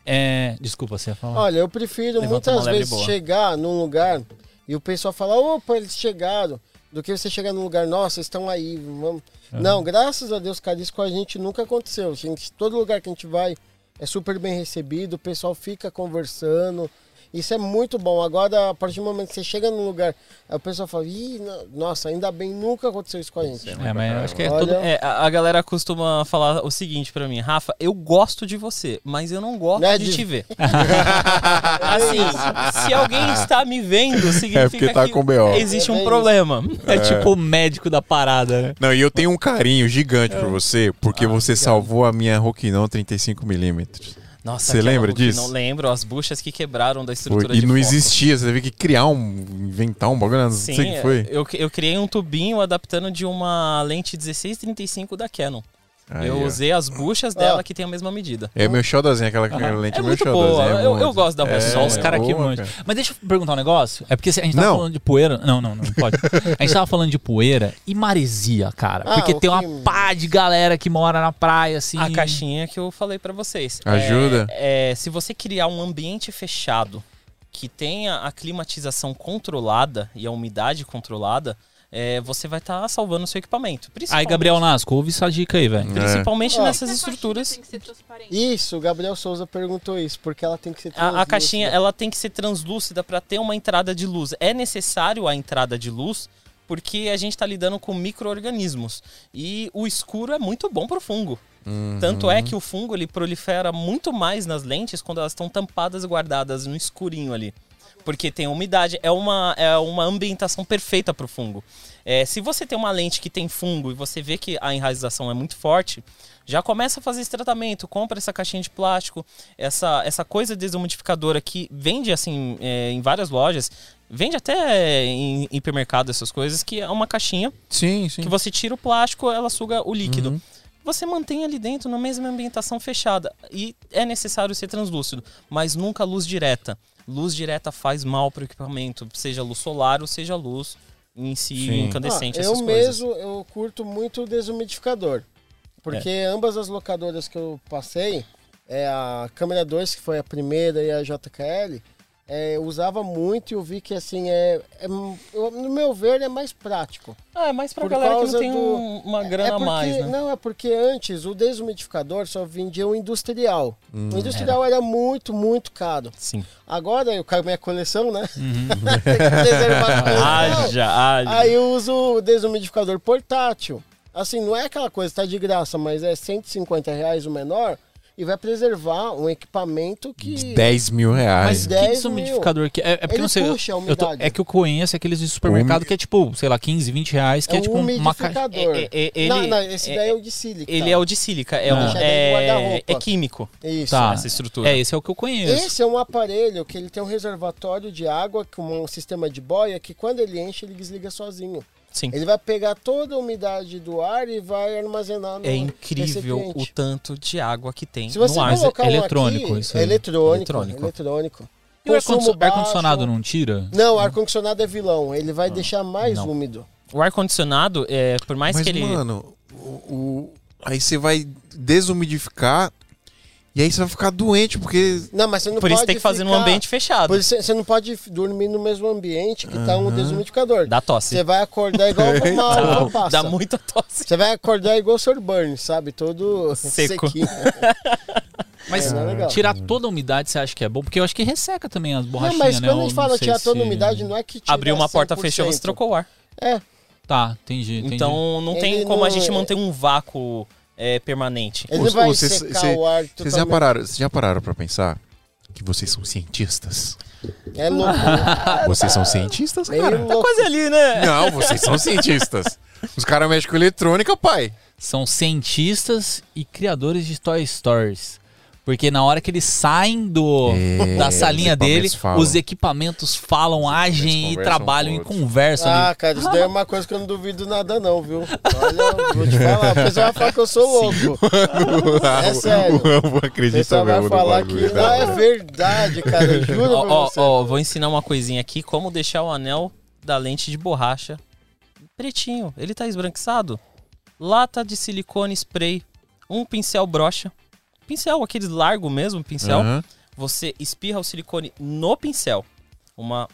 É, desculpa, você ia falar. Olha, eu prefiro Levanta muitas vezes boa. chegar num lugar e o pessoal falar, opa, eles chegaram, do que você chegar num lugar, nossa, estão aí, vamos. Não, graças a Deus, cara, isso com a gente nunca aconteceu. A gente, todo lugar que a gente vai é super bem recebido, o pessoal fica conversando. Isso é muito bom. Agora, a partir do momento que você chega num lugar, aí o pessoal fala, Ih, no- nossa, ainda bem, nunca aconteceu isso com a gente. É, mas eu acho que é Olha, todo. É, a, a galera costuma falar o seguinte pra mim, Rafa, eu gosto de você, mas eu não gosto Né, de de- te ver. assim, se alguém está me vendo, significa É porque tá que com BO. existe É um bem problema. É, tipo o médico da parada, né? Não, e eu tenho um carinho gigante por você, porque você salvou a minha Rokinon 35mm. Nossa, Você lembra disso? Não lembro, as buchas que quebraram da Foi- estrutura E de não foco. existia, você teve que criar um. inventar um bagulho, não Sim, sei o que foi. Eu, eu criei um tubinho adaptando de uma lente 1635 da Canon. Aí, eu ó. usei as buchas dela que tem a mesma medida. É meu xodózinho, aquela lente É meu muito boa, é eu- eu gosto da É, Só os É, caras aqui cara. Mas deixa eu perguntar um negócio. É porque a gente tava Não. falando de poeira. Não, não, não pode. A gente tava falando de poeira e maresia, cara. Ah, porque tem uma que- pá de galera que mora na praia, assim. A caixinha que eu falei pra vocês. Ajuda. É, é, se você criar um ambiente fechado que tenha a climatização controlada e a umidade controlada, é, você vai estar salvando o seu equipamento. Aí, Gabriel Nasco, ouve essa dica aí, velho. Principalmente É. nessas Essa estruturas. caixinha Tem que ser transparente. Isso, o Gabriel Souza perguntou isso, porque ela tem que ser A, a translúcida. caixinha ela tem que ser translúcida para ter uma entrada de luz. É necessário a entrada de luz porque a gente está lidando com micro-organismos. E o escuro é muito bom para o fungo. Tanto é que o fungo ele prolifera muito mais nas lentes quando elas estão tampadas e guardadas no escurinho ali. Porque tem umidade, é uma, é uma ambientação perfeita para o fungo. É, se você tem uma lente que tem fungo e você vê que a enraização é muito forte, já começa a fazer esse tratamento. Compra essa caixinha de plástico, essa, essa coisa desumidificadora que vende assim é, em várias lojas, vende até em hipermercado essas coisas, que é uma caixinha Sim, sim. que você tira o plástico, ela suga o líquido. Você mantém ali dentro na mesma ambientação fechada. E é necessário ser translúcido, mas nunca luz direta. Luz direta faz mal para o equipamento, seja luz solar ou seja luz em si Sim. incandescente, Ah, essas eu coisas. mesmo, eu curto muito o desumidificador. Porque É. ambas as locadoras que eu passei, é a câmera 2, que foi a primeira, e a JKL, é, eu usava muito e eu vi que assim, é, é- no meu ver, é mais prático. Ah, é mais pra Por galera que não tem do- um- uma grana é a porque, mais, né? Não, é porque antes o desumidificador só vendia o industrial. Hum, o industrial era. muito, muito caro. Sim. Agora eu caio minha coleção, né? Uhum. Tem que preservar a coleção. Haja, haja. Aí eu uso o desumidificador portátil. Assim, não é aquela coisa, tá de graça, mas é 150 reais o menor e vai preservar um equipamento que. 10 mil reais. Mas Que 10 mil. desumidificador que é, é porque Ele não sei. eu- puxa eu tô- é que eu conheço aqueles de supermercado Umi- que é tipo, sei lá, 15, 20 reais, que é, É tipo um uma caixa. umidificador. É- é- ele- não, não, esse é- daí é o de sílica. Ele é o de sílica, é, um, é, é químico Isso. Tá. essa estrutura. É, esse é o que eu conheço. Esse é um aparelho que ele tem um reservatório de água com um sistema de boia que quando ele enche, ele desliga sozinho. Sim. Ele vai pegar toda a umidade do ar e vai armazenar no É incrível o recipiente. tanto de água que tem Se você no ar. colocar é um eletrônico aqui, isso é aí. eletrônico, Eletrônico. eletrônico. E o ar-condicionado ar-condicionado não tira? Não, ar-condicionado é vilão. Ele vai deixar mais Não. úmido. O ar-condicionado, é, por mais Mas, que ele. mano, o, o- aí você vai desumidificar E aí você vai ficar doente, porque. Não, mas você não Por pode isso tem que fazer num ambiente fechado. Por isso você não pode dormir no mesmo ambiente que tá um desumidificador. Dá tosse. Você vai acordar igual uma uva passa. dá muita tosse. Você vai acordar igual o Sr. Burns, sabe? Todo Seco. sequinho. Mas É, não é tirar toda a umidade você acha que é bom? Porque eu acho que resseca também as Não, borrachinhas, mas né? quando a gente não fala tirar toda a se- umidade, não é que tira Abriu uma porta, 100%. fechou, você trocou o ar. É, Tá, entendi, entendi. Então não tem Ele como a não- gente manter um vácuo é, permanente. ele Os- vai vocês- secar cê- o ar Vocês já pararam, vocês já pararam pra pensar que vocês são cientistas? É louco. Vocês são cientistas, Meio cara? louco. Quase ali, né? Não, vocês são cientistas. Os caras mexem com eletrônica, pai. São cientistas e criadores de Toy Stories. Porque na hora que eles saem do, É, da salinha dele, falam. os equipamentos falam, agem e trabalham e conversam. Ah, cara, isso daí é uma coisa que eu não duvido nada não, viu? Olha, vou te falar, o pessoal vai falar que eu sou louco. É sério. Eu vou acreditar vai mesmo no falar que não é verdade, cara, eu juro Ó, pra ó, você. ó, vou ensinar uma coisinha aqui, como deixar o anel da lente de borracha pretinho. Ele tá esbranquiçado. Lata de silicone spray, um pincel brocha. Pincel, aquele largo mesmo, pincel. Aham. Você espirra o silicone no pincel. Uma,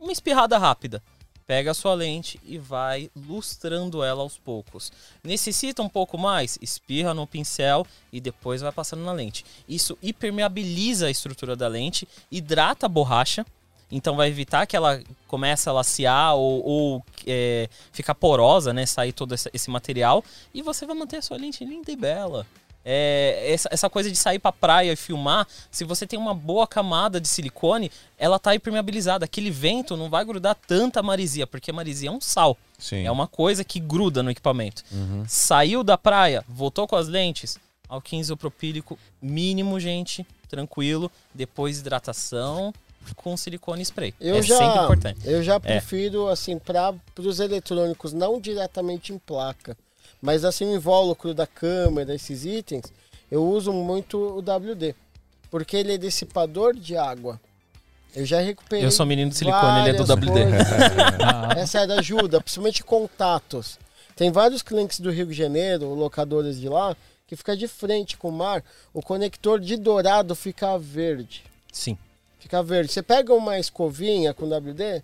uma espirrada rápida. Pega a sua lente e vai lustrando ela aos poucos. Necessita um pouco mais? Espirra no pincel e depois vai passando na lente. Isso hipermeabiliza a estrutura da lente, hidrata a borracha. Então vai evitar que ela comece a lacear ou, ou é, ficar porosa, né? Sair todo esse, esse material. E você vai manter a sua lente linda e bela. É, essa, essa coisa de sair pra praia e filmar, se você tem uma boa camada de silicone, ela tá impermeabilizada. Aquele vento não vai grudar tanta marisia, porque a marisia é um sal. Sim. É uma coisa que gruda no equipamento. Saiu da praia, voltou com as lentes, álcool isopropílico mínimo, gente, tranquilo. Depois hidratação com silicone spray. Eu é já, sempre importante. eu já prefiro, assim, para os eletrônicos, não diretamente em placa, mas assim, o invólucro da câmera, esses itens, eu uso muito o WD, porque ele é dissipador de água. Eu já recuperei. Eu sou menino de silicone, ele é do WD. Ah, É sério, ajuda, principalmente contatos. Tem vários clientes do Rio de Janeiro, locadoras de lá, que fica de frente com o mar, o conector de dourado fica verde. Sim. Fica verde. Você pega uma escovinha com WD,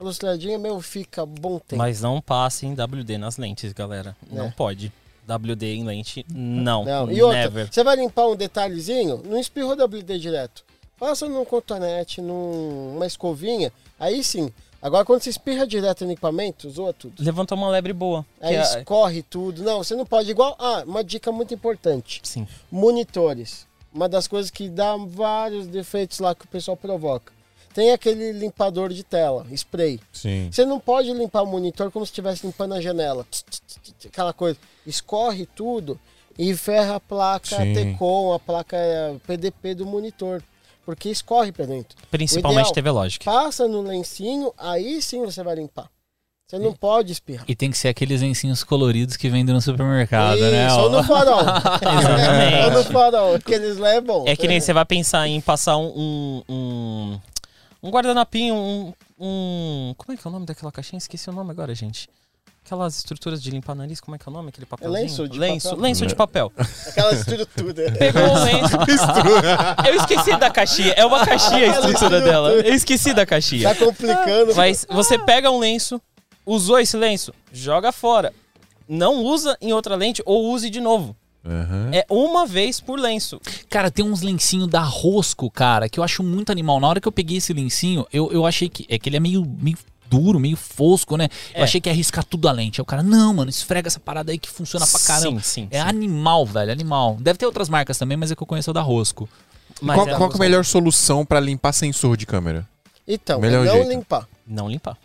ilustradinha, meu, fica bom tempo. Mas não passe em WD nas lentes, galera. Não É. pode. WD em lente, não. Não. E outra, Never. você vai limpar um detalhezinho, não espirra o WD direto. Passa num cotonete, numa escovinha, aí sim. Agora, quando você espirra direto no equipamento, zoa tudo. Levantou uma lebre boa. Aí é- escorre tudo. Não, você não pode. Igual. Ah, uma dica muito importante: Sim. monitores. Uma das coisas que dá vários defeitos lá que o pessoal provoca. Tem aquele limpador de tela, spray. Sim. Você não pode limpar o monitor como se estivesse limpando a janela. Aquela coisa. Escorre tudo e ferra a placa Sim. Tecom, a placa PDP do monitor. Porque escorre pra dentro. Principalmente ideal- TV Logic. Passa no lencinho, aí sim você vai limpar. Você não pode espirrar. E tem que ser aqueles lencinhos coloridos que vendem no supermercado, né? Isso, ó. ou no farol. Exatamente. ou no farol, que eles levam. É que nem você vai pensar em passar um. um, um, um guardanapinho, um, um. Como é que é o nome daquela caixinha? Esqueci o nome agora, gente. Aquelas estruturas de limpar nariz, como é que é o nome? Aquele papelzinho? lenço de lenço, papel? lenço de papel. Aquela estrutura. Pegou o lenço. Eu esqueci da caixinha. É uma caixinha a estrutura dela. Eu esqueci da caixinha. Tá complicando. Mas você pega um lenço, usou esse lenço, joga fora. Não usa em outra lente ou use de novo. Aham. É uma vez por lenço. Cara, tem uns lencinhos da Rosco, cara, que eu acho muito animal. Na hora que eu peguei esse lencinho, eu, eu achei que. É que ele é meio, meio duro, meio fosco, né? Eu É. achei que ia arriscar tudo a lente. Aí o cara, não, mano, esfrega essa parada aí que funciona pra caramba. Sim, sim. É sim. animal, velho, animal. Deve ter outras marcas também, mas é que eu conheço o da Rosco. Mas qual é- qual que é a melhor solução pra limpar sensor de câmera? Então, Melhor não jeito. limpar. Não limpar.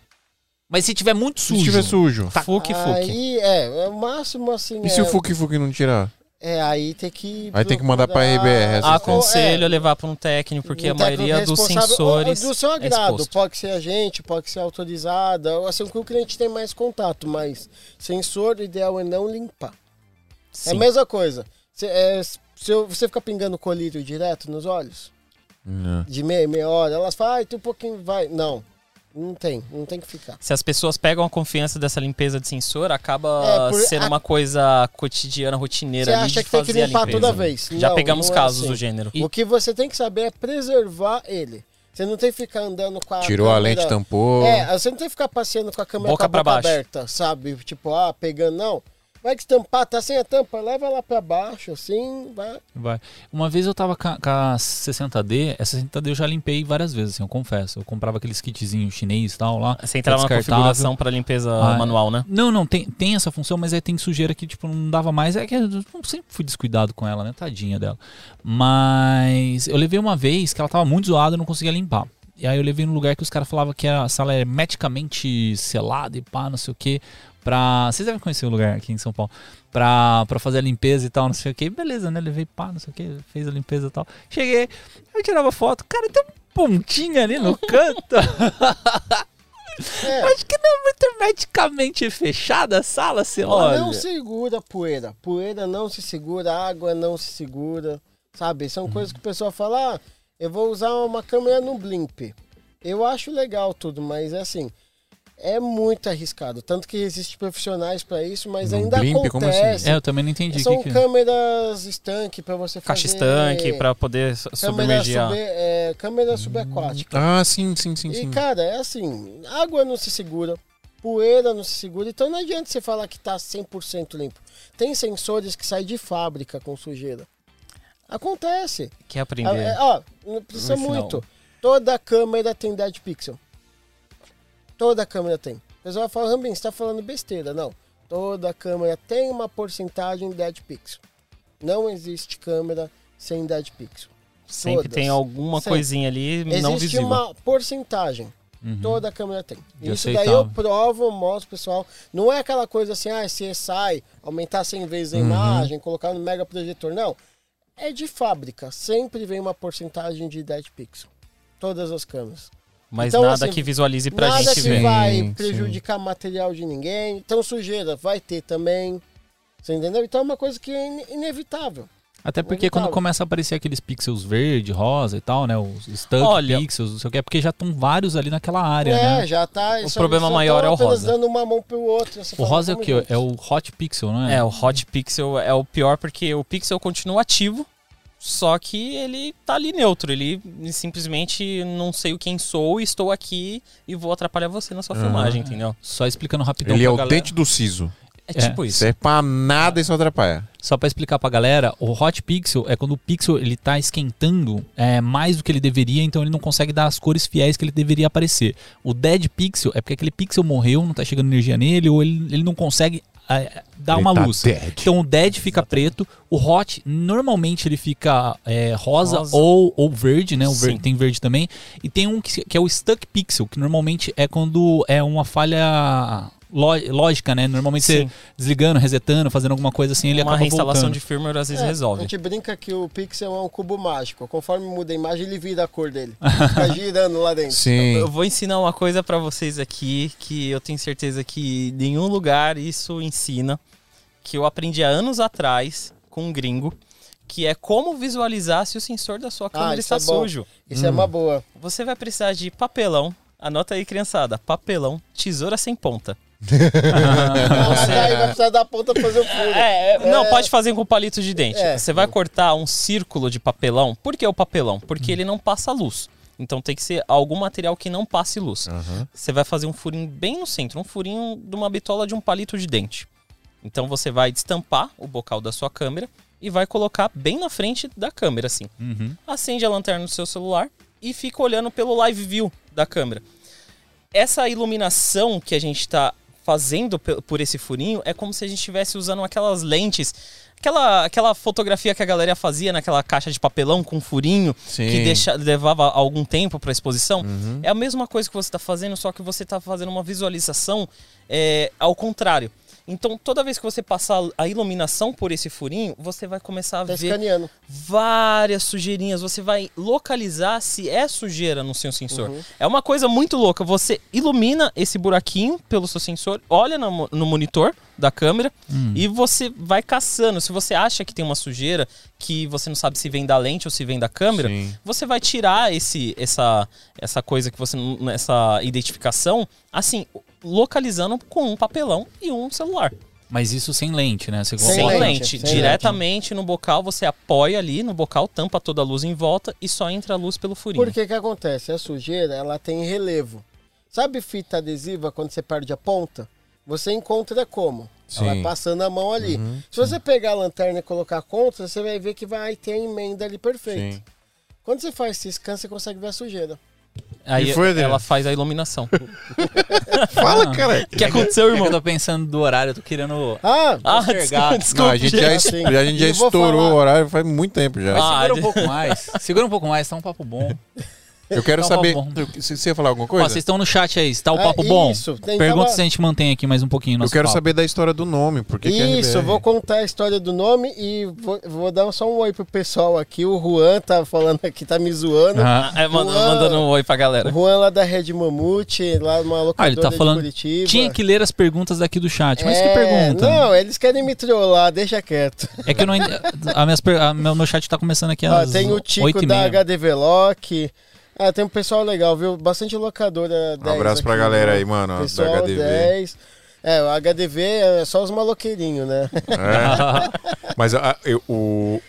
Mas se tiver muito Se sujo. estiver sujo. Fuque, fuque. Aí, é, é o máximo assim. E se é, o Fuki Fuki não tirar? É, aí tem que. Aí tem que mandar pra procurar- RBR, Aconselho É, a levar para um técnico, porque a um técnico maioria dos sensores. ou Do seu é agrado. exposto. pode ser agente, pode ser autorizada. Assim, com o cliente tem mais contato, mas sensor, o ideal é não limpar. É Sim. a mesma coisa. Cê, é, se eu- você fica pingando colírio direto nos olhos, Não. de meia, meia hora, elas falam, ai, tem um pouquinho, vai. Não. Não tem, não tem que ficar. Se as pessoas pegam a confiança dessa limpeza de sensor, acaba É, por- sendo a- uma coisa cotidiana, rotineira Você ali acha de que tem que fazer a limpar limpeza. toda vez. Já Não, pegamos não é casos assim. do gênero. O que você tem que saber é preservar ele. Você não tem que ficar andando com a Tirou a câmera- lente, tampou. É, você não tem que ficar passeando com a câmera Boca com a pra boca baixo. aberta, sabe? Tipo, ah, pegando, não. Vai que tampar, tá sem a tampa, leva lá pra baixo, assim, vai. Vai. Uma vez eu tava com a, com a 60D, essa 60D eu já limpei várias vezes, assim, eu confesso. Eu comprava aqueles kitzinhos chinês e tal lá. Você entrava na configuração para limpeza Ah, manual, né? Não, não, tem, tem essa função, mas aí tem sujeira que, tipo, não dava mais. É que eu sempre fui descuidado com ela, né? Tadinha dela. Mas eu levei uma vez que ela tava muito zoada e eu não conseguia limpar. E aí eu levei num lugar que os caras falavam que a sala é hermeticamente selada e pá, não sei o que. Pra. Vocês devem conhecer o lugar aqui em São Paulo. Pra, pra fazer a limpeza e tal, não sei o que. Beleza, né? Levei pá, não sei o que, fez a limpeza e tal. Cheguei, eu tirava foto. Cara, tem um pontinho ali no canto. É, Acho que não é muito hermeticamente fechada a sala, você olha. não segura poeira. Poeira não se segura, água não se segura. Sabe? São coisas que o pessoal fala, ah, eu vou usar uma câmera no blimp. Eu acho legal tudo, mas é assim, é muito arriscado. Tanto que existem profissionais para isso, mas No ainda blimp? Como assim? acontece. É, eu também não entendi. São que que... câmeras estanque para você fazer. Caixa estanque para poder submergir. sub, é, câmera subaquática. Ah, sim, sim, sim, E, sim. cara, é assim, água não se segura, poeira não se segura, então não adianta você falar que tá 100% limpo. Tem sensores que saem de fábrica com sujeira. Acontece. Quer Ah, aprender? é, ó, não precisa No final. muito. Toda câmera tem dead pixel. Toda câmera tem. O pessoal fala, Rambin, você tá falando besteira. Não. Toda câmera tem uma porcentagem de dead pixel. Não existe câmera sem dead pixel. Sempre todas. tem alguma Sempre. coisinha ali não Existe visível. uma porcentagem. Uhum. Toda câmera tem. De Isso daí eu provo, mostro pessoal. Não é aquela coisa assim, ah, CSI, aumentar 100 vezes a Uhum. imagem, colocar no mega projetor. Não. É de fábrica. Sempre vem uma porcentagem de dead pixel. Todas as câmeras. Mas Então, nada assim, que visualize pra Nada gente que ver. Sim, vai sim. prejudicar material de ninguém. Então sujeira vai ter também. Você entendeu? Então é uma coisa que é in- inevitável. Até porque Inevitável. quando começa a aparecer aqueles pixels verde, rosa e tal, né? Os stuck Olha- pixels, não sei o que, é porque já estão vários ali naquela área, é, né? já tá. O só- problema só maior é o apenas rosa. dando uma mão pro outro. O rosa é o "Vamos que? juntos." É o hot pixel, não é? É, o Hot Pixel é o pior porque o pixel continua ativo, só que ele tá ali neutro. Ele simplesmente não sei quem sou, estou aqui e vou atrapalhar você na sua Aham. filmagem, entendeu? Só explicando rapidão Ele é o galera. dente do siso. É É. tipo isso. Serve pra nada e só atrapalha. Só pra explicar pra galera, o hot pixel é quando o pixel ele tá esquentando é, mais do que ele deveria, então ele não consegue dar as cores fiéis que ele deveria aparecer. O dead pixel é porque aquele pixel morreu, não tá chegando energia nele, ou ele, ele não consegue é, dar Ele uma tá luz. dead. Então o dead fica preto, o hot normalmente ele fica é, rosa, Rosa. Ou, ou verde, né? O verde, tem verde também. E tem um que, que é o stuck pixel, que normalmente é quando é uma falha lógica, né? Normalmente você Sim. desligando, resetando, fazendo alguma coisa assim, ele Uma acaba reinstalação voltando. de firmware às vezes É, A resolve. gente brinca que o pixel é um cubo mágico. Conforme muda a imagem, ele vira a cor dele. Fica girando lá dentro. Sim. Eu vou ensinar uma coisa pra vocês aqui que eu tenho certeza que em nenhum lugar isso ensina, que eu aprendi há anos atrás com um gringo, que é como visualizar se o sensor da sua câmera isso está é sujo. Isso é uma boa. Você vai precisar de papelão, anota aí criançada, papelão, tesoura sem ponta. Aí vai precisar dar ponta pra fazer o furo. É, é, não, pode fazer com palito de dente. É. Você vai cortar um círculo de papelão. Por que o papelão? Porque ele não passa luz. Então tem que ser algum material que não passe luz. Aham. Você vai fazer um furinho bem no centro, um furinho de uma bitola de um palito de dente. Então você vai destampar o bocal da sua câmera e vai colocar bem na frente da câmera, assim. Uhum. Acende a lanterna do seu celular e fica olhando pelo live view da câmera. Essa iluminação que a gente está fazendo por esse furinho é como se a gente estivesse usando aquelas lentes, aquela, aquela fotografia que a galera fazia naquela caixa de papelão com furinho Sim. que deixa, levava algum tempo para exposição. Uhum. É a mesma coisa que você está fazendo, só que você está fazendo uma visualização é, ao contrário. Então, toda vez que você passar a iluminação por esse furinho, você vai começar a Tá ver escaneando. várias sujeirinhas. Você vai localizar se é sujeira no seu sensor. Uhum. É uma coisa muito louca. Você ilumina esse buraquinho pelo seu sensor, olha no, no monitor da câmera e você vai caçando. Se você acha que tem uma sujeira que você não sabe se vem da lente ou se vem da câmera, Sim. você vai tirar esse, essa, essa coisa que você. essa identificação, assim, localizando com um papelão e um celular. Mas isso sem lente, né? Você Sem coloca- lente. sem Diretamente no bocal, você apoia ali no bocal, tampa toda a luz em volta e só entra a luz pelo furinho. Por que que acontece? A sujeira, ela tem relevo. Sabe fita adesiva quando você perde a ponta? Você encontra como? Ela vai Sim. passando a mão ali. Se você pegar a lanterna e colocar contra, você vai ver que vai ter a emenda ali perfeito. Sim. Quando você faz esse scan, você consegue ver a sujeira. Aí foi, ela faz a iluminação. Fala, cara. O que aconteceu, É que irmão? eu tô pensando do horário, eu tô querendo. Ah, Ah, postergar. desculpa, Não, desculpa. a gente já, es- Sim. a gente já estourou falar- o horário faz muito tempo já. Ah, Segura um pouco mais. Segura um pouco mais, tá um papo bom. Eu quero Então, saber. bom. Você você ia falar alguma Ó, coisa? vocês estão no chat aí, está o é papo bom? Isso, tem- Pergunta tava- se a gente mantém aqui mais um pouquinho eu nosso quero papo. saber da história do nome. Por que que é Isso, eu vou contar a história do nome e vou, vou dar só um oi pro pessoal aqui. O Juan tá falando aqui, tá me zoando. Ah, É, manda- Uau. mandando um oi pra O galera. Juan lá da Rede Mamute, lá numa locadora Ah, ele tá falando. Curitiba. Tinha que ler as perguntas daqui do chat. Mas que É, pergunta? Não, eles querem me trollar, deixa quieto. É que eu não. A minhas per- a meu, meu chat tá começando aqui Ó, às tem o 8 Tico e da meia. HDV Lock. Ah, tem um pessoal legal, viu? Bastante locadora 10 Um abraço pra aqui, galera viu? aí, mano, da Pessoal HDV. 10. É, o HDV é só os maloqueirinhos, né? É. Mas a- eu- o,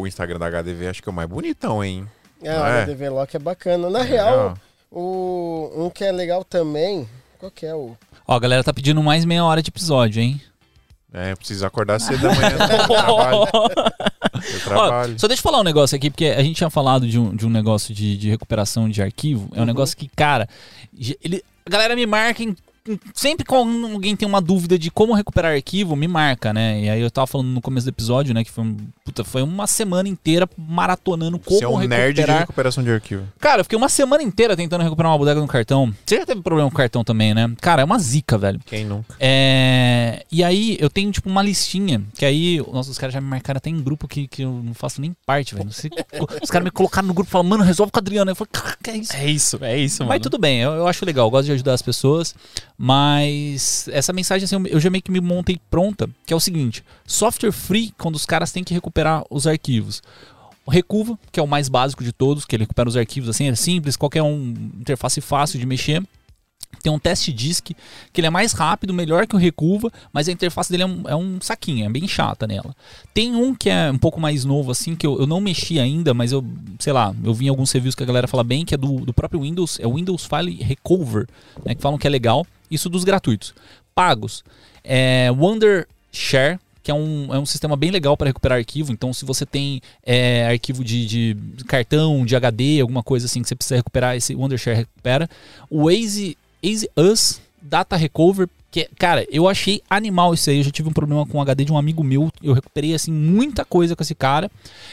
o Instagram da HDV acho que é o mais bonitão, hein? É, o é? HDV Lock é bacana. Na real, o, um que é legal também. Qual que é o. Ó, a galera tá pedindo mais meia hora de episódio, hein? É, precisa acordar cedo da manhã. Eu trabalho. Eu Ó, trabalho. só deixa eu falar um negócio aqui, porque a gente tinha falado de um, de um negócio de, de recuperação de arquivo. É um negócio que, cara, ele, a galera me marca em- Sempre quando alguém tem uma dúvida de como recuperar arquivo, me marca, né? E aí eu tava falando no começo do episódio, né? Que foi, um- puta, foi uma semana inteira maratonando como Você é um nerd de recuperar. recuperação de arquivo. Cara, eu fiquei uma semana inteira tentando recuperar uma bodega no cartão. Você já teve problema com o cartão também, né? Cara, é uma zica, velho. Quem nunca? É, E aí eu tenho, tipo, uma listinha. Que aí, nossa, os caras já me marcaram até em grupo que, que eu não faço nem parte, velho. Sei- Os caras me colocaram no grupo e falaram, mano, resolve com a Adriana. Eu falei, cara, que é isso? É isso, é isso, mano. Mas tudo bem, eu, eu acho legal, eu gosto de ajudar as pessoas. Mas essa mensagem, assim, eu já meio que me montei pronta, que é o seguinte: software free, quando os caras têm que recuperar os arquivos. O Recuva, que é o mais básico de todos, que ele recupera os arquivos assim, é simples, qualquer um, interface fácil de mexer. Tem um teste disk, que ele é mais rápido, melhor que o Recuva, mas a interface dele é um, é um saquinho, é bem chata nela. Tem um que é um pouco mais novo, assim, que eu, eu não mexi ainda, mas eu, sei lá, eu vi em alguns reviews que a galera fala bem, que é do, do próprio Windows, é o Windows File Recover, né, que falam que é legal. Isso dos gratuitos. Pagos. É Wondershare, que é um, é um sistema bem legal para recuperar arquivo. Então, se você tem é, arquivo de, de cartão, de HD, alguma coisa assim que você precisa recuperar, esse Wondershare recupera. O Waze, Waze Us Data Recover, que, cara, eu achei animal isso aí. Eu já tive um problema com o HD de um amigo meu. Eu recuperei, assim, muita coisa com esse cara.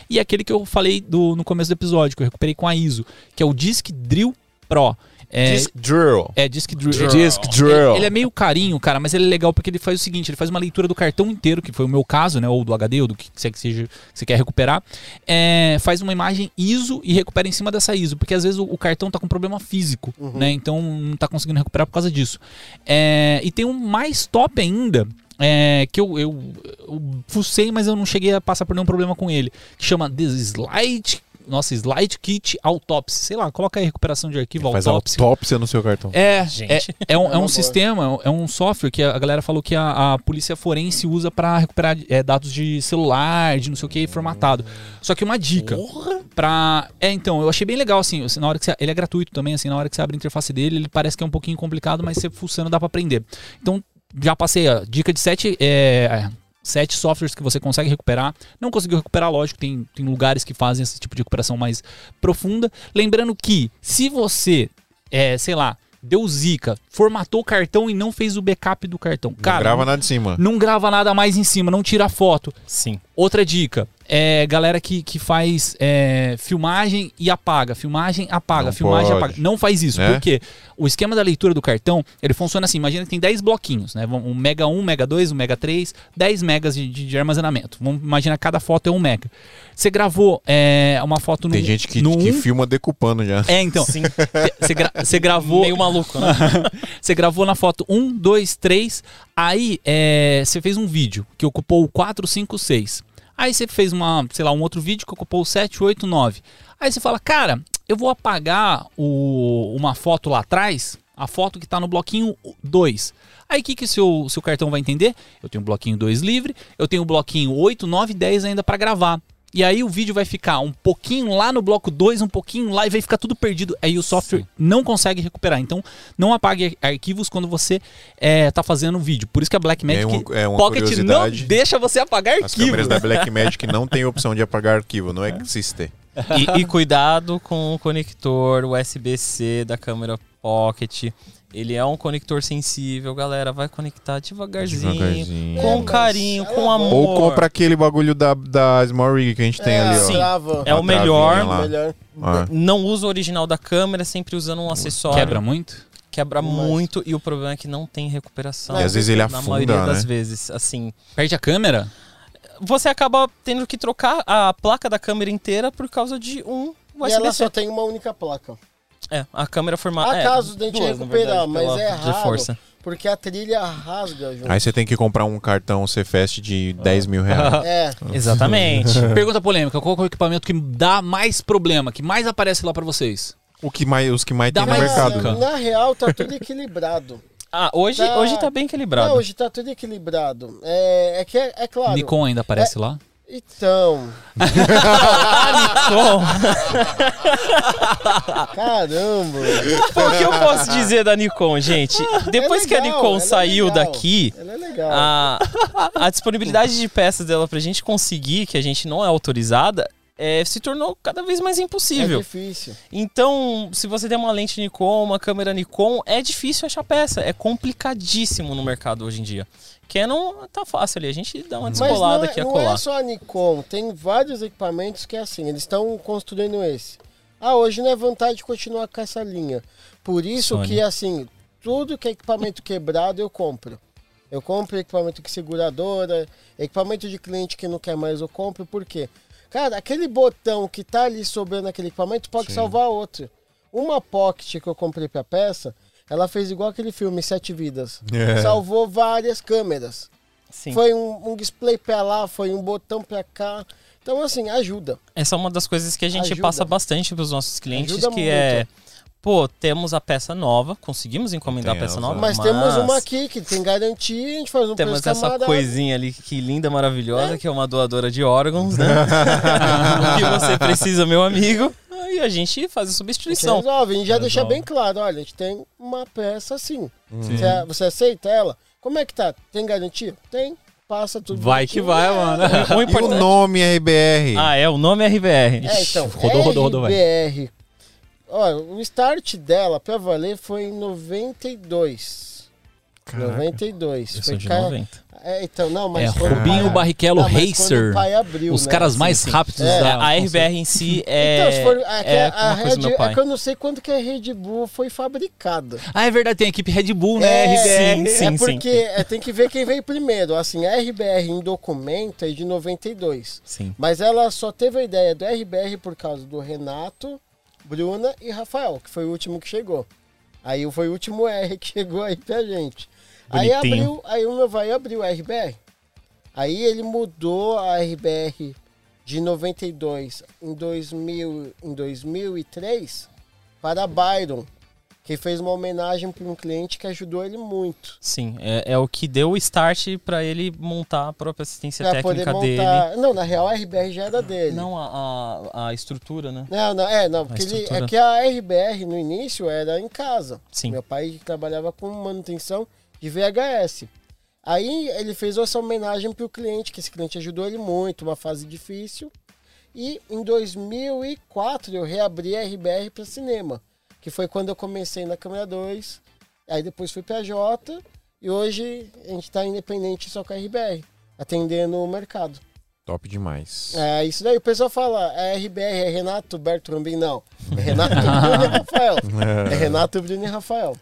E aquele que eu falei do, no começo do episódio, que eu recuperei com a ISO, que é o Disk Drill Pro. É, Disc Drill. é, Disk Drill. Disc Ele, Drill. ele é meio carinho, cara, mas ele é legal porque ele faz o seguinte: ele faz uma leitura do cartão inteiro, que foi o meu caso, né? Ou do HD, ou do que você, que seja, que você quer recuperar. É, faz uma imagem ISO e recupera em cima dessa ISO, porque às vezes o, o cartão tá com problema físico, né? Então não tá conseguindo recuperar por causa disso. É, e tem um mais top ainda. é, que eu, eu, eu fucei, mas eu não cheguei a passar por nenhum problema com ele. Que chama The Slide. Nossa, Slide Kit Autopsy. Sei lá, coloca aí recuperação de arquivo Faz Autopsy. autópsia no seu cartão. É, Gente. é, é um, é um sistema, é um software que a galera falou que a, a polícia forense usa pra recuperar é, dados de celular, de não sei o que, formatado. Só que uma dica pra. É, então, eu achei bem legal, assim, na hora que você, ele é gratuito também, assim, na hora que você abre a interface dele, ele parece que é um pouquinho complicado, mas você fuçando dá pra aprender. Então, já passei a dica de sete. É, Sete softwares que você consegue recuperar. Não conseguiu recuperar, lógico, tem, tem lugares que fazem esse tipo de recuperação mais profunda. Lembrando que, se você, é, sei lá, deu zica, formatou o cartão e não fez o backup do cartão. Não Cara, grava nada de cima. não grava nada mais em cima, não tira foto. Sim. Outra dica, é galera que, que faz é, filmagem e apaga, filmagem, apaga, Não filmagem, pode. apaga. Não faz isso, Né? porque o esquema da leitura do cartão, ele funciona assim, imagina que tem 10 bloquinhos, né? Um mega 1, mega 2, um mega 3, 10 megas de, de, de armazenamento. Vamos imaginar que cada foto é um mega. Você gravou é, uma foto no Tem gente que, no que um- filma decupando já. É, então. Sim. Você gra- gravou. Meio maluco, né? Você gravou na foto 1, 2, 3. Aí é, você fez um vídeo que ocupou o 4, 5, 6. Aí você fez uma, sei lá, um outro vídeo que ocupou o 7, 8, 9. Aí você fala, cara, eu vou apagar o- uma foto lá atrás, a foto que tá no bloquinho 2. Aí o que, que seu, seu cartão vai entender? Eu tenho o bloquinho 2 livre, eu tenho o bloquinho 8, 9, 10 ainda para gravar. E aí o vídeo vai ficar um pouquinho lá no bloco 2, um pouquinho lá e vai ficar tudo perdido. Aí o software não consegue recuperar. Então não apague arquivos quando você é, tá fazendo um vídeo. Por isso que a Blackmagic É uma- é uma Pocket não deixa você apagar As arquivo. câmeras da Blackmagic não tem opção de apagar arquivo, não existe. E, e cuidado com o conector USB-C da câmera Pocket. Ele é um conector sensível, galera. Vai conectar devagarzinho, Devagarzinho. com É, carinho, com vai- amor. Ou compra aquele bagulho da, da Small Rig que a gente tem é, ali, ó. Sim. trava. É o melhor. lá. melhor. Ah. Não usa o original da câmera, sempre usando um acessório. Quebra muito? Quebra Mas- muito e o problema é que não tem recuperação. E às vezes ele Na afunda, maioria né? das vezes, assim. Perde a câmera? Você acaba tendo que trocar a placa da câmera inteira por causa de um E ela só tem uma única placa. É, a câmera formada. Há é, casos de a gente duas, recuperar, verdade, mas é de raro. força. Porque a trilha rasga, junto. Aí você tem que comprar um cartão Cfest de 10 mil reais. É, Exatamente. Pergunta polêmica: qual é o equipamento que dá mais problema, que mais aparece lá pra vocês? O que mais, os que mais Dá tem no mais mercado. zica. na real tá tudo equilibrado. ah, hoje Tá- hoje tá bem equilibrado. Não, hoje tá tudo equilibrado. É, é que é, é claro. Nikon ainda aparece lá? Então, Nikon. caramba. Pô, o que eu posso dizer da Nikon, gente? Depois É que a legal, Nikon ela é saiu daqui, é a, a disponibilidade de peças dela pra gente conseguir, que a gente não é autorizada, é, se tornou cada vez mais é impossível. difícil. Então, se você tem uma lente Nikon, uma câmera Nikon, é difícil achar peça. É complicadíssimo no mercado hoje em dia. Canon tá fácil ali, a gente dá uma Mas descolada não, é, aqui a não colar. é só a Nikon, tem vários equipamentos que é assim, eles estão construindo esse. Ah, hoje não é vontade de continuar com essa linha. Por isso Sony. que, assim, tudo que é equipamento quebrado eu compro. Eu compro equipamento que seguradora, equipamento de cliente que não quer mais eu compro, por quê? Cara, aquele botão que tá ali sobrando aquele equipamento pode Sim. salvar outro. Uma Pocket que eu comprei pra peça, ela fez igual aquele filme Sete Vidas. É. Salvou várias câmeras. Sim. Foi um, um display pra lá, foi um botão pra cá. Então, assim, ajuda. Essa é uma das coisas que a gente Ajuda. passa bastante pros nossos clientes, Ajuda que muito. é... Pô, temos a peça nova, conseguimos encomendar a peça nova, Mas, temos uma aqui que tem garantia, a gente faz um Temos preço essa camarada. coisinha ali que linda, maravilhosa, que é uma doadora de órgãos, né? o que você precisa, meu amigo. E a gente faz a A gente substituição. resolve, a gente já deixa Resolve. bem claro, olha, a gente tem uma peça assim. Hum. Você, você aceita ela? Como é que tá? Tem garantia? Tem. Passa tudo Vai que vai, É. mano. O E o importante... nome RBR? Ah, é, o nome é RBR. É, então, Rodou, rodou, rodou, vai. RBR. Olha, o start dela, pra valer, foi em 92. Caraca. 92. Eu foi sou de ca- 90. É, então, não, mas É Rubinho pai- Barrichello mas quando Racer. o pai abriu, Os né? caras Sim, mais sim. rápidos É, da. A RBR em si é, Então, for, é, que é a Red, é que eu não sei quando que a Red Bull foi fabricada. Ah, é verdade, tem a equipe Red Bull, né? É, RBR. sim, é sim. porque é, tem que ver quem veio primeiro. Assim, a RBR em documento é de 92. Sim. Mas ela só teve a ideia do RBR por causa do Renato, Bruna e Rafael, que foi o último que chegou. Aí foi o último R que chegou aí pra gente. Aí Bonitinho. abriu, aí o meu vai abriu a RBR. Aí ele mudou a RBR de 92 em 2000, em 2003 para Byron, que fez uma homenagem para um cliente que ajudou ele muito. Sim, é, é o que deu o start pra ele montar a própria assistência Pra técnica dele. montar. Não, na real a RBR já era dele. Não a, a, a estrutura, né? Não, não, é, não, porque ele, é que a RBR no início era em casa. Sim. Meu pai trabalhava com manutenção de VHS. Aí ele fez essa homenagem para o cliente, que esse cliente ajudou ele muito, uma fase difícil. E em 2004 eu reabri a RBR para cinema, que foi quando eu comecei na câmera 2. Aí depois fui para J e hoje a gente está independente só com a RBR, atendendo o mercado. Top demais. É, isso daí. O pessoal fala, é RBR, é Renato Bertrambin. Não. É Renato Bruno e Rafael. É Renato Bruno e Rafael.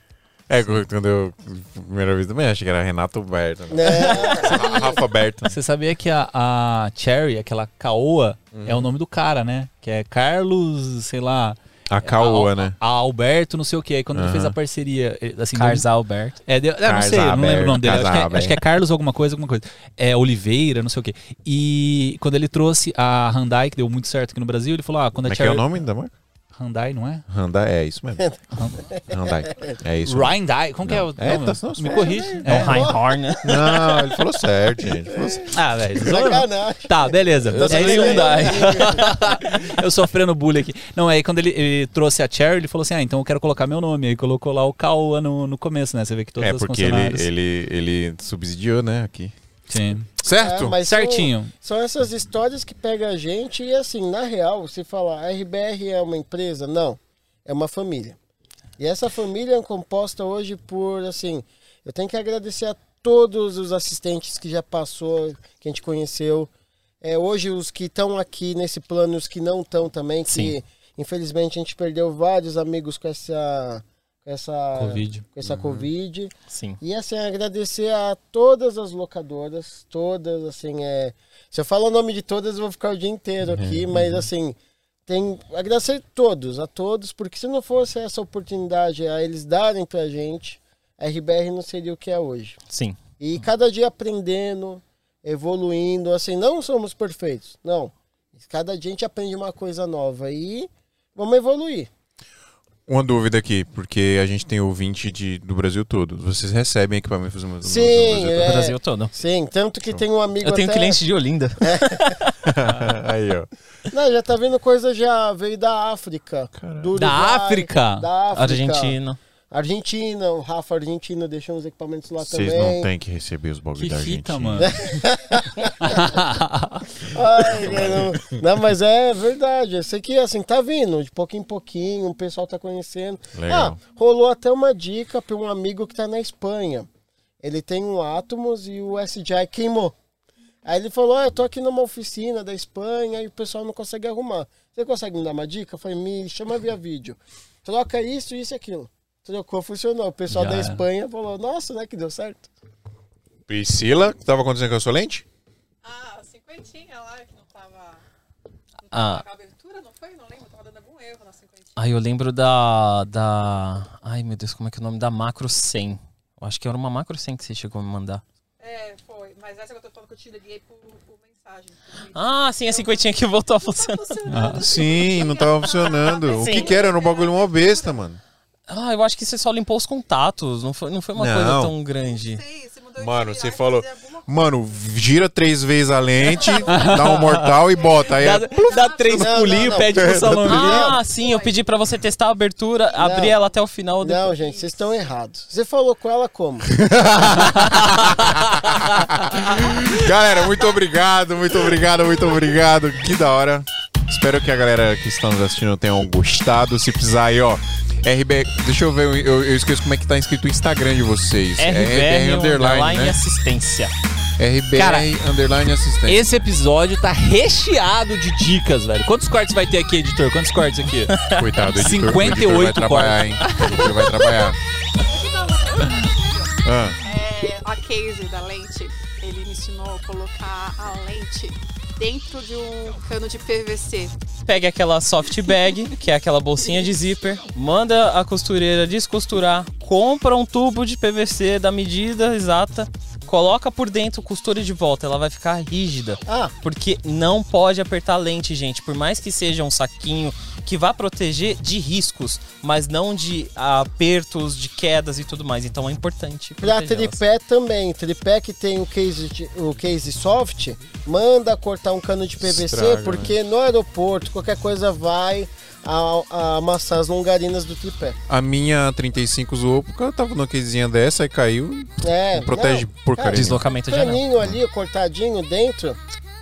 É, quando eu. Primeira vez também achei que era Renato Berto. Né? É, Rafa Berto. Você sabia que a, a Cherry, aquela caoa, é o nome do cara, né? Que é Carlos, sei lá. A Caoa, a, né? A Alberto, não sei o que. Aí quando ele Aham. fez a parceria, ele- assim, Carlos deu- Alberto. É, deu, eu não sei, eu não lembro o nome dele. Acho que, é, acho que é Carlos alguma coisa, alguma coisa. É Oliveira, não sei o quê. E quando ele trouxe a Hyundai, que deu muito certo aqui no Brasil, ele falou: ah, quando a é que é o nome da marca? Hyundai, não é? Hyundai, é isso mesmo. Hyundai. É isso. Hyundai, como que é o É, nome? tá- não, Me é, corrige. É É. o Reinhorn, né? Não, ele falou certo, gente. Falou certo. Ah, velho. sacanagem. Tá, beleza. Eu É isso. Hyundai. eu sofrendo bullying aqui. Não, aí quando ele, ele trouxe a Cherry, ele falou assim: ah, então eu quero colocar meu nome. Aí colocou lá o Caoa no, no começo, né? Você vê que todas É, as porque ele, ele, ele subsidiou, né, aqui. Sim. Certo? É, mas são- Certinho. São essas histórias que pegam a gente e assim, na real, você fala, a RBR é uma empresa? Não, é uma família. E essa família é composta hoje por, assim, eu tenho que agradecer a todos os assistentes que já passou, que a gente conheceu. É, hoje os que estão aqui nesse plano, os que não estão também, que Sim. infelizmente a gente perdeu vários amigos com essa essa Covid. com essa Covid. Sim. E assim, agradecer a todas as locadoras, todas, assim, é. Se eu falar o nome de todas, eu vou ficar o dia inteiro aqui, mas assim, tem. Agradecer a todos, a todos, porque se não fosse essa oportunidade a eles darem pra gente, a RBR não seria o que é hoje. Sim. E cada dia aprendendo, evoluindo, assim, não somos perfeitos, não. Cada dia a gente aprende uma coisa nova e vamos evoluir. Uma dúvida aqui, porque a gente tem ouvinte de, do Brasil todo. Vocês recebem equipamentos no, no Sim, Brasil é. O Brasil todo. Sim, tanto que tem um amigo Eu tenho até- cliente de Olinda. todo? Aí, ó. Não, já tá vendo coisa já veio da África. Do Da Uruguai, África? Da África. Argentina. Argentina, o Rafa Argentina deixou uns equipamentos lá Vocês também. não têm que receber os bagulho da fita, Argentina. mano. Ai, não, não, mas é verdade. Eu sei que assim, tá vindo, de pouquinho em pouquinho, o pessoal tá conhecendo. Legal. Ah, rolou até uma dica pra um amigo que tá na Espanha. Ele tem um Atomos e o SDI queimou. Aí ele falou: ah, eu tô aqui numa oficina da Espanha e o pessoal não consegue arrumar. Você consegue me dar uma dica? Eu falei, me chama via vídeo. Troca isso, isso e aquilo. Trocou, funcionou. O pessoal Já da era. Espanha falou, nossa, né, que deu certo. Priscila, o que tava acontecendo com a sua lente? Ah, cinquentinha lá que não tava. Não Ah. tava abertura, não foi? Não lembro, tava dando algum erro na cinquentinha. Ai, eu lembro da. da. Ai, meu Deus, como é que é o nome? Da Macro 100. Eu acho que era uma Macro 100 que você chegou a me mandar. É, foi. Mas essa que eu tô falando que eu te liguei por, por mensagem. Ah, sim, a cinquentinha que voltou a funcionar. Sim, não tava funcionando. O que que era? Era um bagulho uma besta, mano. Ah, eu acho que você só limpou os contatos. Não foi, não foi uma Não. coisa tão grande. Sei, você mudou Mano, você falou. Mano, gira três vezes a lente, dá um mortal e bota. Aí Dá, é- dá três Não, pulinhos, não, não. pede pro salão Ah, sim, eu pedi pra você testar a abertura, abrir ela até o final. Não, depois- gente, vocês estão errados. Você falou com ela como? Galera, muito obrigado, muito obrigado, muito obrigado. Que da hora. Espero que a galera que está nos assistindo tenham gostado. Se precisar aí, ó. RB. Deixa eu ver, eu, eu esqueço como é que tá escrito o Instagram de vocês. RBR, é underline, né? assistência. RBR Cara, underline assistência. Esse episódio tá recheado de dicas, velho. Quantos cortes vai ter aqui, editor? Quantos cortes aqui? Coitado, editor, 58 o editor vai trabalhar, hein? O editor vai trabalhar. Ah, É, a case da lente, ele me ensinou a colocar a lente dentro de um cano de PVC. Pega aquela soft bag, que é aquela bolsinha de zíper, manda a costureira descosturar, compra um tubo de PVC da medida exata, coloca por dentro, costura de volta, ela vai ficar rígida. Ah, Porque não pode apertar lente, gente. Por mais que seja um saquinho que vá proteger de riscos, mas não de apertos, de quedas e tudo mais. Então é importante. pra protegê-las. tripé também. Tripé que tem o case, de- o case soft, manda cortar um cano de PVC, Estraga, né? porque no aeroporto qualquer coisa vai a- a amassar as longarinas do tripé. a minha 35 zoou porque eu tava numa casezinha dessa e caiu. É, protege não, porcaria. Deslocamento de anel. Caninho ali, cortadinho dentro,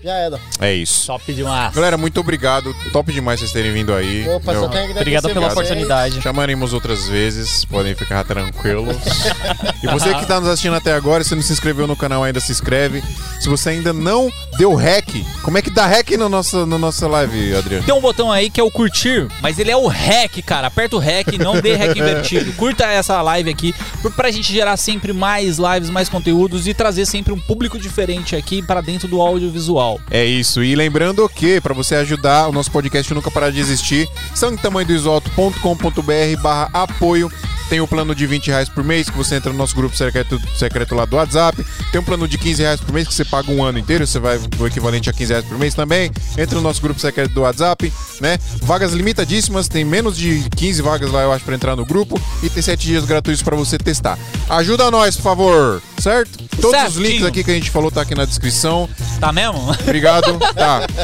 já era. É isso. Top demais. Galera, muito obrigado. Top demais vocês terem vindo aí. Opa, Eu- só tenho que Obrigado pela vocês. oportunidade. Chamaremos outras vezes, podem ficar tranquilos. E você que tá nos assistindo até agora, se não se inscreveu no canal ainda, se inscreve. Se você ainda não deu hack, como é que dá hack na nossa, na nossa live, Adriano? Tem um botão aí que é o curtir, mas ele é o REC, cara. Aperta o REC, não dê REC invertido. Curta essa live aqui pra gente gerar sempre mais lives, mais conteúdos e trazer sempre um público diferente aqui para dentro do audiovisual. É isso. E lembrando que, para você ajudar o nosso podcast nunca parar de existir, sanguetamanhodoisoto.com.br barra apoio. Tem o plano de 20 reais por mês, que você entra no nosso grupo secreto, secreto lá do WhatsApp. Tem um plano de 15 reais por mês, que você paga um ano inteiro, você vai o equivalente a 15 reais por mês também. Entra no nosso grupo secreto do WhatsApp, né? Vagas limitadíssimas, tem menos de 15 vagas lá, eu acho, pra entrar no grupo. E tem 7 dias gratuitos para você testar. Ajuda nós, por favor, certo? Todos os Certinho. links aqui que a gente falou tá aqui na descrição. Tá mesmo? Obrigado. Tá.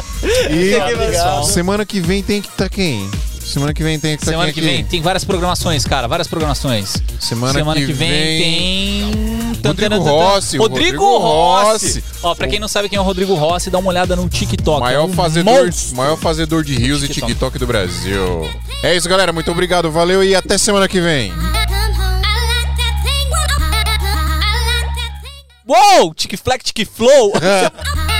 E Obrigado. semana que vem tem que estar quem? Semana que vem tem que estar Semana que vem tem várias programações, cara, várias programações. Semana, Semana que vem, tem. Rodrigo Rossi, Rodrigo, Rodrigo Rossi. Rossi. Ó, pra quem não sabe quem é o Rodrigo Rossi, dá uma olhada no TikTok. Maior, É um fazedor, monstro. maior fazedor de rios e TikTok. Do Brasil. É isso, galera. Muito obrigado. Valeu e até semana que vem. Uou! Tic-flex, tic-flow.